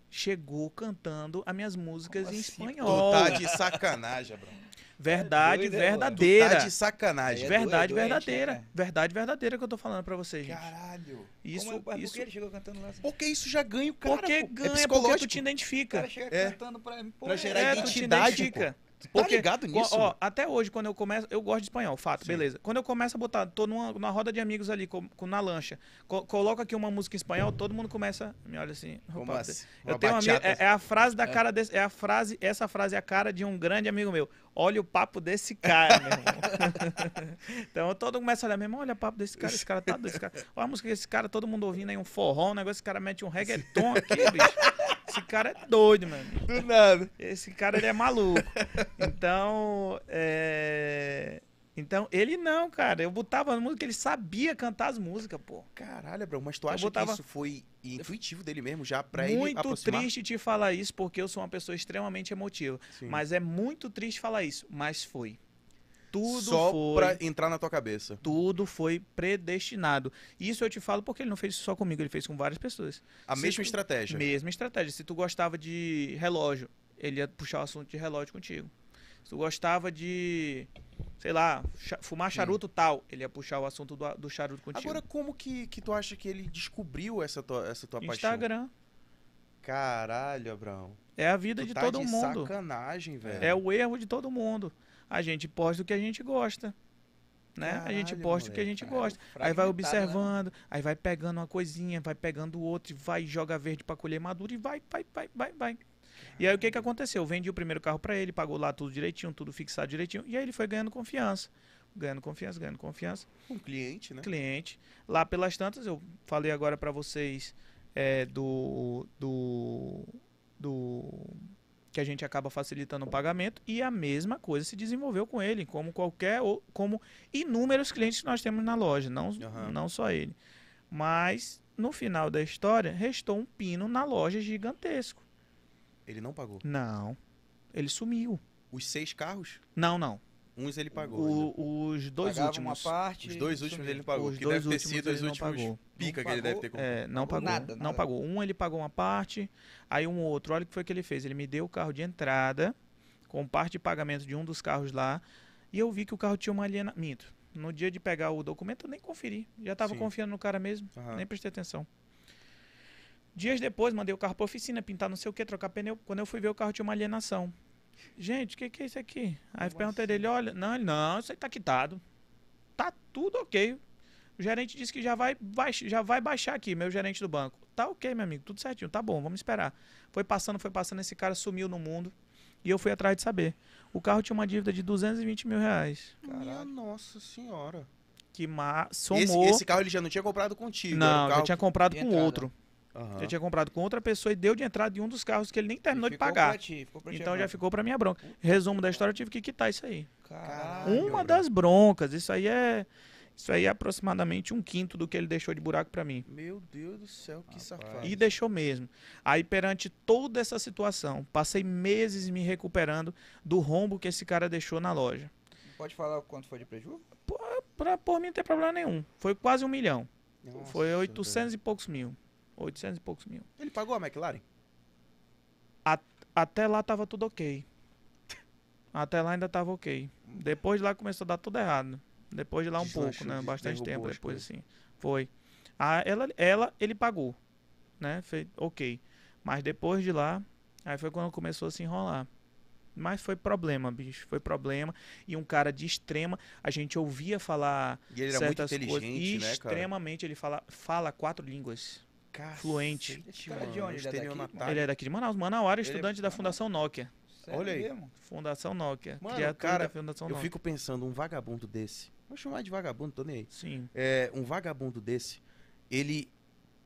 chegou cantando as minhas músicas Como em assim? Tu espanhol. tá de sacanagem, Abraão. Verdade doido, é, Tu verdadeira. tá de sacanagem. É Verdade doente, verdadeira. é. Verdade verdadeira que eu tô falando pra vocês, gente. Caralho. Isso, Como é- mas por isso que ele chegou cantando lá? assim? Porque isso já ganha o cara, Porque pô. ganha, é porque tu te O identifica. cara chega É. cantando pra mim. Pô, Pra é- gerar É, tu te identidade, identifica. Tu tá Porque- ligado Ó, nisso? ó, até hoje, quando eu começo, eu gosto de espanhol, fato, Sim. beleza. Quando eu começo a botar, tô numa, numa roda de amigos ali, com, com- na lancha, co coloco aqui uma música em espanhol, todo mundo começa, me olha assim. Como assim? Eu Uma tenho um bachata. é, é a frase da É. cara desse, é a frase, essa frase é a cara de um grande amigo meu. Olha o papo desse cara, meu irmão. então todo mundo começa a olhar, meu irmão, olha o papo desse cara, esse cara tá doido, esse cara. Olha a música desse cara, todo mundo ouvindo aí um forró, um negócio, esse cara mete um reggaeton aqui, bicho. Esse cara é doido, mano. Do nada. Esse cara ele é maluco. Então, é... então ele não, cara. Eu botava música, ele sabia cantar as músicas, pô. Caralho, Abraão, mas tu acha botava- que isso foi intuitivo dele mesmo, já pra ele muito aproximar? triste te falar isso porque eu sou uma pessoa extremamente emotiva. Sim. Mas é muito triste falar isso, mas foi. Tudo Só foi. pra entrar na tua cabeça. Tudo foi predestinado. Isso eu te falo porque ele não fez isso só comigo, ele fez com várias pessoas. A Se mesma tu- estratégia. Mesma estratégia. Se tu gostava de relógio, ele ia puxar o assunto de relógio contigo. Se tu gostava de, sei lá, fumar charuto tal, ele ia puxar o assunto do, do charuto contigo. Agora, como que, que tu acha que ele descobriu essa tua, essa tua paixão? Instagram. Caralho, Abraão. É a vida Tu de tá todo de mundo. sacanagem, velho. É o erro de todo mundo. A gente posta o que a gente gosta. Né? a gente Caralho, posta o que a moleque. gente Caralho, gosta. Aí vai fragmentado, observando, aí vai pegando uma coisinha, vai pegando outra, e vai joga verde pra colher maduro e vai, vai, vai, vai, vai. E aí o que que aconteceu? Eu vendi o primeiro carro pra ele, pagou lá tudo direitinho, tudo fixado direitinho, e aí ele foi ganhando confiança. Ganhando confiança, ganhando confiança. Um cliente, né? Cliente. Lá pelas tantas, eu falei agora pra vocês é, do, do, do que a gente acaba facilitando o pagamento e a mesma coisa se desenvolveu com ele, como qualquer ou como inúmeros clientes que nós temos na loja, não, Aham. não só ele. Mas no final da história, restou um pino na loja gigantesco. Ele não pagou. Não. Ele sumiu. Os seis carros, Não, não. uns ele pagou. O- os dois Pagava últimos. uma parte. Os dois últimos ele pagou. Os que dois deve ter últimos sido os não últimos pagou. pica Não que ele deve pagou? ter comprado. É, não Pagou pagou. nada, não nada. pagou. Um ele pagou uma parte, aí um outro, olha o que foi que ele fez. Ele me deu o carro de entrada, com parte de pagamento de um dos carros lá, e eu vi que o carro tinha uma aliena. Minto. No dia de pegar o documento, eu nem conferi. Já tava Sim. confiando no cara mesmo, Aham. nem prestei atenção. Dias depois, mandei o carro pra oficina, pintar não sei o que, trocar pneu. Quando eu fui ver, o carro tinha uma alienação. Gente, o que, que é isso aqui? Aí eu perguntei assim? dele, olha, não, ele, não, isso aí tá quitado. Tá tudo ok. O gerente disse que já vai, baix- já vai baixar aqui, meu gerente do banco. Tá ok, meu amigo, tudo certinho, tá bom, vamos esperar. Foi passando, foi passando, esse cara sumiu no mundo. E eu fui atrás de saber. O carro tinha uma dívida de 220 mil reais. Minha Caralho. nossa senhora. Que ma Esse, somou. esse carro ele já não tinha comprado contigo. um não, carro... já tinha comprado com entrada. outro. Aham. Já tinha comprado com outra pessoa e deu de entrada em um dos carros que ele nem terminou de pagar. pra ti, ficou pra ti Então já ficou pra minha bronca. Resumo da história, eu tive que quitar isso aí. Caralho. Uma Abraão. das broncas. Isso aí é. Isso aí é aproximadamente um quinto do que ele deixou de buraco pra mim. Meu Deus do céu, que Rapaz. safado. E deixou mesmo. Aí, perante toda essa situação, passei meses me recuperando do rombo que esse cara deixou na loja. Pode falar quanto foi de prejuízo? Pra, por mim não tem problema nenhum. Foi quase um milhão. Nossa, Foi velho. 800 e poucos mil. 800 e poucos mil. Ele pagou a McLaren? Até lá tava tudo ok. Até lá ainda tava ok. Depois de lá começou a dar tudo errado. Depois de lá um Deslanchou, pouco, né? Bastante tempo depois, assim. Foi. Ah, ela, ela, ele pagou. Né? Fez, ok. Mas depois de lá, aí foi quando começou a se enrolar. Mas foi problema, bicho. Foi problema. E um cara de extrema. A gente ouvia falar E ele era muito certas coisas. inteligente, né, cara? Extremamente. Ele fala, fala quatro línguas. Fluente. Cacete, Cara, de onde? Ele é daqui? estelionatário. Ele é daqui de Manaus. Manauara, Ele é- estudante da Fundação Nokia. Sério Olha aí. mesmo? Fundação Nokia. Mano, criatura cara, da Fundação Eu Nokia. fico pensando, um vagabundo desse. Vou chamar de vagabundo, tô nem aí. Sim. É, um vagabundo desse, ele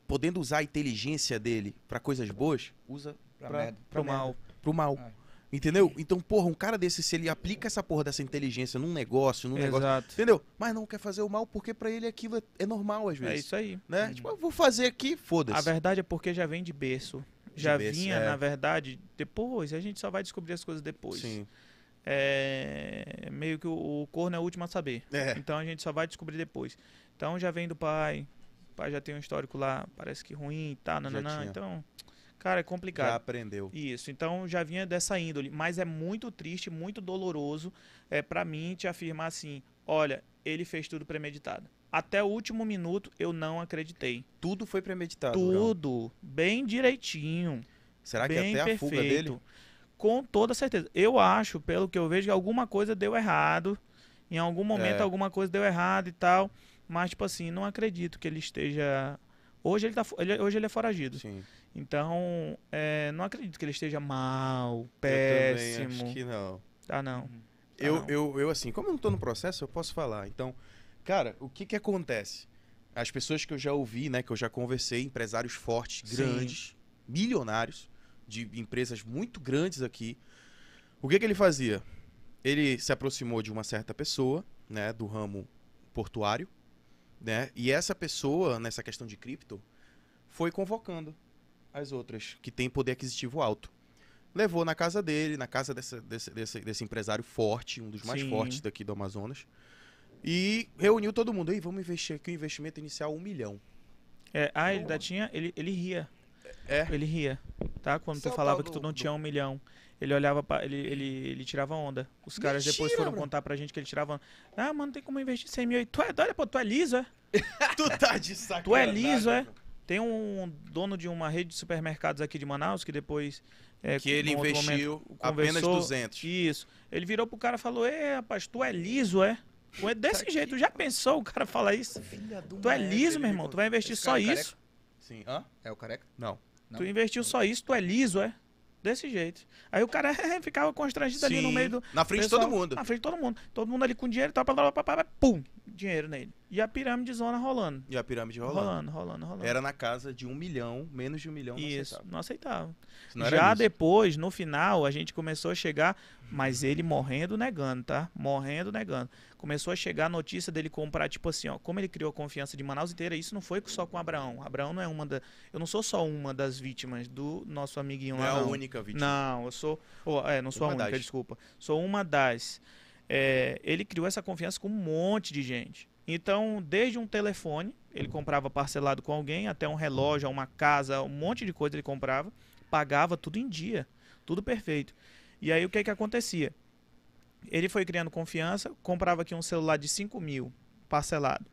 podendo usar a inteligência dele pra coisas boas, usa Pra Pra- merda. Pro merda. mal. pro mal. É. Entendeu? Então, porra, um cara desse, se ele aplica essa porra dessa inteligência num negócio, num negócio. Exato. Entendeu? Mas não quer fazer o mal porque pra ele aquilo é, é normal às É vezes. isso aí. Né? Tipo, eu vou fazer aqui, A foda-se. verdade é porque já vem de berço. De Já berço, vinha, é. na verdade, depois. A gente só vai descobrir as coisas depois. Sim. É meio que o, o corno é o último a saber. É. Então a gente só vai descobrir depois. Então já vem do pai. O pai já tem um histórico lá, parece que ruim, tá, nananã. Então, cara, é Já complicado. aprendeu. Isso, então já vinha dessa índole, mas é muito triste, muito doloroso é para mim te afirmar assim, olha, ele fez tudo premeditado. Até o último minuto eu não acreditei. Tudo foi premeditado. Tudo bem direitinho, Será que até a fuga dele? perfeito. Com toda certeza. Eu acho, pelo que eu vejo, que alguma coisa deu errado. Em algum momento É. alguma coisa deu errado e tal, mas tipo assim, não acredito que ele esteja Hoje ele, tá, hoje ele é foragido. Sim. Então, é, não acredito que ele esteja mal, Eu também péssimo. acho que não. Tá, não. Tá, Eu, não. eu, eu, assim, como eu não tô no processo, eu posso falar. Então, cara, o que que acontece? As pessoas que eu já ouvi, né, que eu já conversei, empresários fortes, Sim. grandes, milionários, de empresas muito grandes aqui. O que que ele fazia? Ele se aproximou de uma certa pessoa, né, do ramo portuário, né, e essa pessoa, nessa questão de cripto, foi convocando as outras que têm poder aquisitivo alto. Levou na casa dele, na casa dessa- desse, desse, desse empresário forte, um dos mais Sim. fortes daqui do Amazonas, e reuniu todo mundo. Ei, vamos investir aqui, o investimento inicial um milhão. É, ah, ele ainda tinha. Ele, ele ria. É. Ele ria. Tá? Quando é tu falava que tu não tinha um milhão. Ele olhava pra. Ele, ele, ele tirava onda. Os caras depois Mentira, foram bro. contar pra gente que ele tirava onda. Ah, mano, tem como investir 100 mil aí. Tu é doido, pô, tu é liso, é? tu tá de sacanagem. Tu é liso, é? Tem um dono de uma rede de supermercados aqui de Manaus que depois. é, Que ele investiu momento, apenas conversou. 200. Isso. Ele virou pro cara e falou: Ei, rapaz, tu é liso, é? Tu é desse jeito. Já pensou o cara falar isso? Filha do Tu é liso, meu me irmão. Tu vai investir só é isso? Sim. Hã? É o careca? Não. Não. Tu investiu só isso, tu é liso, é? Desse jeito. Aí o cara ficava constrangido ali no Sim, meio do. Na frente de pessoal, todo mundo. Na frente de todo mundo. Todo mundo ali com dinheiro e tal, pá, pá, pá, pá, pá, pum, dinheiro nele. E a pirâmide zona rolando. E a pirâmide rolando. Rolando, rolando, rolando. Era na casa de um milhão, menos de um milhão. não Isso, aceitava. não aceitava. Não Já isso. depois, no final, a gente começou a chegar, mas ele morrendo negando, tá? Morrendo negando. Começou a chegar a notícia dele comprar, tipo assim, ó, como ele criou a confiança de Manaus inteira, isso não foi só com o Abraão. Abraão não é uma da. Eu não sou só uma das vítimas do nosso amiguinho Não é lá. a não. única vítima. Não, eu sou. oh, é, não sou Uma a única, das. desculpa. Sou uma das. É, ele criou essa confiança com um monte de gente. Então, desde um telefone, ele comprava parcelado com alguém, até um relógio, uma casa, um monte de coisa ele comprava, pagava tudo em dia, tudo perfeito. E aí o que que acontecia? Ele foi criando confiança, comprava aqui um celular de 5 mil, parcelado.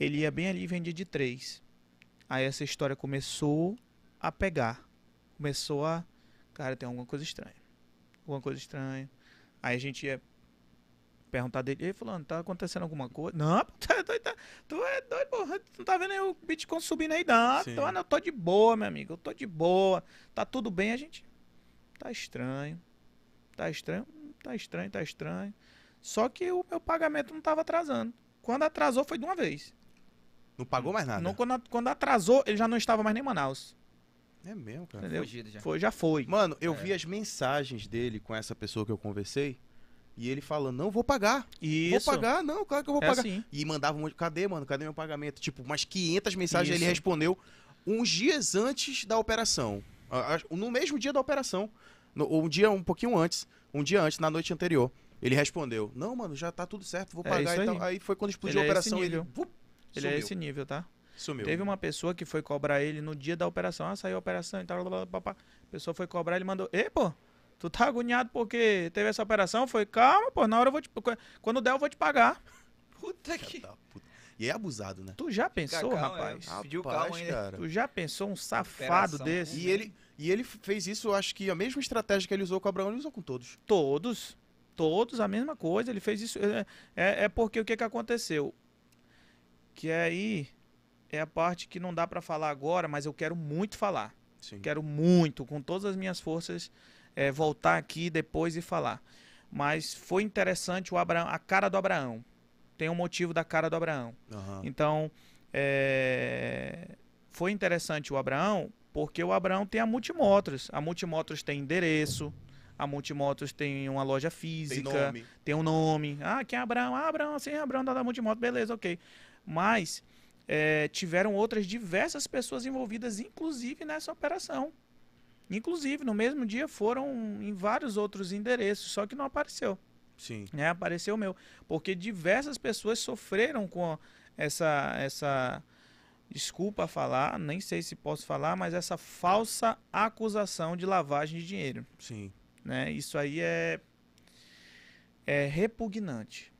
Ele ia bem ali e vendia de 3. Aí essa história começou a pegar. Começou a. Cara, tem alguma coisa estranha. Alguma coisa estranha. Aí a gente ia perguntar dele. Ei, fulano, tá acontecendo alguma coisa? Não, pô, tá doido, tá- tu é doido, porra. Tu não tá vendo aí o Bitcoin subindo aí? Não, Sim. tô, não, eu tô de boa, meu amigo. Eu tô de boa. Tá tudo bem, a gente. Tá estranho. Tá estranho, tá estranho, tá estranho. Só que o meu pagamento não tava atrasando. Quando atrasou, foi de uma vez. Não pagou mais nada. Não, quando, quando atrasou, ele já não estava mais nem em Manaus. É mesmo, cara. Entendeu? Fugido já. Foi, já foi. Mano, eu É. vi as mensagens dele com essa pessoa que eu conversei. E ele falando, não, vou pagar. Isso. Vou pagar, não, claro que eu vou é pagar. assim. E mandava um monte, cadê, mano? Cadê meu pagamento? Tipo, umas 500 mensagens ele Isso. respondeu uns dias antes da operação. No mesmo dia da operação. Ou um dia um pouquinho antes. Um dia antes, na noite anterior. Ele respondeu, não, mano, já tá tudo certo, vou É pagar isso e aí. tal. Aí foi quando explodiu Ele a é operação, ele nível. vup, Ele é sumiu. esse nível, tá? Sumiu. Teve uma pessoa que foi cobrar ele no dia da operação. Ah, saiu a operação e tal. blá, blá, blá, blá. A pessoa foi cobrar, ele mandou. Ei, pô, tu tá agoniado porque teve essa operação? Foi, calma, pô, na hora eu vou te. Quando der, eu vou te pagar. Puta que. Puta. E é abusado, né? Tu já pensou, calma, rapaz? é. Pediu Rapaz, calma ainda. cara. Tu já pensou um safado Operação. desse? E ele, e ele fez isso, acho que a mesma estratégia que ele usou com o Abraão, ele usou com todos. Todos. Todos a mesma coisa. Ele fez isso. É, é, é porque o que, que aconteceu? Que aí é a parte que não dá pra falar agora, mas eu quero muito falar. Sim. Quero muito, com todas as minhas forças, é, voltar aqui depois e falar. Mas foi interessante o Abraão, a cara do Abraão. Tem um motivo da cara do Abraão. Aham. Então, é, foi interessante o Abraão, porque o Abraão tem a Multimotors. A Multimotors tem endereço, A Multimotos tem uma loja Tem física, nome. tem um nome. Ah, quem é Abraão? Ah, Abraão, sim, Abraão da da Multimoto, beleza, ok. Mas é, tiveram outras diversas pessoas envolvidas, inclusive nessa operação. Inclusive, no mesmo dia foram em vários outros endereços, só que não apareceu Sim. né, apareceu o meu. Porque diversas pessoas sofreram com essa, essa desculpa falar, nem sei se posso falar, mas essa falsa acusação de lavagem de dinheiro. Sim. Né? Isso aí é, é repugnante.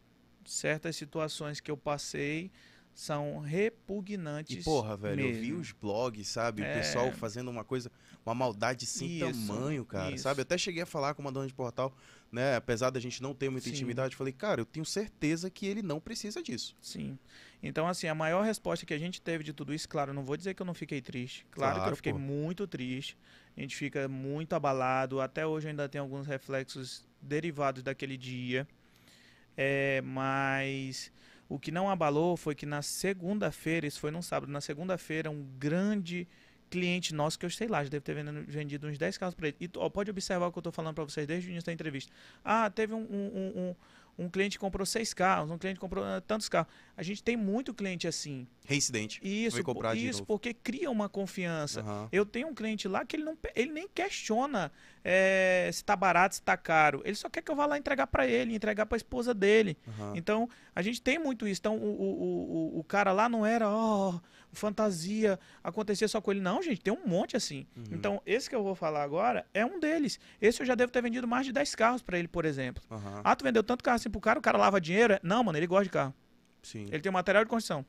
Certas situações que eu passei são repugnantes. E porra, velho, eu vi mesmo. os blogs, sabe? É. O pessoal fazendo uma coisa, uma maldade sem Isso, tamanho, cara, isso. sabe? Eu até cheguei a falar com uma dona de portal, né? Apesar da gente não ter muita Sim. intimidade, falei, cara, eu tenho certeza que ele não precisa disso. Sim. Então, assim, a maior resposta que a gente teve de tudo isso, claro, não vou dizer que eu não fiquei triste. Claro, que Claro, eu fiquei pô. muito triste. A gente fica muito abalado. Até hoje eu ainda tem alguns reflexos derivados daquele dia. É, mas o que não abalou foi que na segunda-feira, isso foi num sábado, na segunda-feira, um grande cliente nosso, que eu sei lá, já deve ter vendido, vendido uns 10 carros para ele. E ó, pode observar o que eu estou falando para vocês desde o início da entrevista. Ah, teve um, um, um, um- cliente que comprou seis carros, um cliente que comprou ah, tantos carros. A gente tem muito cliente assim. Reincidente. Isso, isso porque cria uma confiança. Aham. Eu tenho um cliente lá que ele, não, ele nem questiona eh, se tá barato, se tá caro. Ele só quer que eu vá lá entregar para ele, entregar para a esposa dele. aham. Então, a gente tem muito isso. Então, o, o, o, o cara lá não era, ó, fantasia, acontecia só com ele. Não, gente, tem um monte assim. Uhum. Então, esse que eu vou falar agora é um deles. Esse eu já devo ter vendido mais de 10 carros para ele, por exemplo. Aham. Ah, tu vendeu tanto carro assim pro cara, o cara lava dinheiro? É- Não, mano, ele gosta de carro. Sim. Ele tem um material de construção.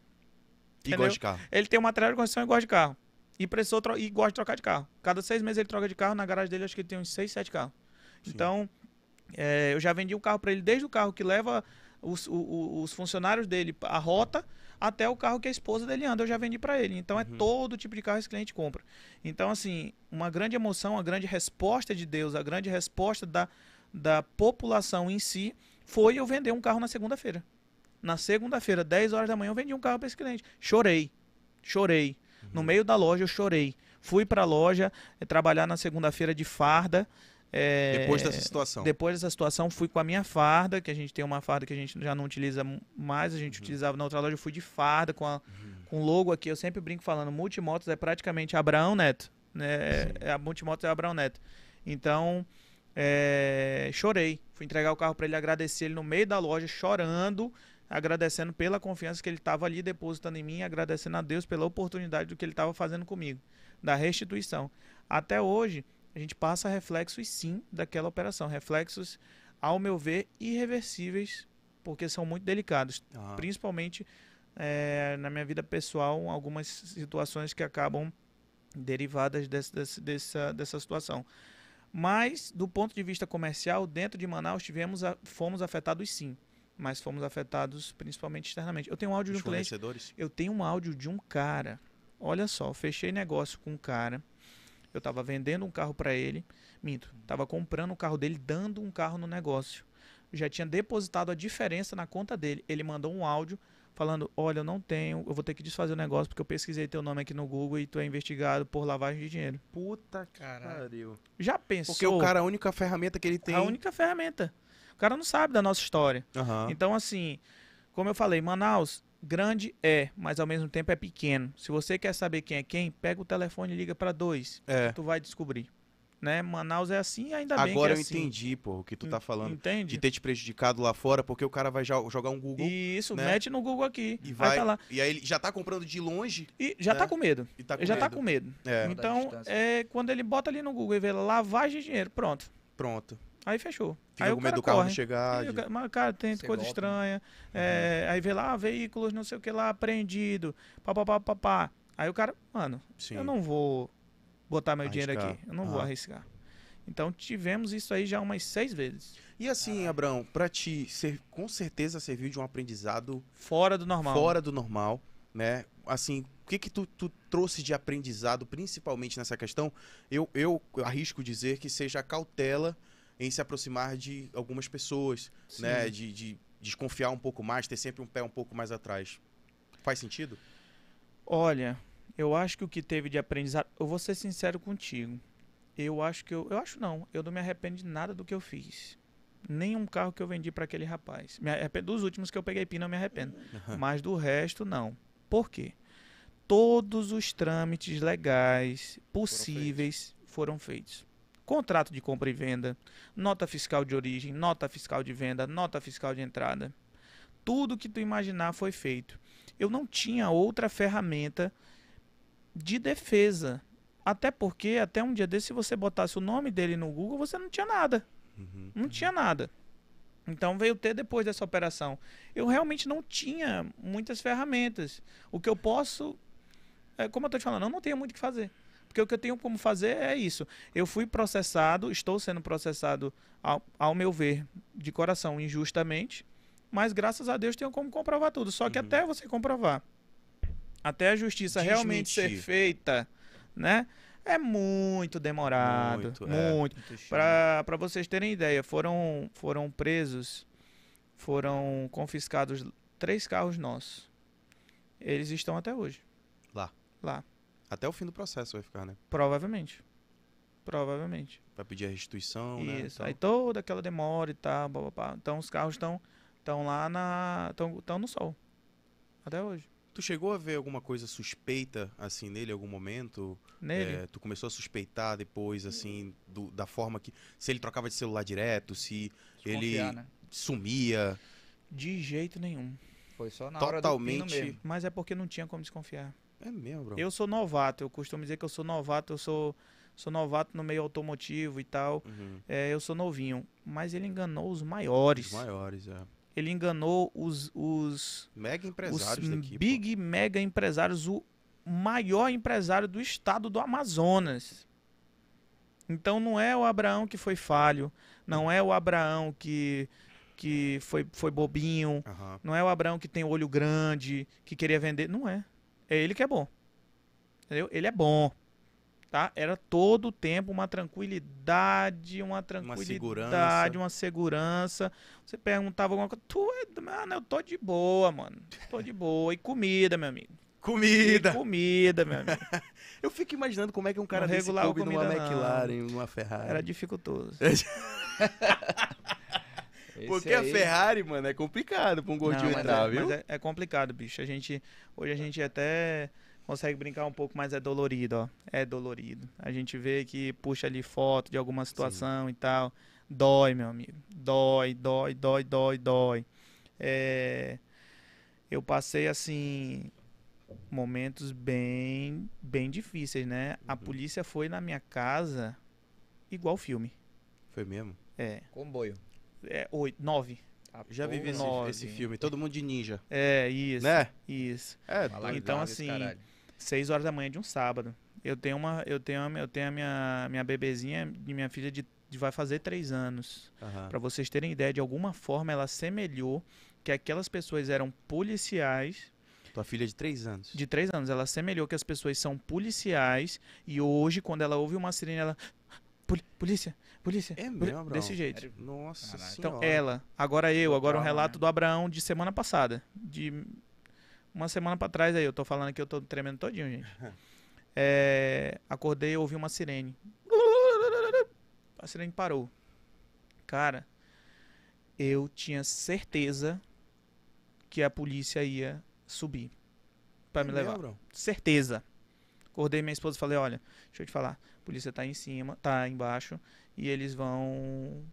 E entendeu? gosta de carro. Ele tem um material de construção e gosta de carro. E precisou e gosta de trocar de carro. Cada seis meses ele troca de carro. Na garagem dele, acho que ele tem uns seis, sete carros. Sim. Então, é, eu já vendi um carro para ele, desde o carro que leva os, o- os funcionários dele a rota até o carro que a esposa dele anda, eu já vendi para ele. Então, é Uhum. todo tipo de carro que esse cliente compra. Então, assim, uma grande emoção, uma grande resposta de Deus, a grande resposta da, da população em si foi eu vender um carro na segunda-feira. Na segunda-feira, 10 horas da manhã, eu vendi um carro para esse cliente. Chorei. Chorei. No meio da loja, eu chorei. Fui para a loja eh, trabalhar na segunda-feira de farda. Eh, Depois dessa situação. depois dessa situação, fui com a minha farda, que a gente tem uma farda que a gente já não utiliza mais, a gente utilizava na outra loja, eu fui de farda com, a, com o logo aqui, eu sempre brinco falando, Multimotos é praticamente Abraão Neto, né? É, a Multimotos é Abraão Neto. Então, é, chorei, fui entregar o carro para ele, agradecer ele no meio da loja, chorando, agradecendo pela confiança que ele estava ali depositando em mim, agradecendo a Deus pela oportunidade do que ele estava fazendo comigo, da restituição. Até hoje, a gente passa reflexos sim daquela operação, reflexos, ao meu ver, irreversíveis, porque são muito delicados, Ah, principalmente eh, na minha vida pessoal, algumas situações que acabam derivadas desse, desse- dessa, dessa situação. Mas, do ponto de vista comercial, dentro de Manaus tivemos a- fomos afetados sim, mas fomos afetados principalmente externamente. Eu tenho um áudio de um cliente eu tenho um áudio de um cara. Olha só, fechei negócio com um cara. Eu tava vendendo um carro para ele. Minto, tava comprando o carro dele, dando um carro no negócio. Já tinha depositado a diferença na conta dele. Ele mandou um áudio falando: Olha, eu não tenho, eu vou ter que desfazer o negócio porque eu pesquisei teu nome aqui no Google e tu é investigado por lavagem de dinheiro. Puta Caralho. Já pensou? Porque o cara, a única ferramenta que ele tem. a única ferramenta. O cara não sabe da nossa história. Aham. Então, assim, como eu falei, Manaus, grande é, mas ao mesmo tempo é pequeno. Se você quer saber quem é quem, pega o telefone e liga para dois. É. Tu vai descobrir. Né? Manaus é assim, ainda bem Agora que eu é assim. entendi, pô, o que tu tá falando. Entende? De ter te prejudicado lá fora, porque o cara vai jo- jogar um Google e, Isso, né? mete no Google aqui. vai. tá lá. E aí ele já tá comprando de longe E já né? tá com medo. e tá com Ele já tá medo. com medo. É, Então, é, quando ele bota ali no Google e vê lavagem de dinheiro, pronto. pronto. Aí fechou. Fica aí com o medo cara do carro corre. chegar. De- Mas, cara, tem Ser coisa golpe, estranha. é, Aí vê lá, veículos, não sei o que lá, apreendido. Papapá, papá. Aí o cara, mano, Sim. eu não vou botar meu dinheiro Arriscar. aqui. Eu não vou Aham. arriscar. Então tivemos isso aí já umas seis vezes. E assim, Abraão, pra ti, ser- com certeza serviu de um aprendizado Fora do normal. fora do normal, né? Assim, o que que tu, tu trouxe de aprendizado, principalmente nessa questão? Eu, eu arrisco dizer que seja a cautela em se aproximar de algumas pessoas, Sim. né? De, de desconfiar um pouco mais, ter sempre um pé um pouco mais atrás. Faz sentido? Olha, eu acho que o que teve de aprendizado. Eu vou ser sincero contigo. Eu acho que eu. Eu acho não. Eu não me arrependo de nada do que eu fiz. Nenhum carro que eu vendi para aquele rapaz. Me arrependo dos últimos que eu peguei pino, eu me arrependo. Mas do resto, não. Por quê? Todos os trâmites legais possíveis foram feitos. Contrato de compra e venda, nota fiscal de origem, nota fiscal de venda, nota fiscal de entrada. Tudo que tu imaginar foi feito. Eu não tinha outra ferramenta de defesa. Até porque, até um dia desse, se você botasse o nome dele no Google, você não tinha nada. Uhum. Não tinha nada. Então veio ter depois dessa operação. Eu realmente não tinha muitas ferramentas. O que eu posso. É, como eu tô te falando, eu não tenho muito o que fazer. Porque o que eu tenho como fazer é isso. Eu fui processado, estou sendo processado, ao, ao meu ver, de coração, injustamente. Mas graças a Deus tenho como comprovar tudo. Só que Uhum. até você comprovar, até a justiça realmente ser Desmentir. feita, né? É muito demorado. Muito, Muito. é. Muito. Para vocês terem ideia, foram, foram presos, foram confiscados três carros nossos. Eles estão até hoje. Lá. Lá. Até o fim do processo vai ficar, né? Provavelmente. Provavelmente. Vai pedir a restituição, né? Isso. Então, Aí toda aquela demora e tal. blá, blá, blá. Então os carros estão estão lá na. estão no sol. Até hoje. Tu chegou a ver alguma coisa suspeita, assim, nele em algum momento? Nele. É, tu começou a suspeitar depois, assim, do- da forma que... Se ele trocava de celular direto, se ele né? sumia... De jeito nenhum. Foi só na hora do Totalmente. pino mesmo. Mas é porque não tinha como desconfiar. É mesmo, bro. Eu sou novato, eu costumo dizer que eu sou novato, eu sou, sou novato no meio automotivo e tal. Uhum. É, eu sou novinho. Mas ele enganou os maiores. Os maiores, é. Ele enganou os, os, Mega os empresários daqui, pô. big mega empresários, o maior empresário do estado do Amazonas. Então não é o Abraão que foi falho, não é o Abraão que, que foi, foi bobinho, Aham. não é o Abraão que tem olho grande, que queria vender. Não é. É ele que é bom. Entendeu? Ele é bom. Tá? Era todo o tempo uma tranquilidade, uma tranquilidade, segurança. uma segurança. Você perguntava alguma coisa, tu é, mano, eu tô de boa, mano. Tô de boa. E comida, meu amigo. Comida! E comida, meu amigo. Eu fico imaginando como é que um cara Não desse regulava coube numa comida, não. McLaren, numa Ferrari. Era dificultoso. Porque Esse a aí- Ferrari, mano, é complicado pra um gordinho Não, mas entrar, é, viu? mas é, é complicado, bicho. A gente, hoje a gente até consegue brincar um pouco, mas é dolorido, ó. É dolorido. A gente vê que puxa ali foto de alguma situação e tal. Dói, meu amigo. Dói, dói, dói, dói, dói. É, eu passei, assim, momentos bem, bem difíceis, né? A Uhum. polícia foi na minha casa igual filme. Foi mesmo? É, Comboio. É oito, nove. A Já vivi esse, Nove. esse filme, todo mundo de ninja, É, isso, né? isso. É, Fala Então, assim. 6 horas da manhã de um sábado. Eu tenho uma, eu tenho, a- eu tenho a minha, minha bebezinha, de minha filha de, de vai fazer 3 anos. Aham. Pra vocês terem ideia, de alguma forma ela semelhou que aquelas pessoas eram policiais Tua filha de 3 anos. de 3 anos. Ela semelhou que as pessoas são policiais e hoje quando ela ouve uma sirene ela "Poli- polícia, polícia, É poli-" mesmo, Abraão? desse jeito. Sério? Nossa Caralho. Então senhora. ela, agora eu, agora um relato né? do Abraão de semana passada, de uma semana pra trás aí, eu tô falando que eu tô tremendo todinho, gente. É, acordei e ouvi uma sirene. A sirene parou. Cara, eu tinha certeza que a polícia ia subir pra me É levar. mesmo, Abraão? Certeza. Acordei minha esposa e falei, olha, deixa eu te falar, a polícia tá em cima, tá embaixo e eles vão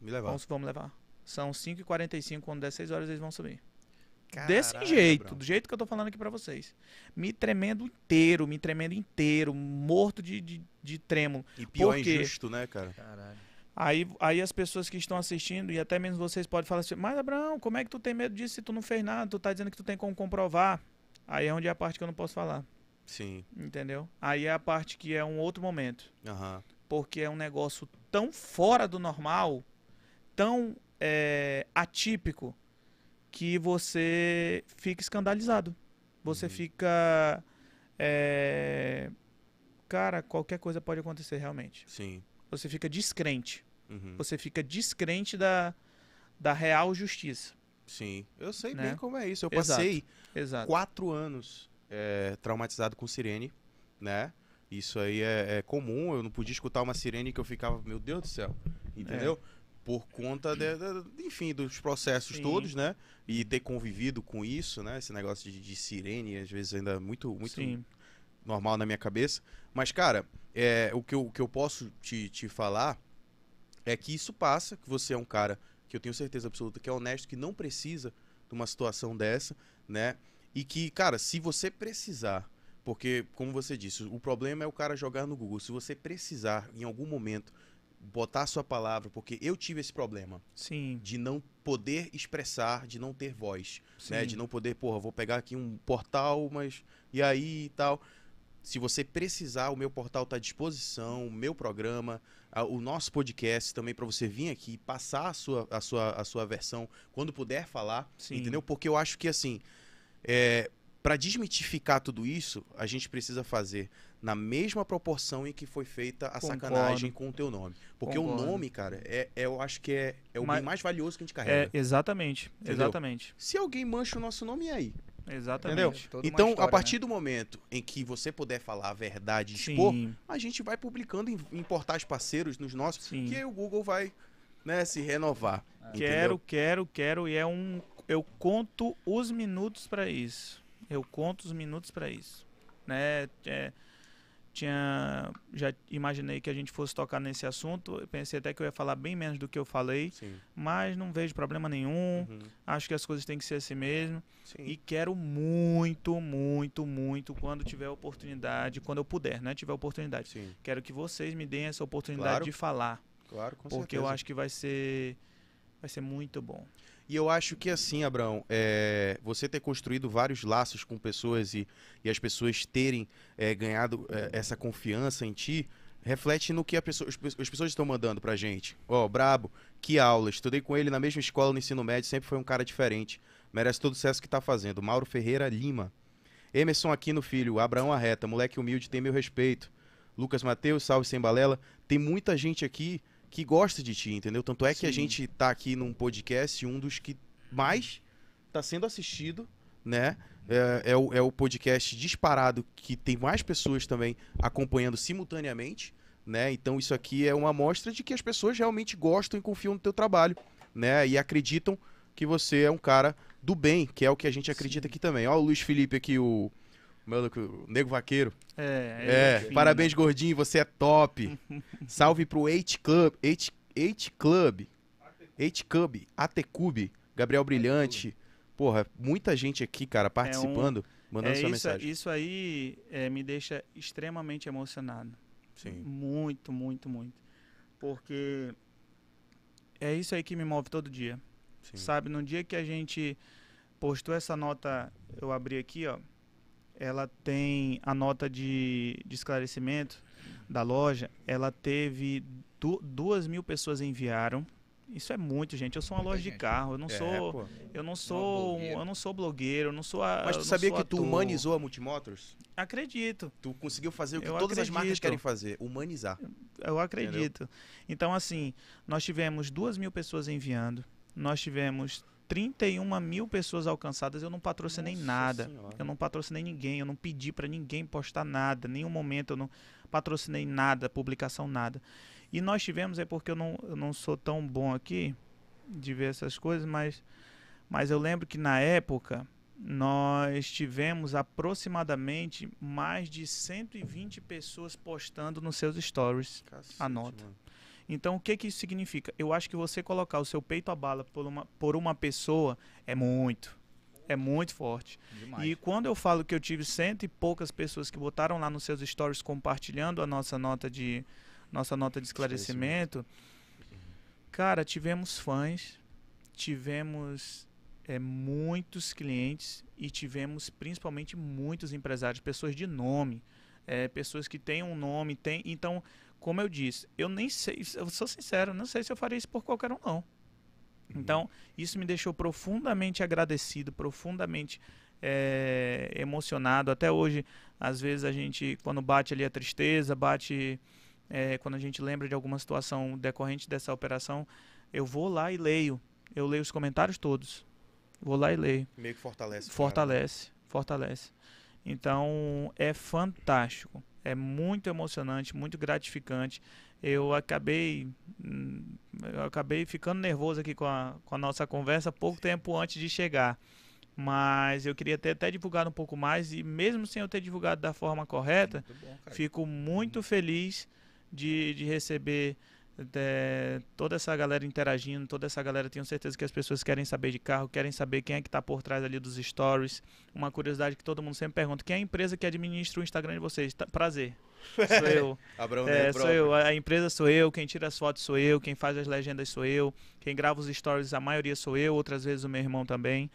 Me levar. Vamos, vamos levar. São 5h45, quando der 6 horas eles vão subir. Caralho, Desse jeito, Abraão. do jeito que eu tô falando aqui pra vocês. Me tremendo inteiro, me tremendo inteiro, morto de, de, de trêmulo. E pior é Por quê? injusto, né, cara? Caralho. Aí, aí as pessoas que estão assistindo, e até mesmo vocês podem falar assim, mas Abraão, como é que tu tem medo disso se tu não fez nada? Tu tá dizendo que tu tem como comprovar. Aí é onde é a parte que eu não posso falar, Sim. entendeu? Aí é a parte que é um outro momento. Aham. porque é um negócio tão fora do normal, tão é, atípico, que você fica escandalizado. Você Uhum. fica. é, cara, qualquer coisa pode acontecer realmente. Sim. Você fica descrente. Uhum. Você fica descrente da, da real justiça. Sim. Eu sei Né? bem como é isso. Eu Exato. passei Exato. quatro anos é, traumatizado com sirene, né? Isso aí é, é comum. Eu não podia escutar uma sirene que eu ficava, meu Deus do céu. Entendeu? Por conta, de, de- enfim, dos processos Sim. todos, né? E ter convivido com isso, né? Esse negócio de, de sirene, às vezes ainda é muito, muito Sim. normal na minha cabeça. Mas, cara, é, o, que eu, o que eu posso te, te falar é que isso passa, que você é um cara que eu tenho certeza absoluta que é honesto, que não precisa de uma situação dessa, né? E que, cara, se você precisar, porque, como você disse, o problema é o cara jogar no Google. Se você precisar, em algum momento, botar a sua palavra, porque eu tive esse problema Sim. de não poder expressar, de não ter voz né? sim. De não poder, porra, vou pegar aqui um portal, mas e aí e tal. Se você precisar, o meu portal está à disposição, o meu programa, a- o nosso podcast também para você vir aqui e passar a sua, a, sua, a sua versão quando puder falar, Sim. entendeu? Porque eu acho que assim, é, para desmitificar tudo isso, a gente precisa fazer na mesma proporção em que foi feita a Concordo. sacanagem com o teu nome. Porque Concordo. o nome, cara, é, é- eu acho que é, é o Mas- bem mais valioso que a gente É, carrega. exatamente. Entendeu? Exatamente. Se alguém mancha o nosso nome, e aí? Exatamente. Uma Então, história, a partir né? do momento em que você puder falar a verdade e expor, Sim. a gente vai publicando em, em portais parceiros nos nossos, Sim. que aí o Google vai né, se renovar. Quero, entendeu? quero, quero. E é um. Eu conto os minutos pra isso. Eu conto os minutos pra isso. Né? É, tinha. Já imaginei que a gente fosse tocar nesse assunto. Eu pensei até que eu ia falar bem menos do que eu falei. Sim. Mas não vejo problema nenhum. Uhum. Acho que as coisas têm que ser assim mesmo. Sim. E quero muito, muito, muito, quando tiver oportunidade, quando eu puder, né? Tiver oportunidade. Sim, Quero que vocês me deem essa oportunidade Claro. de falar. claro, com porque certeza. eu acho que vai ser. Vai ser muito bom. E eu acho que assim, Abraão, é, você ter construído vários laços com pessoas e, e as pessoas terem é, ganhado é, essa confiança em ti, reflete no que pessoa, as, as pessoas estão mandando pra gente. Ó, brabo, que aula, estudei com ele na mesma escola no ensino médio, sempre foi um cara diferente. Merece todo o sucesso que tá fazendo. Mauro Ferreira Lima. Emerson Aquino Filho, Abraão Arreta, moleque humilde, tem meu respeito. Lucas Mateus, salve sem balela. Tem muita gente aqui que gosta de ti, entendeu? Tanto é que a Sim. gente tá aqui num podcast, um dos que mais tá sendo assistido, né? É, é o, é o podcast disparado que tem mais pessoas também acompanhando simultaneamente, né? Então isso aqui é uma amostra de que as pessoas realmente gostam e confiam no teu trabalho, né? E acreditam que você é um cara do bem, que é o que a gente acredita aqui também. Ó o Luiz Felipe aqui, o, meu, o Nego Vaqueiro. É, É, parabéns, né? gordinho, você é top. Salve pro 8 Club, 8, 8 Club, 8 Club, AT Cube, Gabriel Brilhante. Porra, muita gente aqui, cara, participando, mandando É, sua isso, mensagem. isso aí é, me deixa extremamente emocionado. Sim, Muito, muito, muito. Porque é isso aí que me move todo dia. sim. Sabe, no dia que a gente postou essa nota, eu abri aqui, ó. Ela tem a nota de, de esclarecimento da loja. Ela teve du duas mil pessoas enviaram. Isso é muito, gente. Eu sou uma Muita loja de gente. carro. Eu não É, sou, pô. eu não sou, blogueiro. eu não sou blogueiro. Eu não sou. A, Mas tu sabia que tu ator. humanizou a Multimotors? Acredito. Tu conseguiu fazer o que Eu todas as marcas acredito. querem fazer, humanizar. Eu acredito. Então, assim, nós tivemos duas mil pessoas enviando. Nós tivemos 31 mil pessoas alcançadas. Eu não patrocinei Nossa nada. Senhora. Eu não patrocinei ninguém. Eu não pedi pra ninguém postar nada. Nenhum momento eu não patrocinei nada, publicação nada. E nós tivemos, é porque eu não, eu não sou tão bom aqui de ver essas coisas, mas, mas eu lembro que na época nós tivemos aproximadamente mais de 120 pessoas postando nos seus stories. Cacete, Anota. mano. Então, o que, que isso significa? Eu acho que você colocar o seu peito à bala por uma, por uma pessoa é muito. É muito forte. Demais. E quando eu falo que eu tive cento e poucas pessoas que botaram lá nos seus stories compartilhando a nossa nota de nossa nota de esclarecimento, cara, tivemos fãs, tivemos é, muitos clientes e tivemos principalmente muitos empresários, pessoas de nome, é, pessoas que têm um nome, tem. Então, como eu disse, eu nem sei, eu sou sincero, não sei se eu faria isso por qualquer um não. Então, isso me deixou profundamente agradecido, profundamente é, emocionado. Até hoje, às vezes a gente, quando bate ali a tristeza, bate é, quando a gente lembra de alguma situação decorrente dessa operação, eu vou lá e leio. Eu leio os comentários todos. Vou lá e leio. Meio que fortalece. cara, né? Fortalece, fortalece. Então é fantástico, É muito emocionante, muito gratificante. Eu acabei, hum, eu acabei ficando nervoso aqui com a, com a nossa conversa pouco tempo antes de chegar. Mas eu queria ter até divulgado um pouco mais e mesmo sem eu ter divulgado da forma correta, Muito bom, fico muito feliz de, de receber é, toda essa galera interagindo, toda essa galera. Tenho certeza que as pessoas querem saber de carro, querem saber quem é que está por trás ali dos stories. Uma curiosidade que todo mundo sempre pergunta: quem é a empresa que administra o Instagram de vocês? Tá- prazer. Sou eu. Abraão É, sou eu. A a empresa sou eu, quem tira as fotos sou eu, quem faz as legendas sou eu, quem grava os stories, a maioria sou eu, outras vezes o meu irmão também.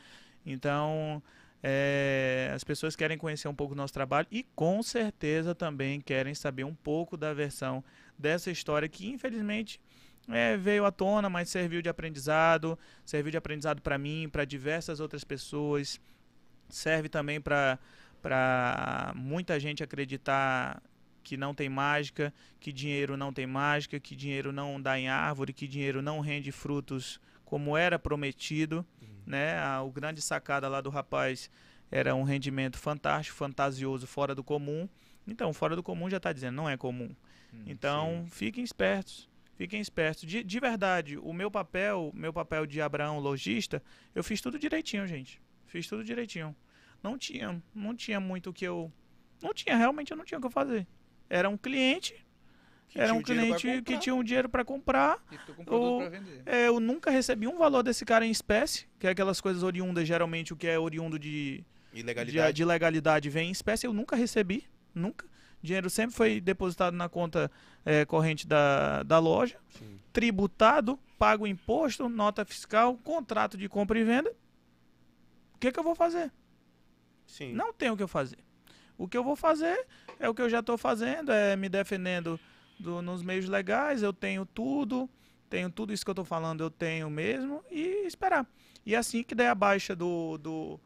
Então, é, as pessoas querem conhecer um pouco do nosso trabalho e com certeza também querem saber um pouco da versão dessa história que infelizmente é, veio à tona, mas serviu de aprendizado, serviu de aprendizado para mim, para diversas outras pessoas, serve também para muita gente acreditar que não tem mágica, que dinheiro não tem mágica, que dinheiro não dá em árvore, que dinheiro não rende frutos como era prometido, né? A, o grande sacada lá do rapaz era um rendimento fantástico, fantasioso, fora do comum. Então, fora do comum já está dizendo, não é comum. Hum, Então, fiquem espertos. Fiquem espertos. De, de verdade, o meu papel, meu papel de Abraão lojista, eu fiz tudo direitinho, gente. Fiz tudo direitinho. Não tinha, não tinha muito o que eu não tinha, realmente eu não tinha o que eu fazer. Era um cliente, Que era um cliente que tinha um dinheiro para comprar. E tu com produto O- pra vender. É, eu nunca recebi um valor desse cara em espécie, que é aquelas coisas oriundas, geralmente o que é oriundo de, de, Ilegalidade. de legalidade vem em espécie, eu nunca recebi, nunca. Dinheiro sempre foi depositado na conta é, corrente da, da loja, Sim. tributado, pago imposto, nota fiscal, contrato de compra e venda. O que, que eu vou fazer? Sim. Não tem o que eu fazer. O que eu vou fazer é o que eu já estou fazendo, é me defendendo do- nos meios legais, eu tenho tudo, tenho tudo isso que eu estou falando, eu tenho mesmo, e esperar. E assim que der a baixa do, do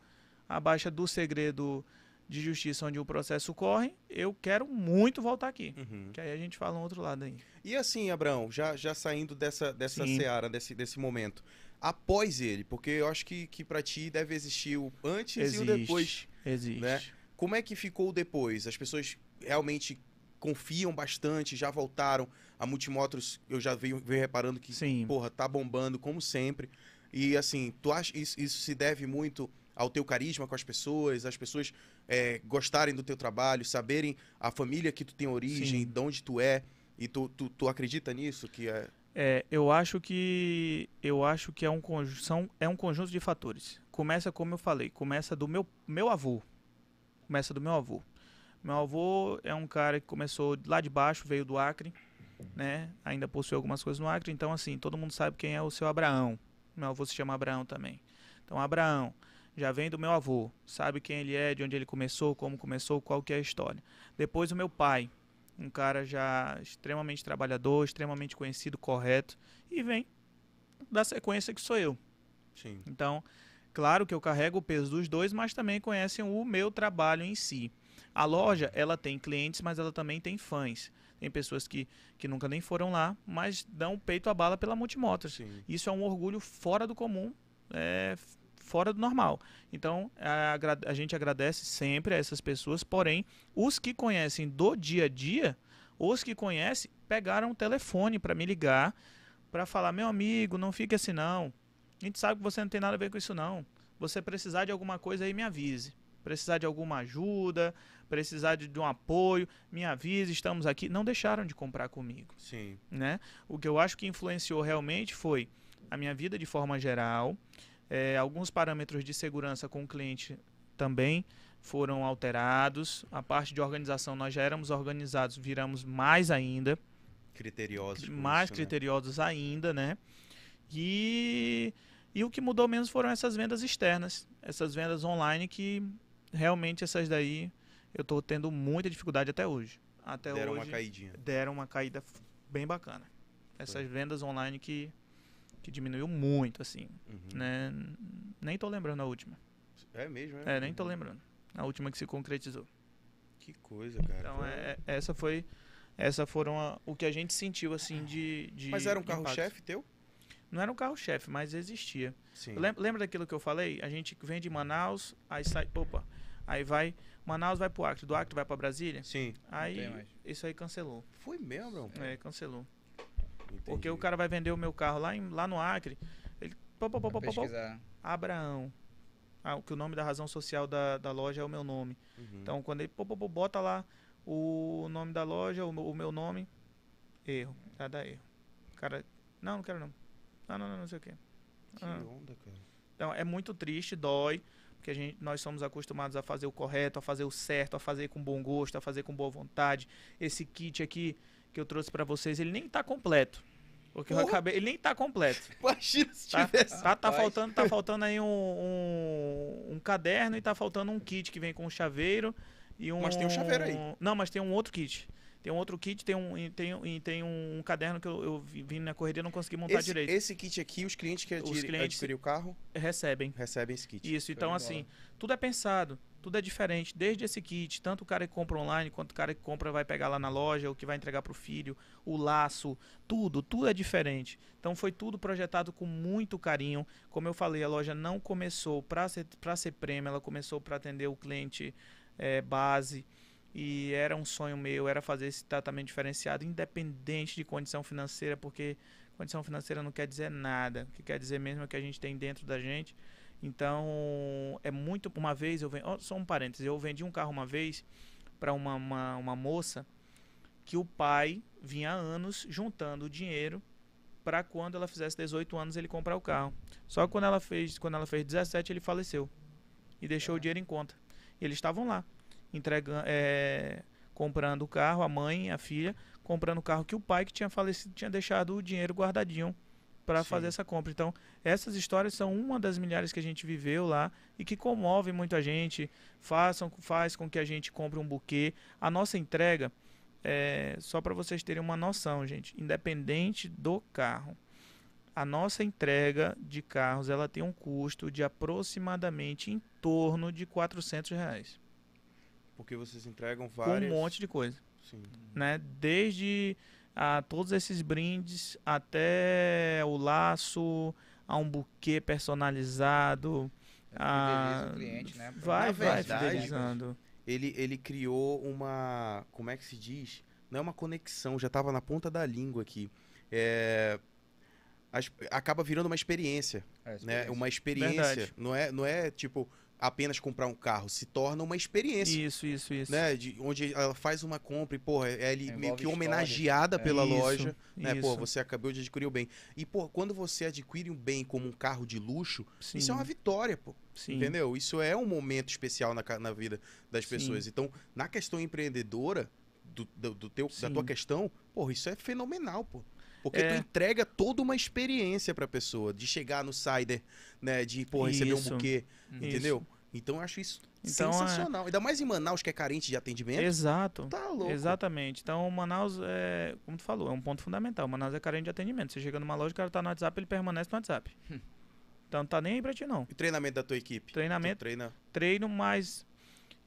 a baixa do segredo de justiça onde o processo corre, eu quero muito voltar aqui. Uhum. Que aí a gente fala um outro lado aí. E assim, Abraão, já, já saindo dessa, dessa Sim. seara, desse, desse momento, após ele, porque eu acho que, que para ti deve existir o antes e o Existe. depois. Existe. Né? Como é que ficou o depois? As pessoas realmente confiam bastante, já voltaram. A Multimotos, eu já venho, venho reparando que, Sim. porra, tá bombando como sempre. E assim, tu acha isso, isso se deve muito ao teu carisma com as pessoas, as pessoas é, gostarem do teu trabalho, saberem a família que tu tem origem, Sim. de onde tu é, e tu, tu, tu acredita nisso? Que é. É, eu acho que eu acho que é um conju- são, é um conjunto de fatores. Começa como eu falei, começa do meu meu avô. Começa do meu avô. Meu avô é um cara que começou lá de baixo, veio do Acre, né? Ainda possui algumas coisas no Acre, então assim, todo mundo sabe quem é o seu Abraão. Meu avô se chama Abraão também. Então Abraão já vem do meu avô, sabe quem ele é, de onde ele começou, como começou, qual que é a história. Depois o meu pai, um cara já extremamente trabalhador, extremamente conhecido, correto, e vem da sequência que sou eu. Sim. Então, claro que eu carrego o peso dos dois, mas também conhecem o meu trabalho em si. A loja, ela tem clientes, mas ela também tem fãs. Tem pessoas que, que nunca nem foram lá, mas dão peito à bala pela Multimotos. Sim. Isso é um orgulho fora do comum, é, fora do normal. Então, a, a gente agradece sempre a essas pessoas, porém, os que conhecem do dia a dia, os que conhecem, pegaram o telefone para me ligar, para falar: meu amigo, não fique assim não. A gente sabe que você não tem nada a ver com isso não. Você precisar de alguma coisa aí, me avise. Precisar de alguma ajuda, precisar de, de um apoio, me avise, estamos aqui. Não deixaram de comprar comigo Sim. né? O que eu acho que influenciou realmente foi a minha vida de forma geral, eh, alguns parâmetros de segurança com o cliente também foram alterados. A parte de organização nós já éramos organizados, viramos mais ainda, Criteriosos. mais isso, né? criteriosos ainda, né? E e o que mudou menos foram essas vendas externas, essas vendas online que realmente essas daí eu estou tendo muita dificuldade até hoje. Até Deram hoje uma caidinha. deram uma caída bem bacana. Essas vendas online que, que diminuiu muito, assim, Uhum. né? Nem tô lembrando a última. É mesmo, é? É, nem tô lembrando. A última que se concretizou. Que coisa, cara. Então, Pô. é, essa foi... Essa foram a- o que a gente sentiu, assim, de... de Mas era um carro-chefe teu? Não era um carro-chefe, mas existia. Sim. Lem- Lembra daquilo que eu falei? A gente vem de Manaus, aí sai... Opa! Aí vai, Manaus vai pro Acre, do Acre vai pra Brasília. Sim. Aí isso aí cancelou. Foi mesmo, Abrão? É, cancelou. Entendi. Porque o cara vai vender o meu carro lá, em, lá no Acre. Ele. Pô, pô, pô, pô, pô. Abraão. Ah, que o nome da razão social da, da loja é o meu nome. Uhum. Então, quando ele pô, pô, pô, bota lá o nome da loja, o, meu- o meu nome, erro. Já dá erro. O cara, não, não quero não. Não, não, não, não sei o quê. que ah. onda, cara. Então, é muito triste, dói, porque a gente, nós somos acostumados a fazer o correto, a fazer o certo, a fazer com bom gosto, a fazer com boa vontade. Esse kit aqui que eu trouxe pra vocês, ele nem tá completo. Porque eu Porra. acabei, ele nem tá completo. Imagina se Tá, tivesse. tá, tá faltando, tá faltando aí um, um, um caderno e tá faltando um kit que vem com um chaveiro e um. Mas tem um chaveiro aí. Não, mas tem um outro kit. Tem um outro kit, tem um, tem, um- tem um caderno que eu, eu vi- vim na correria e não consegui montar Esse, direito. esse kit aqui, os clientes que Os clientes- adquirem o carro Recebem. recebem esse kit. Isso, então assim, tudo é pensado, tudo é diferente, desde esse kit, tanto o cara que compra online, quanto o cara que compra vai pegar lá na loja, o que vai entregar pro filho, o laço, tudo, tudo é diferente. Então foi tudo projetado com muito carinho. Como eu falei, a loja não começou para ser para ser prêmio, ela começou para atender o cliente eh, base. E era um sonho meu, era fazer esse tratamento diferenciado, independente de condição financeira, porque condição financeira não quer dizer nada. O que quer dizer mesmo é o que a gente tem dentro da gente. Então, é muito. Uma vez eu vendi. Só um parênteses. Eu vendi um carro uma vez para uma, uma, uma moça que o pai vinha há anos juntando o dinheiro para quando ela fizesse 18 anos ele comprar o carro. Só que quando ela fez, quando ela fez 17, ele faleceu. E deixou o dinheiro em conta. E eles estavam lá, entregando, é, comprando o carro, a mãe, a filha, comprando o carro que o pai que tinha falecido tinha deixado o dinheiro guardadinho para fazer essa compra. Então, essas histórias são uma das milhares que a gente viveu lá e que comove muita gente, façam, faz com que a gente compre um buquê. A nossa entrega, é, só para vocês terem uma noção, gente, independente do carro, a nossa entrega de carros ela tem um custo de aproximadamente em torno de 400 reais. Porque vocês entregam Com várias. um monte de coisa Sim. né? Desde a todos esses brindes até o laço, a um buquê personalizado. Fideliza a- o cliente, né? Vai, Na vai fidelizando. Ele, ele criou uma. Como é que se diz? Não é uma conexão, já tava na ponta da língua aqui. É. as- acaba virando uma experiência, É, né? experiência. Uma experiência. Verdade. Não é, não é tipo apenas comprar um carro, se torna uma experiência. Isso, isso, isso. Né, de, onde ela faz uma compra e, porra, é ali Envolve meio que história. homenageada É. pela Isso, loja. Né? Pô, isso. você acabou de adquirir o bem. E, pô, quando você adquire um bem como um carro de luxo, Sim, isso é uma vitória, pô. sim. Entendeu? Isso é um momento especial na, na vida das Sim. pessoas. Então, na questão empreendedora, do, do, do teu, da Sim. tua questão, porra, isso é fenomenal, pô. Porque É. tu entrega toda uma experiência pra pessoa, de chegar no Cider, né? De, pô, receber um Isso. buquê, Isso. entendeu? Então eu acho isso Então, é- sensacional. Ainda mais em Manaus, que é carente de atendimento. Exato. Tá louco. Exatamente. Então, Manaus é, como tu falou, é um ponto fundamental. Manaus é carente de atendimento. Você chega numa loja, o cara tá no WhatsApp, ele permanece no WhatsApp. então, não tá nem aí pra ti, não. E treinamento da tua equipe? Tu Treinamento, treina. treino, mais.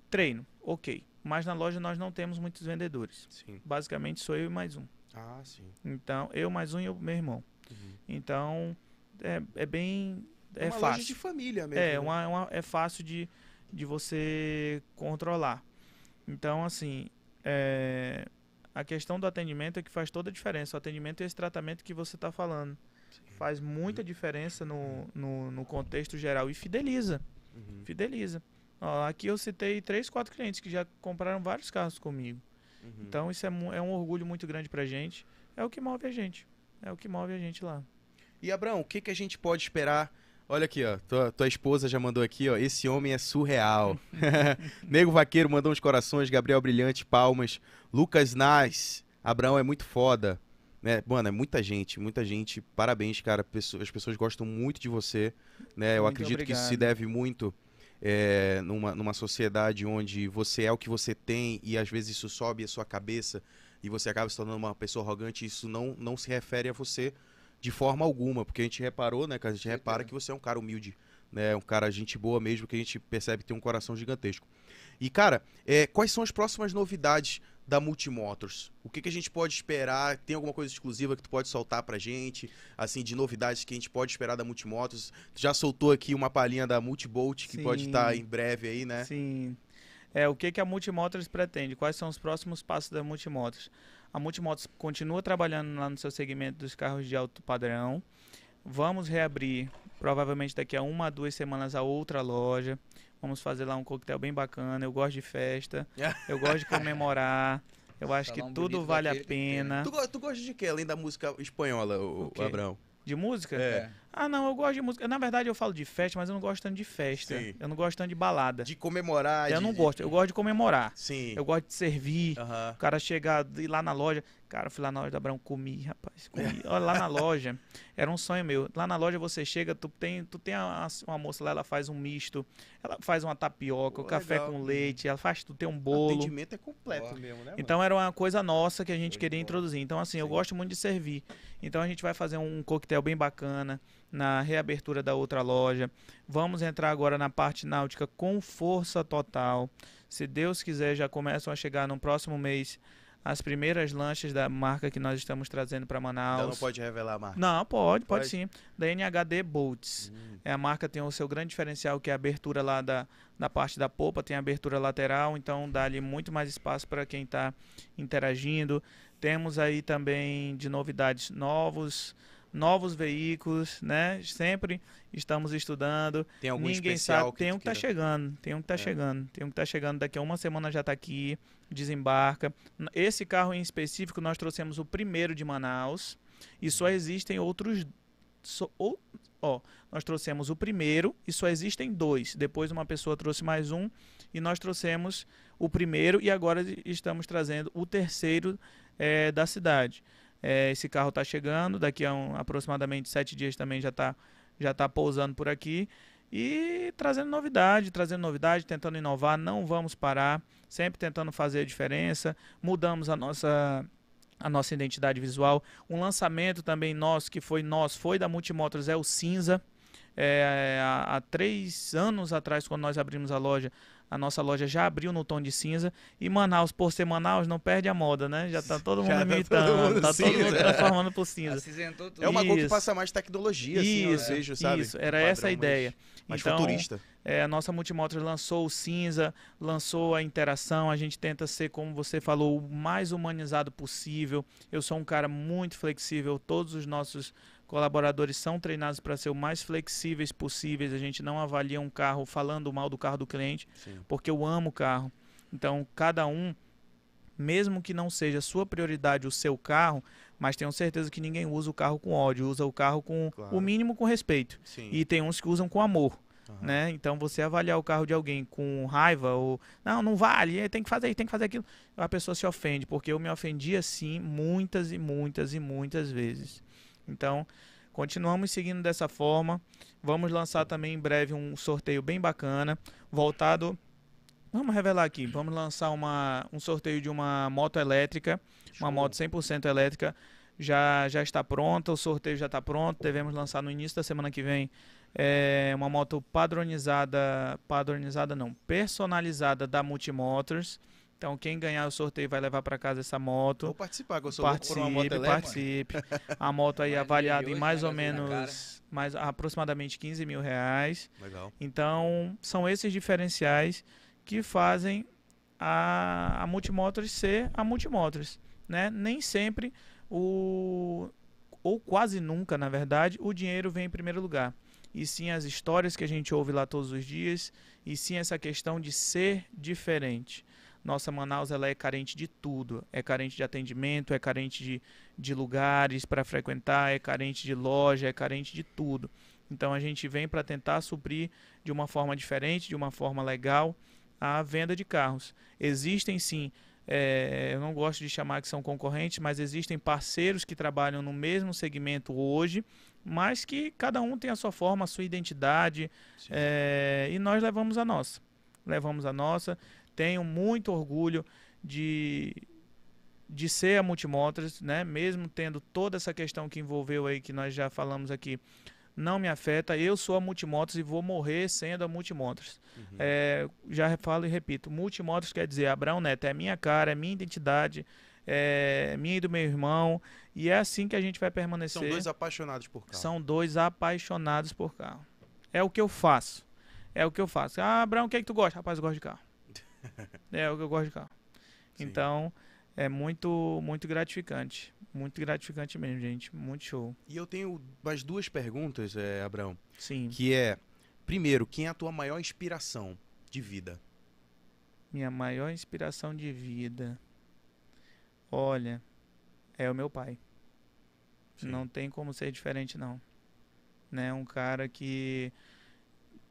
Treino, ok. Mas na loja nós não temos muitos vendedores. Sim. Basicamente sou eu e mais um. Ah, sim. Então, eu mais um e o meu irmão. Uhum. Então, é, é bem. É, uma fácil. loja de família mesmo. É, né? uma, uma- é fácil de, de você controlar. Então, assim, é, a questão do atendimento é que faz toda a diferença. O atendimento é esse tratamento que você está falando. Faz muita diferença no, no, no contexto geral e fideliza. Uhum. Fideliza. Ó, aqui eu citei três, quatro clientes que já compraram vários carros comigo. Uhum. Então, isso é, é um orgulho muito grande pra gente. É o que move a gente. É o que move a gente lá. E Abraão, o que, que a gente pode esperar? Olha aqui, ó. Tua, tua esposa já mandou aqui, ó. Esse homem é surreal. Nego Vaqueiro mandou uns corações. Gabriel Brilhante, palmas. Lucas Nas. Abraão é muito foda. Né? Mano, é muita gente, muita gente. Parabéns, cara. As pessoas gostam muito de você. Né? Eu Muito acredito que isso se obrigado. deve muito é, numa, numa sociedade onde você é o que você tem e às vezes isso sobe a sua cabeça e você acaba se tornando uma pessoa arrogante. Isso não, não se refere a você de forma alguma, porque a gente reparou, né, cara? A gente repara que você é um cara humilde, né? Um cara gente boa mesmo, que a gente percebe que tem um coração gigantesco. E, cara, é, quais são as próximas novidades da Multimotors? O que, que a gente pode esperar? Tem alguma coisa exclusiva que tu pode soltar pra gente? Assim, de novidades que a gente pode esperar da Multimotors? Tu já soltou aqui uma palhinha da Multibolt, que pode Sim. estar em breve aí, né? Sim. É, o que, que a Multimotors pretende? Quais são os próximos passos da Multimotors? A Multimotors continua trabalhando lá no seu segmento dos carros de alto padrão. Vamos reabrir, provavelmente daqui a uma a duas semanas, a outra loja. Vamos fazer lá um coquetel bem bacana. Eu gosto de festa, eu gosto de comemorar. Eu acho que tudo vale a pena. Tu, go- tu gosta de quê, além da música espanhola, o, O o Abraão? De música? É. Ah, não, eu gosto de música. Na verdade, eu falo de festa, mas eu não gosto tanto de festa. Sim. Eu não gosto tanto de balada. De comemorar. eu de- não gosto. Eu gosto de comemorar. Sim. Eu gosto de servir. O cara chega ir lá na loja. Cara, eu fui lá na loja da Abrão, comi, rapaz. Comi. Olha, lá na loja. Era um sonho meu. Lá na loja você chega, tu tem, tu tem a- uma moça lá, ela faz um misto, ela faz uma tapioca, Pô, o café legal. com leite, ela faz, tu tem um O bolo. atendimento é completo Ó. mesmo, né? mano? Então era uma coisa nossa que a gente de queria bola. introduzir. Então, assim, eu Sim. gosto muito de servir. Então a gente vai fazer um coquetel bem bacana na reabertura da outra loja. Vamos entrar agora na parte náutica com força total. Se Deus quiser, já começam a chegar no próximo mês as primeiras lanchas da marca que nós estamos trazendo para Manaus. Então não pode revelar a marca. Não, pode, pode, Pode? sim. Da NHD Boats. Hum. É, a marca tem o seu grande diferencial, que é a abertura lá da, da parte da polpa, tem a abertura lateral, então dá ali muito mais espaço para quem está interagindo. Temos aí também de novidades novos, novos veículos, né? Sempre estamos estudando. Tem algum Ninguém especial sabe. que Tem um que tá queira- chegando, tem um que tá É. chegando, tem um que tá chegando. Daqui a uma semana já tá aqui, desembarca. Esse carro em específico nós trouxemos o primeiro de Manaus e só existem outros. só- ou- ó, nós trouxemos o primeiro e só existem dois. Depois uma pessoa trouxe mais um e nós trouxemos o primeiro e agora estamos trazendo o terceiro eh, da cidade. Eh, esse carro está chegando, daqui a um- aproximadamente sete dias também já está já tá pousando por aqui e trazendo novidade, trazendo novidade, tentando inovar, não vamos parar, sempre tentando fazer a diferença. Mudamos a nossa a nossa identidade visual. Um lançamento também nosso, que foi nosso, foi da Multimotors, é o cinza. É, há, há três anos atrás, quando nós abrimos a loja, a nossa loja já abriu no tom de cinza. E Manaus, por ser Manaus, não perde a moda, né? Já tá todo mundo Já tá todo imitando, mundo tá todo mundo cinza. transformando por cinza. Tudo. É uma cor que passa mais tecnologia, assim, eu Isso, vejo, sabe? isso, era Um essa a ideia. Mais, mais Então, futurista. é, a nossa Multimotors lançou o cinza, lançou a interação. A gente tenta ser, como você falou, o mais humanizado possível. Eu sou um cara muito flexível. Todos os nossos colaboradores são treinados para ser o mais flexíveis possíveis. A gente não avalia um carro falando mal do carro do cliente, Sim. porque eu amo o carro. Então, cada um, mesmo que não seja sua prioridade o seu carro, mas tenho certeza que ninguém usa o carro com ódio, usa o carro com Claro. o mínimo com respeito. Sim. E tem uns que usam com amor Aham. né? Então você avaliar o carro de alguém com raiva ou não, não vale, eh, tem que fazer, tem que fazer aquilo, a pessoa se ofende, porque eu me ofendi assim muitas e muitas e muitas vezes. Então, continuamos seguindo dessa forma. Vamos lançar também em breve um sorteio bem bacana, voltado Vamos revelar aqui, vamos lançar uma, um sorteio de uma moto elétrica, uma Show. moto 100% elétrica. Já, já está pronta, o sorteio já está pronto. Devemos lançar no início da semana que vem é, uma moto padronizada, padronizada não, personalizada da Multimotors. Então quem ganhar o sorteio vai levar para casa essa moto. Vou participar, que eu sou louco por uma moto Participe, elétrica. participe. A moto aí avaliada em mais ou menos, mais aproximadamente 15 mil reais. Legal. Então, são esses diferenciais que fazem a, a Multimotors ser a Multimotors, né? Nem sempre o ou quase nunca, na verdade, o dinheiro vem em primeiro lugar. E sim as histórias que a gente ouve lá todos os dias, e sim essa questão de ser diferente. Nossa Manaus ela é carente de tudo. É carente de atendimento, é carente de, de lugares para frequentar, é carente de loja, é carente de tudo. Então a gente vem para tentar suprir de uma forma diferente, de uma forma legal, a venda de carros. Existem sim, é, eu não gosto de chamar que são concorrentes, mas existem parceiros que trabalham no mesmo segmento hoje, mas que cada um tem a sua forma, a sua identidade, é, e nós levamos a nossa. Levamos a nossa. Tenho muito orgulho de, de ser a Multimotors, né? Mesmo tendo toda essa questão que envolveu aí, que nós já falamos aqui, não me afeta. Eu sou a Multimotors e vou morrer sendo a Multimotors. Uhum. É, já falo e repito, Multimotors quer dizer Abraão Neto, é minha cara, é minha identidade, é minha e do meu irmão, e é assim que a gente vai permanecer. São dois apaixonados por carro. São dois apaixonados por carro. É o que eu faço. É o que eu faço. Ah, Abraão, o que é que tu gosta? Rapaz, eu gosto de carro. É o que eu gosto de carro. Sim. Então, é muito, muito gratificante. Muito gratificante mesmo, gente. Muito show. E eu tenho mais duas perguntas, é, Abraão. Sim. Que é, primeiro, quem é a tua maior inspiração de vida? Minha maior inspiração de vida. Olha, é o meu pai. Sim. Não tem como ser diferente, não. Né? Um cara que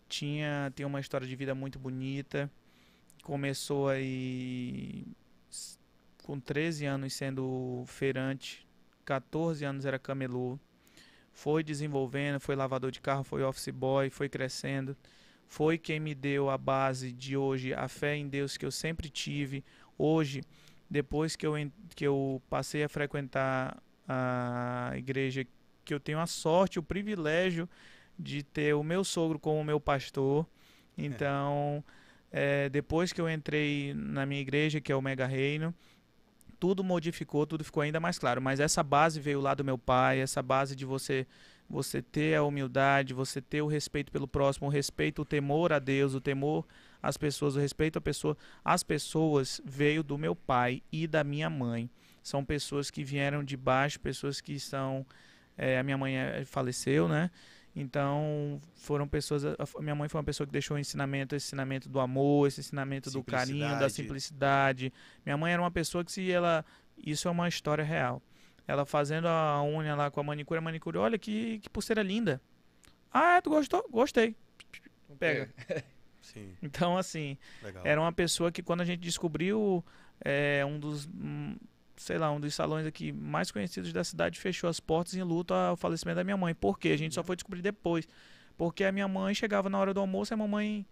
tinha tem uma história de vida muito bonita. Começou aí com 13 anos sendo feirante, 14 anos era camelô. Foi desenvolvendo, foi lavador de carro, foi office boy, foi crescendo. Foi quem me deu a base de hoje, a fé em Deus que eu sempre tive. Hoje, depois que eu, que eu passei a frequentar a igreja, que eu tenho a sorte, o privilégio de ter o meu sogro como meu pastor. Então, eh, depois que eu entrei na minha igreja, que é o Mega Reino, tudo modificou, tudo ficou ainda mais claro. Mas essa base veio lá do meu pai, essa base de você você ter a humildade, você ter o respeito pelo próximo, o respeito, o temor a Deus, o temor às pessoas, o respeito à pessoa, às pessoas veio do meu pai e da minha mãe. São pessoas que vieram de baixo, pessoas que estão eh, a minha mãe eh, faleceu, né? Então, foram pessoas. Minha mãe foi uma pessoa que deixou o ensinamento, esse ensinamento do amor, esse ensinamento do carinho, da Simplicidade. Minha mãe era uma pessoa que, se ela. Isso é uma história real. Ela fazendo a unha lá com a manicure, a manicure, olha que, que pulseira linda. Ah, é, tu gostou? Gostei. Pega. Sim, Então, assim, legal. era uma pessoa que quando a gente descobriu é, um dos hum, sei lá um dos salões aqui mais conhecidos da cidade fechou as portas em luto ao falecimento da minha mãe. Por quê? A gente só foi descobrir depois. Porque a minha mãe chegava na hora do almoço e a mamãe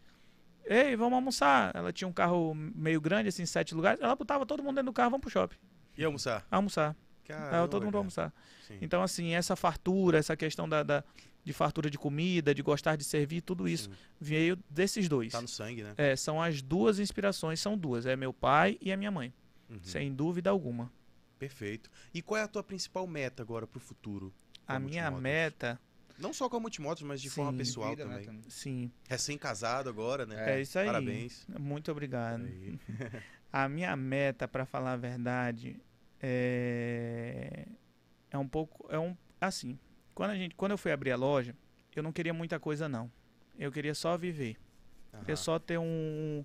ei vamos almoçar. Ela tinha um carro meio grande assim sete lugares. Ela botava todo mundo dentro do carro vamos pro shopping. E almoçar? almoçar. Caramba, todo mundo almoçar. Sim. então assim essa fartura essa questão da, da- de fartura de comida de gostar de servir tudo isso Sim. veio desses dois. Tá no sangue, né? é, são as duas inspirações são duas. É meu pai e a minha mãe Uhum. sem dúvida alguma. Perfeito. E qual é a tua principal meta agora pro futuro? A minha multimotos? meta, Não só com a Multimotos, mas de forma Sim. pessoal Vida, né, também. sim, Recém-casado agora, né? é, isso aí. Parabéns. Muito obrigado. A minha meta, para falar a verdade, é é um pouco é um assim. Quando a gente, quando eu fui abrir a loja, eu não queria muita coisa não. Eu queria só viver. Queria Aham. só ter um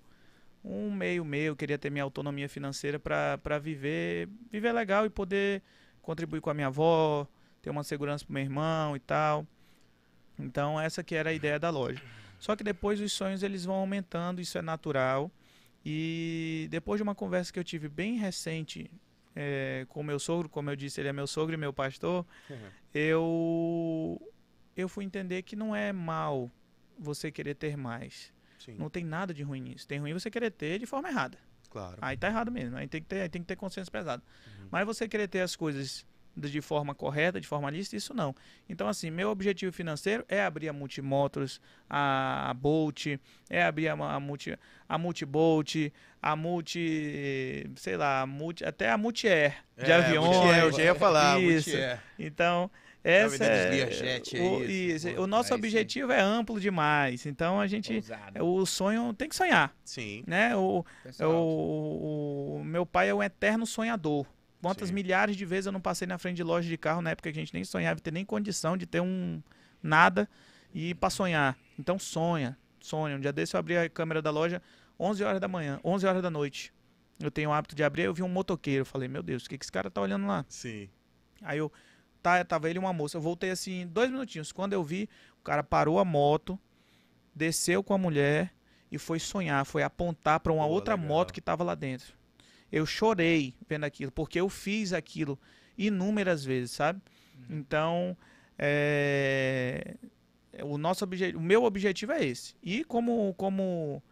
um meio meu, queria ter minha autonomia financeira para viver, viver legal e poder contribuir com a minha avó, ter uma segurança pro meu irmão e tal. Então essa que era a ideia da loja. Só que depois os sonhos eles vão aumentando, isso é natural. E depois de uma conversa que eu tive bem recente eh, com o meu sogro, como eu disse, ele é meu sogro e meu pastor, eu eu fui entender que não é mal você querer ter mais. Sim, Não tem nada de ruim nisso. Tem ruim você querer ter de forma errada. claro. Aí tá errado mesmo. Aí tem que ter, aí tem que ter consciência pesada. Uhum. Mas você querer ter as coisas de forma correta, de forma lista, isso não. Então, assim, meu objetivo financeiro é abrir a Multimotors, a, Bolt, é abrir a, a Multi, a Multibolt, a Multi, sei lá, a multi, até a Multiair de É, aviões. Multier, eu já ia falar. Isso. Multier. Então, essa é, Learjet, é o, isso. o nosso objetivo é amplo demais. Então, a gente, Ousado. o sonho tem que sonhar, Sim. né? O, o, o meu pai é um eterno sonhador. Quantas Sim. milhares de vezes eu não passei na frente de loja de carro na época que a gente nem sonhava, ter nem condição de ter um nada e ir pra sonhar. Então sonha, sonha. Um dia desse eu abri a câmera da loja 11 horas da manhã, 11 horas da noite. Eu tenho o hábito de abrir, eu vi um motoqueiro, eu falei, meu Deus, o que que esse cara tá olhando lá? Sim. Aí eu tá, tava ele e uma moça. Eu voltei assim, dois minutinhos. Quando eu vi, o cara parou a moto, desceu com a mulher e foi sonhar, foi apontar para uma outra legal. moto que tava lá dentro. Eu chorei vendo aquilo, porque eu fiz aquilo inúmeras vezes, sabe? Então, é, o nosso objetivo, o meu objetivo é esse. E como como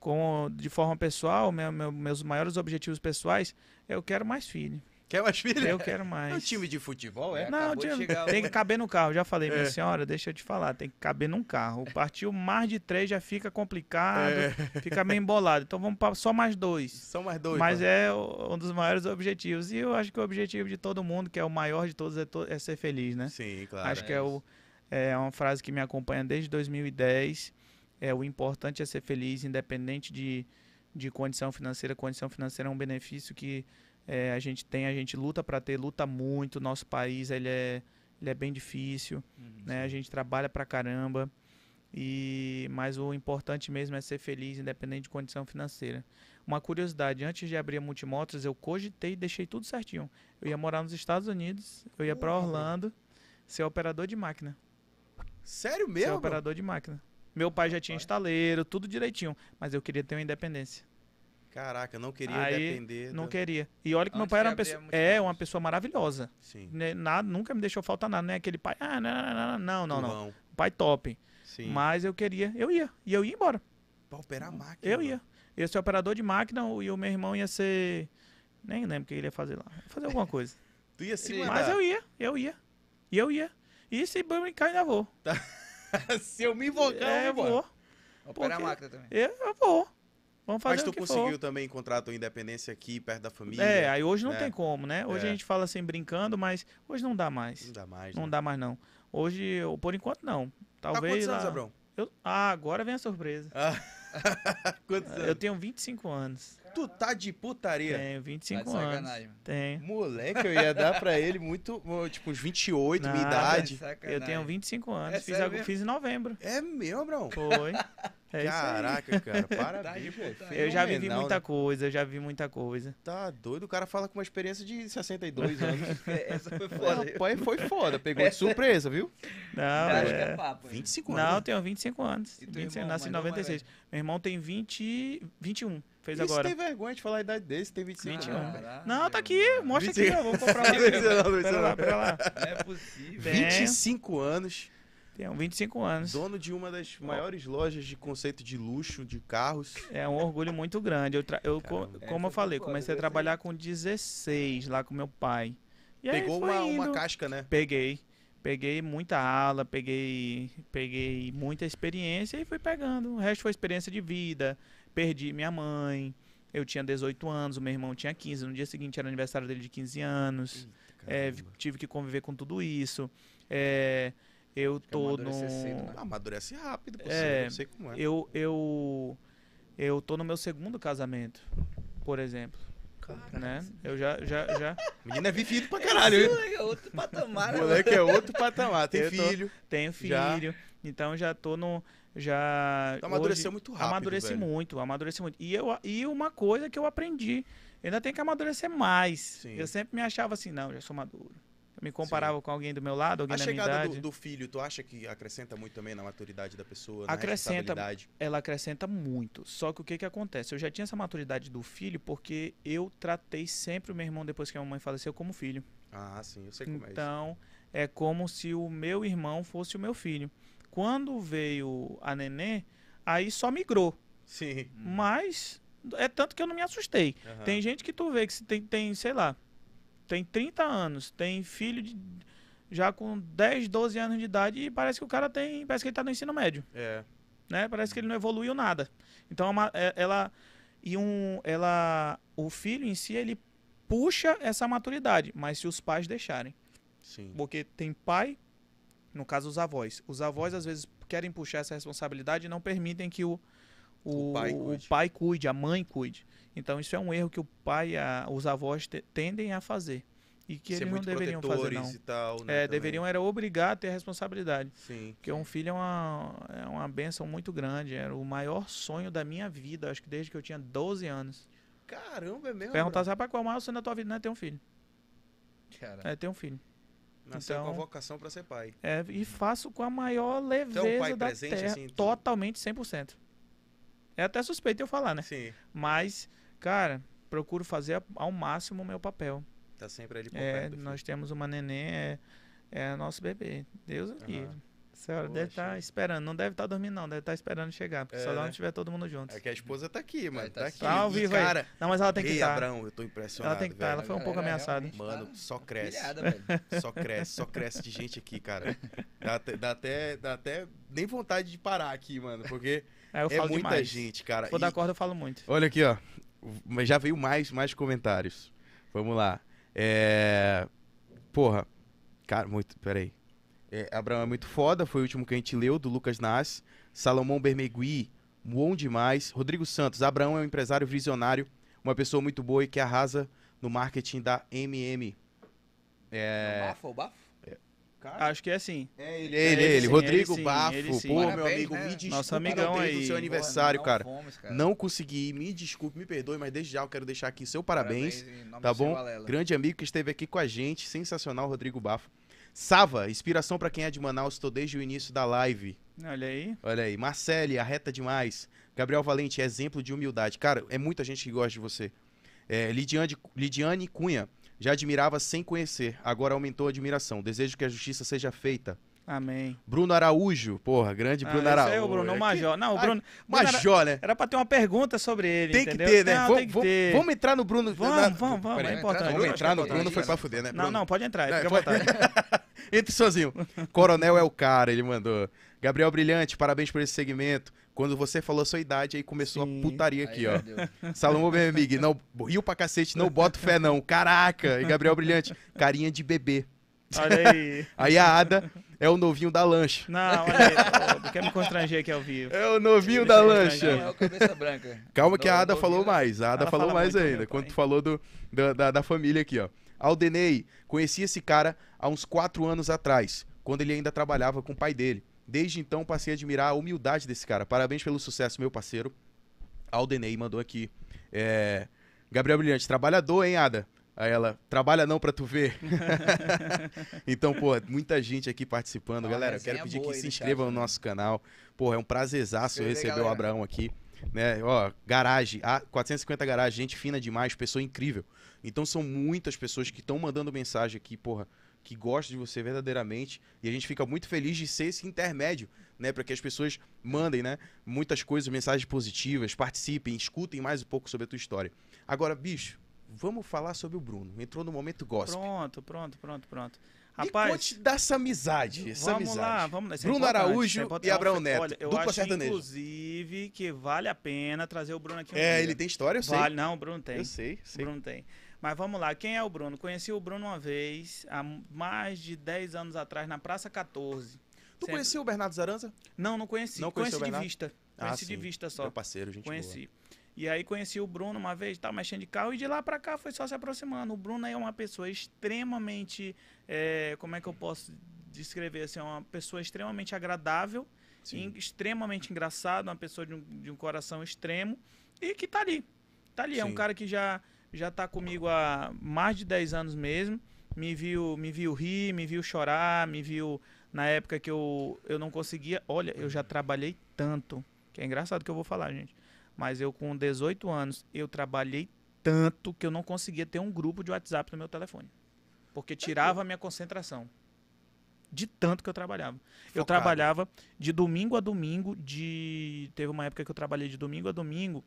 como de forma pessoal, meu- meu- meus maiores objetivos pessoais, eu quero mais filho. Quer mais filha? Eu quero É um mais. time de futebol, é? Não, tinha- chegar tem que caber no carro. Já falei, minha É. senhora, deixa eu te falar, tem que caber num carro. Partiu mais de três já fica complicado, É. fica meio embolado. Então vamos para só mais dois. São mais dois. Mas pô. é um dos maiores objetivos. E eu acho que o objetivo de todo mundo, que é o maior de todos, é, to- é ser feliz, né? Sim, claro. acho que é é, o, é uma frase que me acompanha desde 2010. É, o importante é ser feliz, independente de, de condição financeira. Condição financeira é um benefício que é, a gente tem, a gente luta para ter, luta muito. Nosso país ele é, ele é bem difícil, Uhum. né? A gente trabalha pra caramba. E mas o importante mesmo é ser feliz, independente de condição financeira. Uma curiosidade, antes de abrir a Multimotos, eu cogitei e deixei tudo certinho. Eu ia morar nos Estados Unidos, eu ia para. Orlando, ser operador de máquina. Sério Ser mesmo? bro? operador de máquina. Meu pai já tinha estaleiro, tudo direitinho, mas eu queria ter uma independência. Caraca, não queria Aí, depender. Não do- queria. E olha que meu Antes pai era uma pessoa, é uma pessoa maravilhosa. Sim. Né, Nada, nunca me deixou faltar nada, não é aquele pai, ah, não, não, não, não, não. Pai top. Sim. Mas eu queria, eu ia, e eu ia embora. Pra operar a máquina. Eu ia. Eu ia ser operador de máquina e o meu irmão ia ser. Nem lembro o que ele ia fazer lá. Ia fazer alguma coisa. Tu ia se. Mas eu ia, eu ia. E eu ia. E se brincar, ainda vou. se eu me invocar, é, eu vou. vou. Opera a máquina também. Eu, eu vou. Vamos fazer Mas tu conseguiu for. também encontrar a tua independência aqui, perto da família? É, aí hoje não né? tem como, né? Hoje É. a gente fala assim brincando, mas hoje não dá mais. Não dá mais, Não né? dá mais não. Hoje, eu- por enquanto não. Talvez quantos anos, lá- Abrão? Eu- Ah, agora vem a surpresa. Quantos anos? Eu tenho 25 anos. Tu tá de putaria. Tenho Tá 25 de anos. Tenho. Moleque, eu ia dar pra ele muito, tipo, uns 28, minha Nada. idade. Sacanagem. Eu tenho 25 anos. É fiz, mesmo? fiz em novembro. É meu, Abrão. Foi. É. Caraca, cara, Tá de parabéns, velho. puta. Eu já vivi muita né? coisa, eu já vi muita coisa. Tá doido, o cara fala com uma experiência de 62 anos. Essa foi foda. Rapaz, foi foda, pegou de surpresa, viu? Não, Eu acho que é... é papo. hein? 25 Não, eu anos. tenho 25 anos. E teu 25, irmão, nasci em mais novo ou mais 96. Meu irmão tem 20, 21. Fez Isso agora. tem vergonha de falar a idade desse, tem 25 21. anos. Caralho, Não, tá aqui. Mostra 25. aqui, ó. Vou comprar isso não, Pera lá, pera lá. Não é possível. Tenho. 25 anos, Tenho 25 anos. dono de uma das maiores lojas de conceito de luxo de carros. É um orgulho muito grande. Eu, tra- eu co- Caramba. como eu Essa falei, comecei a essa trabalhar com 16 lá com meu pai. E Pegou uma, uma casca, né? Peguei. Peguei muita aula, peguei, peguei muita experiência e fui pegando. O resto foi experiência de vida. Perdi minha mãe. Eu tinha 18 anos, o meu irmão tinha 15. No dia seguinte era aniversário dele de 15 anos. É, vi- Caramba. tive que conviver com tudo isso. É, eu tô no. cedo, né? Amadurece rápido, pô, É, eu sei como é. Eu, eu, eu tô no meu segundo casamento, por exemplo. Né? Eu já, já, já Menino é vivido pra caralho, hein? É outro patamar, né, Moleque é outro patamar, tem Eu tô- filho. tenho Já. filho, então já tô no. Já. Tu amadureceu hoje- muito rápido, Amadureci velho. muito, amadureci muito. E, eu, e uma coisa que eu aprendi, eu ainda tenho que amadurecer mais. Sim. Eu sempre me achava assim, não, já sou maduro. Eu me comparava com alguém do meu lado, alguém A da minha chegada idade. do, do filho, tu acha que acrescenta muito também na maturidade da pessoa, Acrescenta. ela acrescenta muito. Só que o que que acontece? Eu já tinha essa maturidade do filho porque eu tratei sempre o meu irmão depois que a mamãe faleceu como filho. Ah, sim, eu sei como é isso. Então, é como se o meu irmão fosse o meu filho. Quando veio a nenê, aí só migrou. Sim. Mas é tanto que eu não me assustei. aham. Tem gente que tu vê que tem, tem, sei lá, tem 30 anos, tem filho de, já com 10, 12 anos de idade e parece que o cara tem, parece que ele tá no ensino médio É. né? Parece que ele não evoluiu nada. Então, é uma- é- ela e um, ela, o filho em si ele puxa essa maturidade, mas se os pais deixarem, Sim. porque tem pai, no caso os avós, os avós às vezes querem puxar essa responsabilidade e não permitem que o o, O pai o cuide. pai cuide, a mãe cuide. Então isso é um erro que o pai, a, os avós te- tendem a fazer e que Ser eles não deveriam fazer não. e tal, né, É, deveriam era obrigar a ter responsabilidade. Sim. Porque um filho é uma, é uma benção muito grande. Era o maior sonho da minha vida, acho que desde que eu tinha 12 anos. Caramba, é mesmo. Perguntar, sabe qual é o maior sonho da tua vida? Não é ter um filho. Cara, É ter um filho. Nasceu com a então- vocação pra ser pai. É, e faço com a maior leveza é um pai da presente, terra. assim, tu- Totalmente 100%. É até suspeito eu falar, né? Sim. Mas, cara, procuro fazer ao máximo o meu papel. Tá sempre ali por É, perto nós temos uma neném, é, é nosso bebê. Deus o Aham. livre. A senhora Poxa. deve estar esperando. Não deve estar dormindo, não. Deve estar esperando chegar. Porque É, só lá né? não estiver todo mundo junto. É que a esposa tá aqui, mano. Tá, tá aqui. Tá ao vivo aí. cara, Não, mas ela tem que Ei, estar. Abrão, eu tô impressionado, Ela tem que estar. velho. Ela foi um pouco ela ameaçada. Mano, tá só cresce. Só cresce, só cresce de gente aqui, cara. Dá até, dá até, dá até nem vontade de parar aqui, mano, porque Aí eu é falo muita demais. gente, cara. Se for E- dar corda, eu falo muito. Olha aqui, ó. Mas já veio mais, mais comentários. Vamos lá. É... Porra. Cara, muito. Peraí. É, Abraão é muito foda, foi o último que a gente leu, do Lucas Nas. Salomão Bermegui. Bom demais. Rodrigo Santos, Abraão é um empresário visionário, uma pessoa muito boa e que arrasa no marketing da MM. É, Bafo, o bafo? Acho que é assim. é ele, É ele, ele ele. sim, Rodrigo ele sim, Bafo. ele sim. Pô, meu Parabéns, amigo, né? me desculpa. Nosso amigão parabéns aí. do seu aniversário, não cara. fomos, cara. Não consegui, me desculpe, me perdoe, mas desde já eu quero deixar aqui seu parabéns. em nome tá bom? Grande amigo que esteve aqui com a gente, sensacional, Rodrigo Bafo. Sava, inspiração pra quem é de Manaus, estou desde o início da live. Olha aí. Olha aí, Marcele, arreta demais. Gabriel Valente, exemplo de humildade. Cara, é muita gente que gosta de você. É, Lidiane, Lidiane Cunha, já admirava sem conhecer, agora aumentou a admiração. Desejo que a justiça seja feita. Amém. Bruno Araújo, porra, grande Ah, Bruno esse Araújo. é o Bruno, o Aqui- Major. Não, o Ah, Bruno. Bruno era, Major, né? era pra ter uma pergunta sobre ele. Tem que entendeu? ter, né? Não, Vamos, tem que ter. vamos entrar no Bruno. Vamos, na- vamos, vamos, Peraí, é importante. Vamos entrar no que é Bruno, foi pra fuder, né? Não, Bruno? não, pode entrar. Não, Fica à vontade. Entre sozinho. Coronel é o cara, ele mandou. Gabriel Brilhante, parabéns por esse segmento. Quando você falou a sua idade, aí começou Sim. a putaria aqui, Aí, ó. Salomão, meu amigo, não, rio pra cacete, não boto fé não. Caraca! E Gabriel Brilhante, carinha de bebê. Olha aí. Aí a Ada é o novinho da lancha. Não, olha aí. Ô, Quer me constranger aqui ao vivo. É o novinho da eu lancha. Não é o cabeça branca. Calma que a Ada falou da- mais. A Ada Ela falou fala mais muito, ainda. meu Quando pai. tu falou do, da, da, da família aqui, ó. Aldenei, conheci esse cara há uns quatro anos atrás, quando ele ainda trabalhava com o pai dele. Desde então passei a admirar a humildade desse cara. Parabéns pelo sucesso, meu parceiro. Aldenei mandou aqui. É, Gabriel Brilhante, trabalhador, hein, Ada? Aí ela, trabalha não pra tu ver. então, pô, muita gente aqui participando. Ó, Galera, eu quero resenha pedir que se no inscrevam no né? nosso canal. Pô, é um prazerzaço receber o galera. Abraão aqui. Né? Ó, garagem, a 450 garagem, gente fina demais, pessoa incrível. Então são muitas pessoas que estão mandando mensagem aqui, porra, que gostam de você verdadeiramente. E a gente fica muito feliz de ser esse intermédio, né? Para que as pessoas mandem, né? Muitas coisas, mensagens positivas, participem, escutem mais um pouco sobre a tua história. Agora, bicho, vamos falar sobre o Bruno. Entrou no momento gospel. Pronto, pronto, pronto, pronto. Rapaz, conte dessa amizade, essa vamos amizade. lá, vamos lá. é Bruno importante, Araújo é e Abraão Neto, Olha, eu dupla acho, sertaneja. inclusive, que vale a pena trazer o Bruno aqui um É, dia. ele tem história, eu sei. Vale, não, o Bruno tem. Eu sei, O sei. Bruno tem. Mas vamos lá, quem é o Bruno? Conheci o Bruno uma vez, há mais de 10 anos atrás, na Praça 14. Tu conhecia o Bernardo Zaranza? Não, não conheci. Não conheci o de vista. Ah, Conheci de sim. vista só. Meu parceiro, gente boa. E aí conheci o Bruno uma vez, tava mexendo de carro, e de lá pra cá foi só se aproximando. O Bruno é uma pessoa extremamente. é, como é que eu posso descrever assim? É uma pessoa extremamente agradável, Sim. e extremamente engraçado, uma pessoa de um, de um coração extremo e que tá ali. Tá ali. É um Sim. cara que já, já tá comigo há mais de 10 anos mesmo. Me viu, me viu rir, me viu chorar, me viu na época que eu, eu não conseguia. Olha, eu já trabalhei tanto. Que é engraçado que eu vou falar, gente. Mas eu, com 18 anos, eu trabalhei tanto que eu não conseguia ter um grupo de WhatsApp no meu telefone. Porque tirava a minha concentração. De tanto que eu trabalhava. Eu Focado. trabalhava de domingo a domingo, de. Teve uma época que eu trabalhei de domingo a domingo.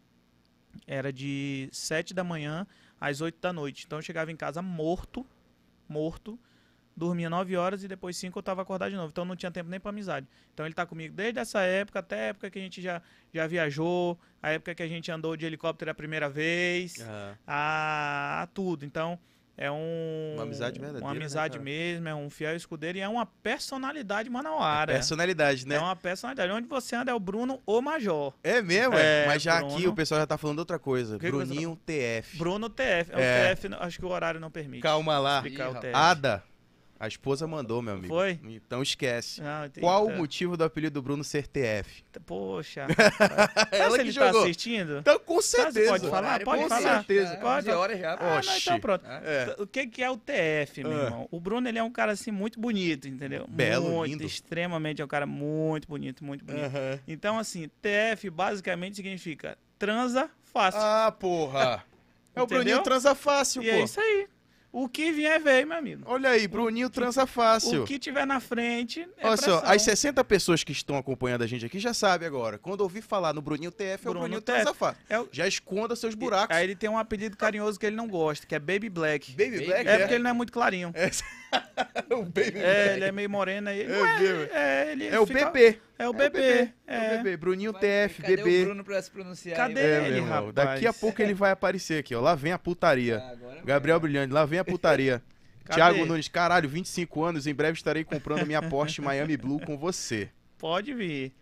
Era de 7 da manhã às 8 da noite. Então eu chegava em casa morto, morto, dormia 9 horas e depois 5 eu tava acordado de novo. Então não tinha tempo nem pra amizade. Então ele tá comigo desde essa época até a época que a gente já, já viajou, a época que a gente andou de helicóptero a primeira vez, Ah, a, a tudo. Então é um Uma amizade verdadeira, uma né, amizade cara? mesmo, é um fiel escudeiro e é uma personalidade manauara. personalidade, né? É uma personalidade. Onde você anda é o Bruno ou Major. É mesmo, é. É, Mas já Bruno. aqui o pessoal já tá falando outra coisa. que que Bruninho TF. Bruno TF. É, É. o TF, não- acho que o horário não permite. Calma lá. Ih, TF. Ada, a esposa mandou, meu amigo. Foi? Então esquece. Ah. Qual o Tá. motivo do apelido do Bruno ser TF? Poxa. Ela se que ele jogou. tá assistindo? Então, com Você certeza. pode falar? Pode com falar. certeza. É, Pode. 11 horas já. Ah, não, então pronto. É. O que, que é o TF, meu Ah. irmão? O Bruno, ele é um cara, assim, muito bonito, entendeu? Belo, muito, lindo. extremamente, é um cara muito bonito, muito bonito. Então, assim, TF basicamente significa transa fácil. Ah, porra. É o? Bruninho transa fácil, e pô. é isso aí. O que vier, veio, meu amigo. Olha aí, Bruninho transa fácil. O que tiver na frente é Olha só, as 60 pessoas que estão acompanhando a gente aqui já sabem agora. Quando ouvir falar no Bruninho TF, é o Bruno Bruninho TF. transa fácil. É o- Já esconda seus buracos. Aí ele tem um apelido carinhoso que ele não gosta, que é Baby Black. Baby Black É porque ele não é muito clarinho. É o Baby É, ele é meio moreno aí. É é, é, ele É o fica- bebê. É o É o bebê. É o É. bebê. Bruninho Vai- TF, Cadê bebê. o Bruno pra se pronunciar? Cadê aí, É, ele, rapaz? Daqui a pouco ele vai aparecer aqui, ó. Lá vem a putaria. Ah, agora Gabriel vai. Brilhante, lá vem a putaria. Cadê? Thiago Nunes, caralho, 25 anos, em breve estarei comprando minha Porsche Miami Blue com você. Pode vir.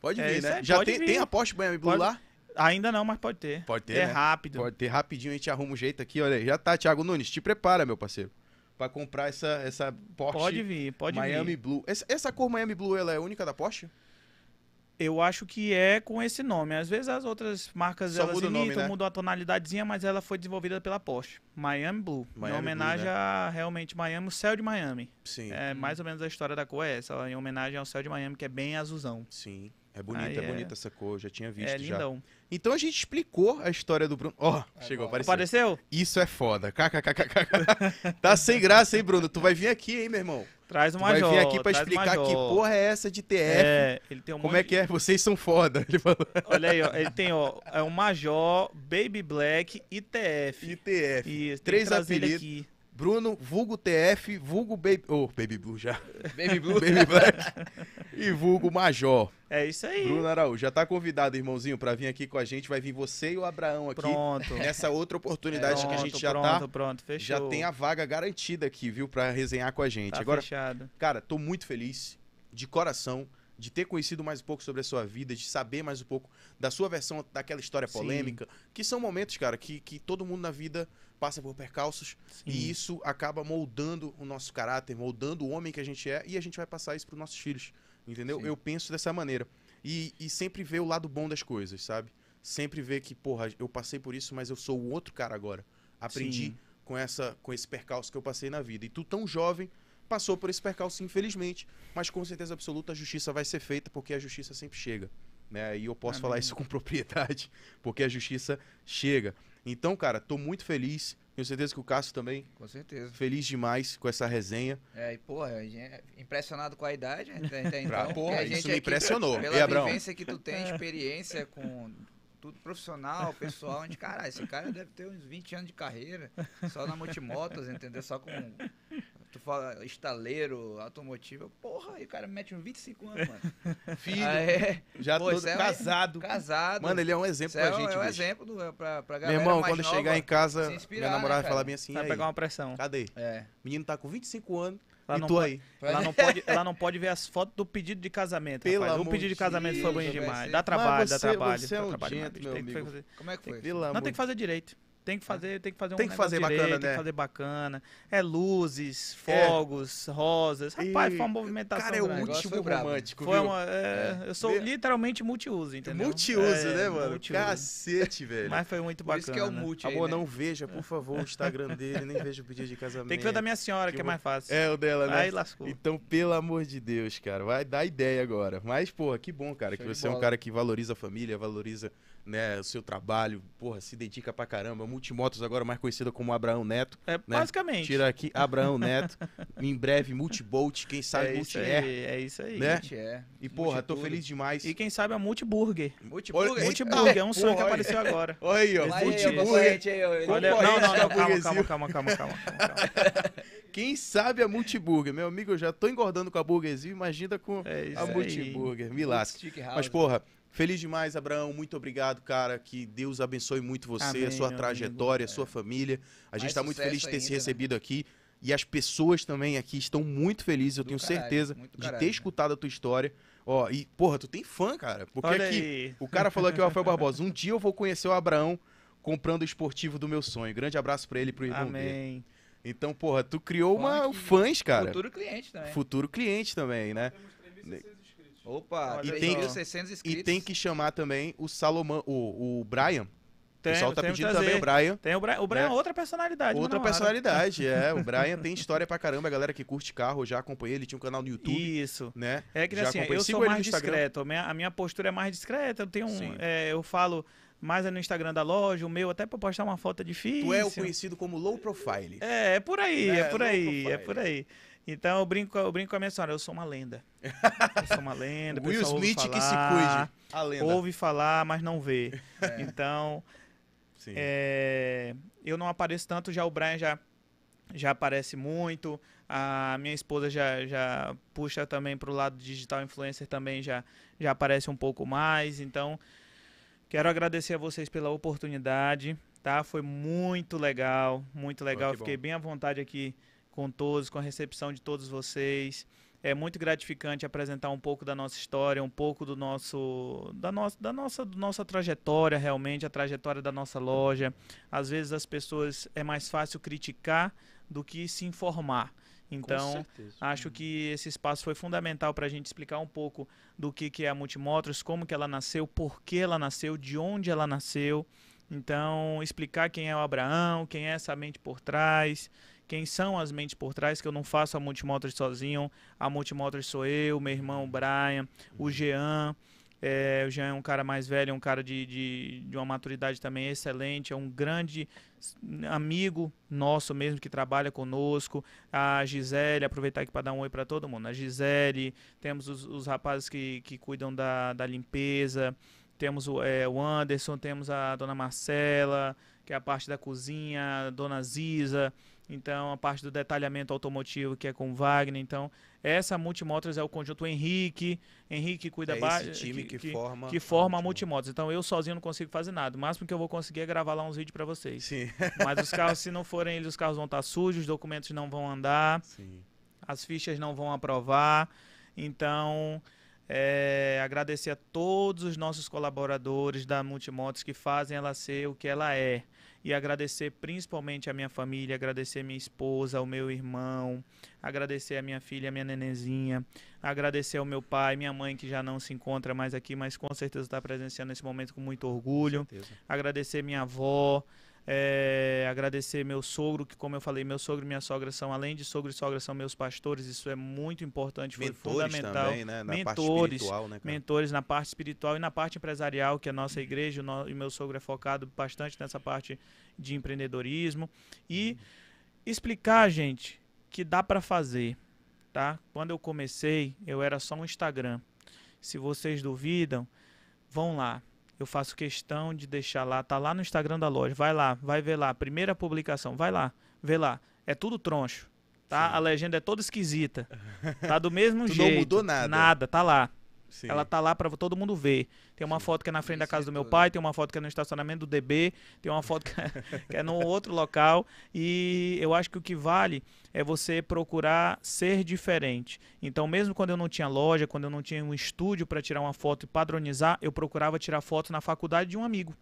Pode É vir, isso né? Já tem, vir. tem a Porsche Miami Blue Pode- lá? Ainda não, mas pode ter. Pode ter, É né? rápido. Pode ter rapidinho, a gente arruma um jeito aqui, olha aí. Já tá, Thiago Nunes, te prepara, meu parceiro. Pra comprar essa, essa Porsche Pode vir, pode Miami vir. Blue. Essa, essa cor Miami Blue, ela é única da Porsche? Eu acho que é com esse nome. Às vezes as outras marcas Só elas muda o nome, imitam, né? mudam a tonalidadezinha, mas ela foi desenvolvida pela Porsche. Miami Blue. Miami em homenagem Blue, né? a realmente Miami, o céu de Miami. Sim. É mais ou menos a história da cor é essa, em homenagem ao céu de Miami, que é bem azulzão. Sim. É bonita, Aí é é- bonita essa cor, já tinha visto é já. lindão. Então a gente explicou a história do Bruno. Ó, chegou, Agora. apareceu. Apareceu? Isso é foda. KKKKK. tá sem graça, hein, Bruno? Tu vai vir aqui, hein, meu irmão? Traz o Tu vai Major. vir aqui pra explicar que Major. porra é essa de TF. É, ele tem um Como monte é que é? Vocês são foda. Ele falou. Olha aí, ó. Ele tem, ó, é o Major, Baby Black e TF. ITF. Isso, tem Três apelidos. Bruno, vulgo TF, vulgo Baby. Oh, Baby Blue já. Baby Blue. Baby Black. e vulgo Major. É isso aí. Bruno Araújo, já tá convidado, irmãozinho, pra vir aqui com a gente. Vai vir você e o Abraão aqui. Pronto. Nessa outra oportunidade que a gente Pronto, já pronto, tá. Pronto, fechou. Já tem a vaga garantida aqui, viu? Pra resenhar com a gente. Tá Agora, fechado. Cara, tô muito feliz, de coração, de ter conhecido mais um pouco sobre a sua vida, de saber mais um pouco da sua versão daquela história Sim. polêmica, que são momentos, cara, que, que todo mundo na vida passa por percalços Sim. e isso acaba moldando o nosso caráter, moldando o homem que a gente é e a gente vai passar isso pros nossos filhos, entendeu? Sim. Eu penso dessa maneira. E, e sempre ver o lado bom das coisas, sabe? Sempre ver que, porra, eu passei por isso, mas eu sou o outro cara agora. Aprendi Sim. com essa com esse percalço que eu passei na vida. E tu tão jovem passou por esse percalço infelizmente, mas com certeza absoluta a justiça vai ser feita porque a justiça sempre chega, né? E eu posso Amém. falar isso com propriedade, porque a justiça chega. Então, cara, tô muito feliz. Tenho certeza que o Cássio também Com certeza. feliz demais com essa resenha. É, e porra, impressionado com a idade, né, até, até Pra- então. porra, porque a gente isso me aqui, impressionou. Pela E, Abraão? vivência que tu tem, experiência com tudo profissional, pessoal, onde, caralho, esse cara deve ter uns 20 anos de carreira, só na multimotos, entendeu? Só com, tu fala, estaleiro, automotivo, porra, aí o cara mete uns 25 anos, mano. Filho, Aí, é, já pô, todo é um- casado. casado. Mano, ele é um exemplo pra é, um- gente, é um bicho. exemplo do, pra, pra Meu galera irmão, mais quando nova chegar em casa, minha namorada né, vai falar bem assim, Vai "E aí, pegar uma pressão. cadê? É. O menino tá com 25 anos Ela e não tu pode- aí. Ela não, pode, ela não pode ver as fotos do pedido de casamento. Pelo rapaz. O pedido de casamento foi vai demais. Dá trabalho, dá você- trabalho. você é dá um trabalho, gentleman, bicho. meu Tem que amigo. Como é que foi? Não, tem que fazer direito. Tem que fazer, tem que fazer um Tem que fazer negócio bacana, direito, Tem né? que fazer bacana. É luzes, É. fogos, rosas. Rapaz, E- foi uma movimentação Cara, é o grande. último foi romântico, Foi viu? uma, é, Eu sou literalmente multiuso, entendeu? Multiuso, É, né, mano? multiuso. Cacete, velho. Mas foi muito Por bacana. isso que é o multi aí, Amor, né? não veja, por favor, o Instagram dele, nem veja o pedido de casamento. Tem que ver da minha senhora, Que que, é mais fácil. É, o dela, né? Aí lascou. Então, pelo amor de Deus, cara, vai dar ideia agora. Mas, porra, que bom, cara, que Show você é um cara que valoriza a família, valoriza né, o seu trabalho, porra, se dedica pra caramba. Multimotos agora mais conhecida como Abraão Neto. É, basicamente. Tira aqui Abraão Neto. em breve, Multibolt, quem sabe é isso Multi-Air. aí, é isso aí. Né? Multi é. E, porra, tô feliz demais. E quem sabe a Multiburger. Multiburger. Multiburger, é um sonho que apareceu agora. Olha aí, ó. Multiburger. Olha, não, não, não, calma, calma, calma, calma, calma, calma, calma. Quem sabe a Multiburger. Meu amigo, eu já tô engordando com a burguesia, imagina com É a. Multiburger. Me lasca. Mas, porra, feliz demais, Abraão. Muito obrigado, cara. Que Deus abençoe muito você, Amém, a sua trajetória, a amigo. sua família. A gente Mais tá muito feliz de ter se ainda, né? recebido aqui. E as pessoas também aqui estão muito felizes, eu Do tenho caralho, certeza, de caralho, ter né? escutado a tua história. Ó, e, porra, tu tem fã, cara. Porque Olha aqui, aí. o cara falou aqui, o Rafael Barbosa, um dia eu vou conhecer o Abraão comprando o esportivo do meu sonho. Grande abraço pra ele e pro irmão dele. Amém. Então, porra, tu criou uma fãs, cara. Futuro cliente também. Futuro cliente também, né? Opa, E tem- tem 600 inscritos. E tem que chamar também o Salomão, o, o Brian. o pessoal tá pedindo que também o. Brian. Tem o Brian, o Brian Né? é outra personalidade. Outra mano, personalidade, é. O Brian tem história pra caramba. A galera que curte carro, já acompanhei. Ele tinha um canal no YouTube, Isso. né? É que Já assim, acompanhei. eu Sigo sou mais discreto. A minha, a minha postura é mais discreta. Eu tenho um. É, eu falo mais é no Instagram da loja, o meu, até pra postar uma foto é difícil. Tu é o conhecido como low profile. É, é por aí, Né? é por aí, profile. é por aí. Então eu brinco, eu brinco com a minha senhora, eu sou uma lenda. Eu sou uma lenda, o Will Smith que se falar, cuide. A lenda. Ouve falar, mas não vê. É. Então, Sim. é, eu não apareço tanto, já o Brian já, já aparece muito. A minha esposa já, já puxa também pro lado digital influencer também já, já aparece um pouco mais. Então, quero agradecer a vocês pela oportunidade, tá? Foi muito legal, muito legal. bom. Fiquei bem à vontade aqui com todos, com a recepção de todos vocês. é muito gratificante apresentar um pouco da nossa história, um pouco do nosso da nossa da nossa da nossa trajetória realmente, a trajetória da nossa loja. Às vezes as pessoas é mais fácil criticar do que se informar. Então, acho que esse espaço foi fundamental para a gente explicar um pouco do que, que é a Multimotors, como que ela nasceu, por que ela nasceu, de onde ela nasceu. Então, explicar quem é o Abraão, quem é essa mente por trás, quem são as mentes por trás, que eu não faço a Multimotors sozinho. A Multimotors sou eu, meu irmão Brian, o Jean. É, o Jean é um cara mais velho, é um cara de, de, de, uma maturidade também excelente, é um grande amigo nosso mesmo que trabalha conosco. A Gisele, aproveitar aqui para dar um oi para todo mundo. A Gisele, temos os, os rapazes que, que cuidam da, da limpeza, temos o, é, o Anderson, temos a dona Marcela, que é a parte da cozinha, a dona Ziza. Então, a parte do detalhamento automotivo que é com Wagner. Então, essa Multimotors é o conjunto Henrique. Henrique cuida é base. time que, que, forma, que forma a Multimotors. Então, eu sozinho não consigo fazer nada. O máximo que eu vou conseguir é gravar lá uns vídeos para vocês. Sim. Mas os carros, se não forem eles, os carros vão estar sujos, os documentos não vão andar, Sim. as fichas não vão aprovar. Então, é, agradecer a todos os nossos colaboradores da Multimotos que fazem ela ser o que ela é e agradecer principalmente a minha família, agradecer minha esposa, o meu irmão, agradecer a minha filha, a minha nenenzinha, agradecer ao meu pai, minha mãe que já não se encontra mais aqui, mas com certeza está presenciando esse momento com muito orgulho, agradecer minha avó, é, agradecer meu sogro, que como eu falei, meu sogro e minha sogra são, além de sogro e sogra, são meus pastores, isso é muito importante, foi mentores fundamental. Também, né? Na mentores, né, mentores na parte espiritual e na parte empresarial, que a nossa igreja e meu sogro é focado bastante nessa parte de empreendedorismo. E explicar, gente, que dá para fazer, tá? Quando eu comecei, eu era só um Instagram. Se vocês duvidam, vão lá, eu faço questão de deixar lá, tá lá no Instagram da loja, vai lá, vai ver lá, primeira publicação, vai lá, vê lá. É tudo troncho, tá? Sim. A legenda é toda esquisita. Tá do mesmo jeito. Não mudou nada. Nada, tá lá. Sim. Ela tá lá para todo mundo ver. Tem uma Sim. foto que é na frente da casa do meu pai, tem uma foto que é no estacionamento do DB, tem uma foto que é, que é no outro local. E eu acho que o que vale é você procurar ser diferente. Então, mesmo quando eu não tinha loja, quando eu não tinha um estúdio para tirar uma foto e padronizar, eu procurava tirar foto na faculdade de um amigo.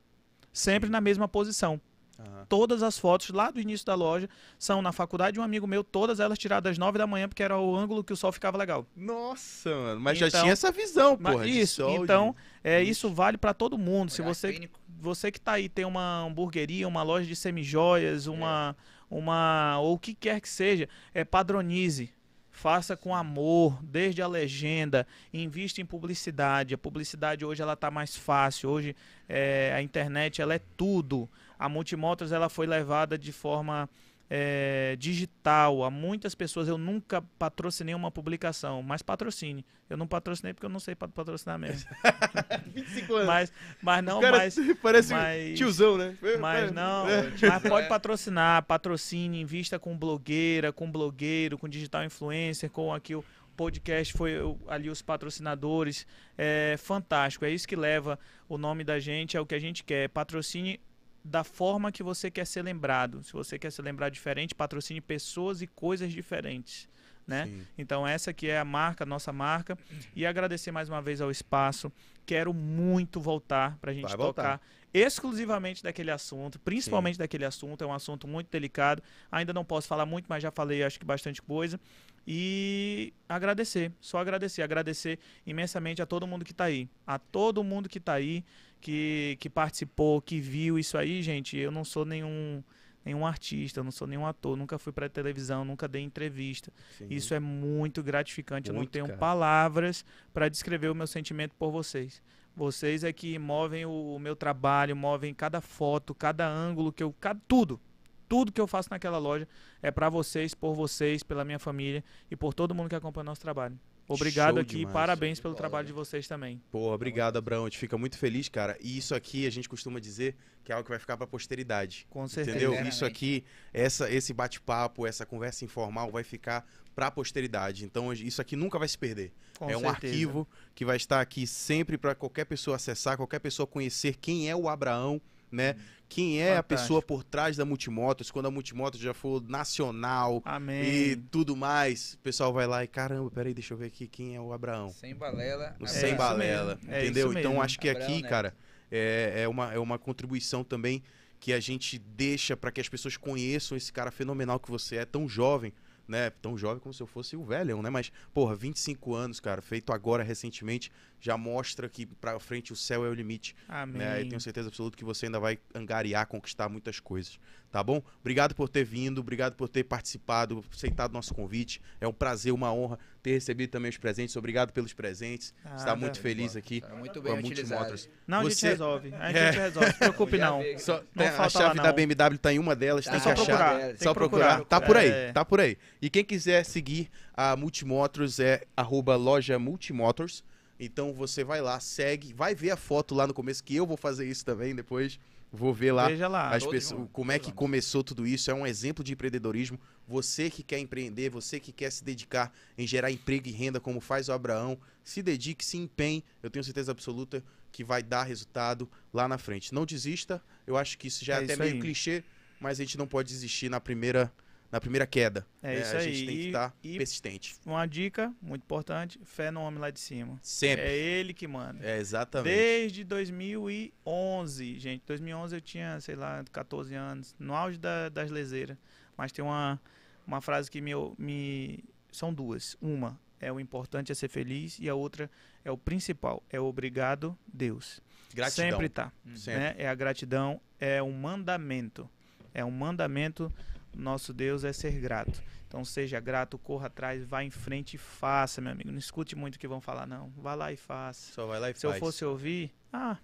Sempre Sim. na mesma posição. Uhum. Todas as fotos lá do início da loja são na faculdade de um amigo meu, todas elas tiradas às 9 da manhã, porque era o ângulo que o sol ficava legal. Nossa, mano, mas então, já tinha essa visão, porra. Isso, sol, então, de... é, isso vale para todo mundo. Se você, você que tá aí tem uma hamburgueria, uma loja de semijoias, uma, é. uma ou o que quer que seja, é padronize faça com amor, desde a legenda, invista em publicidade. A publicidade hoje ela está mais fácil. Hoje é, a internet ela é tudo. A Multimotos ela foi levada de forma é, digital a muitas pessoas. Eu nunca patrocinei uma publicação, mas patrocine. Eu não patrocinei porque eu não sei patrocinar mesmo. 25 anos. Mas, mas não, Cara, mas. Parece mas, tiozão, né? Mas não. Mas pode patrocinar, patrocine, invista com blogueira, com blogueiro, com digital influencer, com aqui o podcast foi ali os patrocinadores. É fantástico. É isso que leva o nome da gente, é o que a gente quer. Patrocine da forma que você quer ser lembrado. Se você quer ser lembrado diferente, patrocine pessoas e coisas diferentes. Né? Então essa que é a marca, nossa marca. E agradecer mais uma vez ao espaço. Quero muito voltar para a gente Vai tocar voltar. exclusivamente daquele assunto, principalmente Sim. daquele assunto. É um assunto muito delicado. Ainda não posso falar muito, mas já falei acho que bastante coisa. E agradecer, só agradecer, agradecer imensamente a todo mundo que está aí, a todo mundo que está aí que, que participou, que viu isso aí, gente, eu não sou nenhum nenhum artista, não sou nenhum ator, nunca fui para televisão, nunca dei entrevista. Sim. Isso é muito gratificante. Muito, eu não tenho cara. palavras para descrever o meu sentimento por vocês. Vocês é que movem o, o, meu trabalho, movem cada foto, cada ângulo que eu, cada, tudo. Tudo que eu faço naquela loja é para vocês, por vocês, pela minha família e por todo mundo que acompanha o nosso trabalho. Obrigado Show aqui, demais. parabéns pelo trabalho de vocês também. Pô, obrigado, Abraão. A gente fica muito feliz, cara. E isso aqui a gente costuma dizer que é algo que vai ficar para posteridade. Com certeza. Entendeu? Isso aqui, essa, esse bate-papo, essa conversa informal vai ficar para a posteridade. Então isso aqui nunca vai se perder. Com é um arquivo que vai estar aqui sempre para qualquer pessoa acessar, qualquer pessoa conhecer quem é o Abraão, né? Hum quem é a Fantástico. pessoa por trás da Multimotos, quando a Multimotos já for nacional Amém. e tudo mais, o pessoal vai lá e caramba, peraí, deixa eu ver aqui quem é o Abraão. Sem balela. No É Sem Balela, mesmo, é entendeu? Então acho que Abraão aqui, Neto. cara, é, é, uma, é uma contribuição também que a gente deixa para que as pessoas conheçam esse cara fenomenal que você é, tão jovem, né? Tão jovem como se eu fosse o velho, né? Mas, porra, 25 anos, cara, feito agora recentemente, já mostra que pra frente o céu é o limite, Amém. né? Eu tenho certeza absoluta que você ainda vai angariar, conquistar muitas coisas, tá bom? Obrigado por ter vindo, obrigado por ter participado, aceitado nosso convite. É um prazer, uma honra ter recebido também os presentes. Obrigado pelos presentes. Está Nada. muito feliz aqui. Tá muito com bem a utilizado. Multimotors. Não, a gente Você- resolve. A gente É. resolve. Não se preocupe, não. Só, Não tem- a falta lá, chave da. BMW tá em uma delas, Tá, tem que só achar. procurar. Tem Tem Só que procurar. procurar. Tá por aí, É. tá por aí. E quem quiser seguir a Multimotors é arroba loja Multimotors. Então você vai lá, segue, vai ver a foto lá no começo, que eu vou fazer isso também depois. Vou ver lá lá. as pessoas, como é que começou tudo isso. É um exemplo de empreendedorismo. Você que quer empreender, você que quer se dedicar em gerar emprego e renda, como faz o Abraão, se dedique, se empenhe. Eu tenho certeza absoluta que vai dar resultado lá na frente. Não desista. Eu acho que isso já é, É até meio aí. clichê, mas a gente não pode desistir na primeira, na primeira queda. É né? isso a aí. gente tem que estar e- persistente. Uma dica muito importante: fé no homem lá de cima. Sempre. É ele que manda. É, exatamente. Desde 2011, gente. 2011 eu tinha, sei lá, 14 anos, no auge da- das leseiras. Mas tem uma, uma frase que me, me. São duas. Uma é o importante é ser feliz e a outra é o principal, é o obrigado, Deus. Gratidão. Sempre tá. Sempre. né? É a gratidão, é um mandamento. É um mandamento, nosso Deus é ser grato. Então seja grato, corra atrás, vá em frente e faça, meu amigo. Não escute muito o que vão falar, não. Vá lá e faça. Só vai lá e Se eu faz. fosse ouvir, ah,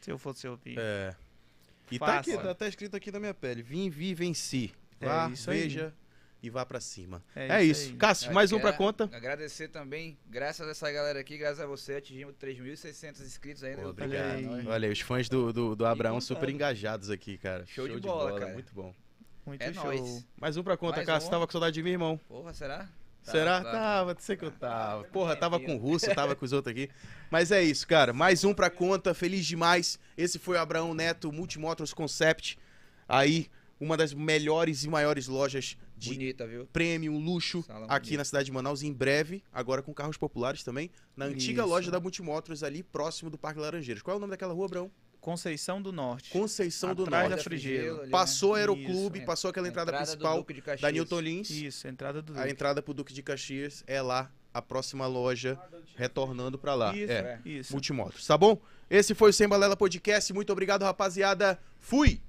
se eu fosse ouvir. É. E tá Faça. aqui, tá, tá escrito aqui na minha pele. Vim, vi, venci. É Vá, aí. veja e vá pra cima. É É, isso isso. aí. Cássio, Eu mais um pra conta. Agradecer também, graças a essa galera aqui, graças a você, atingimos 3.600 inscritos ainda. Pô, obrigado. Olha aí. Olha aí, os fãs do, do, do Abraão super engajados aqui, cara. Show de bola, cara. Muito bom. Muito É show. nóis. Mais um pra conta, Mais Cássio. um? Tava com saudade de mim, irmão. Porra, será? Será? tá. Tava, sei que eu tava. Porra, tava com o Russo, tava com os outros aqui. Mas é isso, cara. Mais um pra conta. Feliz demais. Esse foi o Abraão Neto Multimotors Concept. Aí, uma das melhores e maiores lojas de Bonita, viu? premium, luxo, Sala aqui bonita. na cidade de Manaus. Em breve, agora com carros populares também. Na antiga Isso. loja da Multimotors, ali próximo do Parque Laranjeiras. Qual é o nome daquela rua, Abraão? Conceição do Norte. Conceição do Atrás Norte. da Frigelo. ali, Passou o né? Aeroclube, Isso. passou aquela entrada, do principal Duque de Caxias. da Newton Lins. Isso, entrada do A Duque. entrada pro Duque de Caxias é lá, a próxima loja, retornando pra lá. Isso, É, isso. Multimotos, tá bom? Esse foi o Sem Balela Podcast. Muito obrigado, rapaziada. Fui!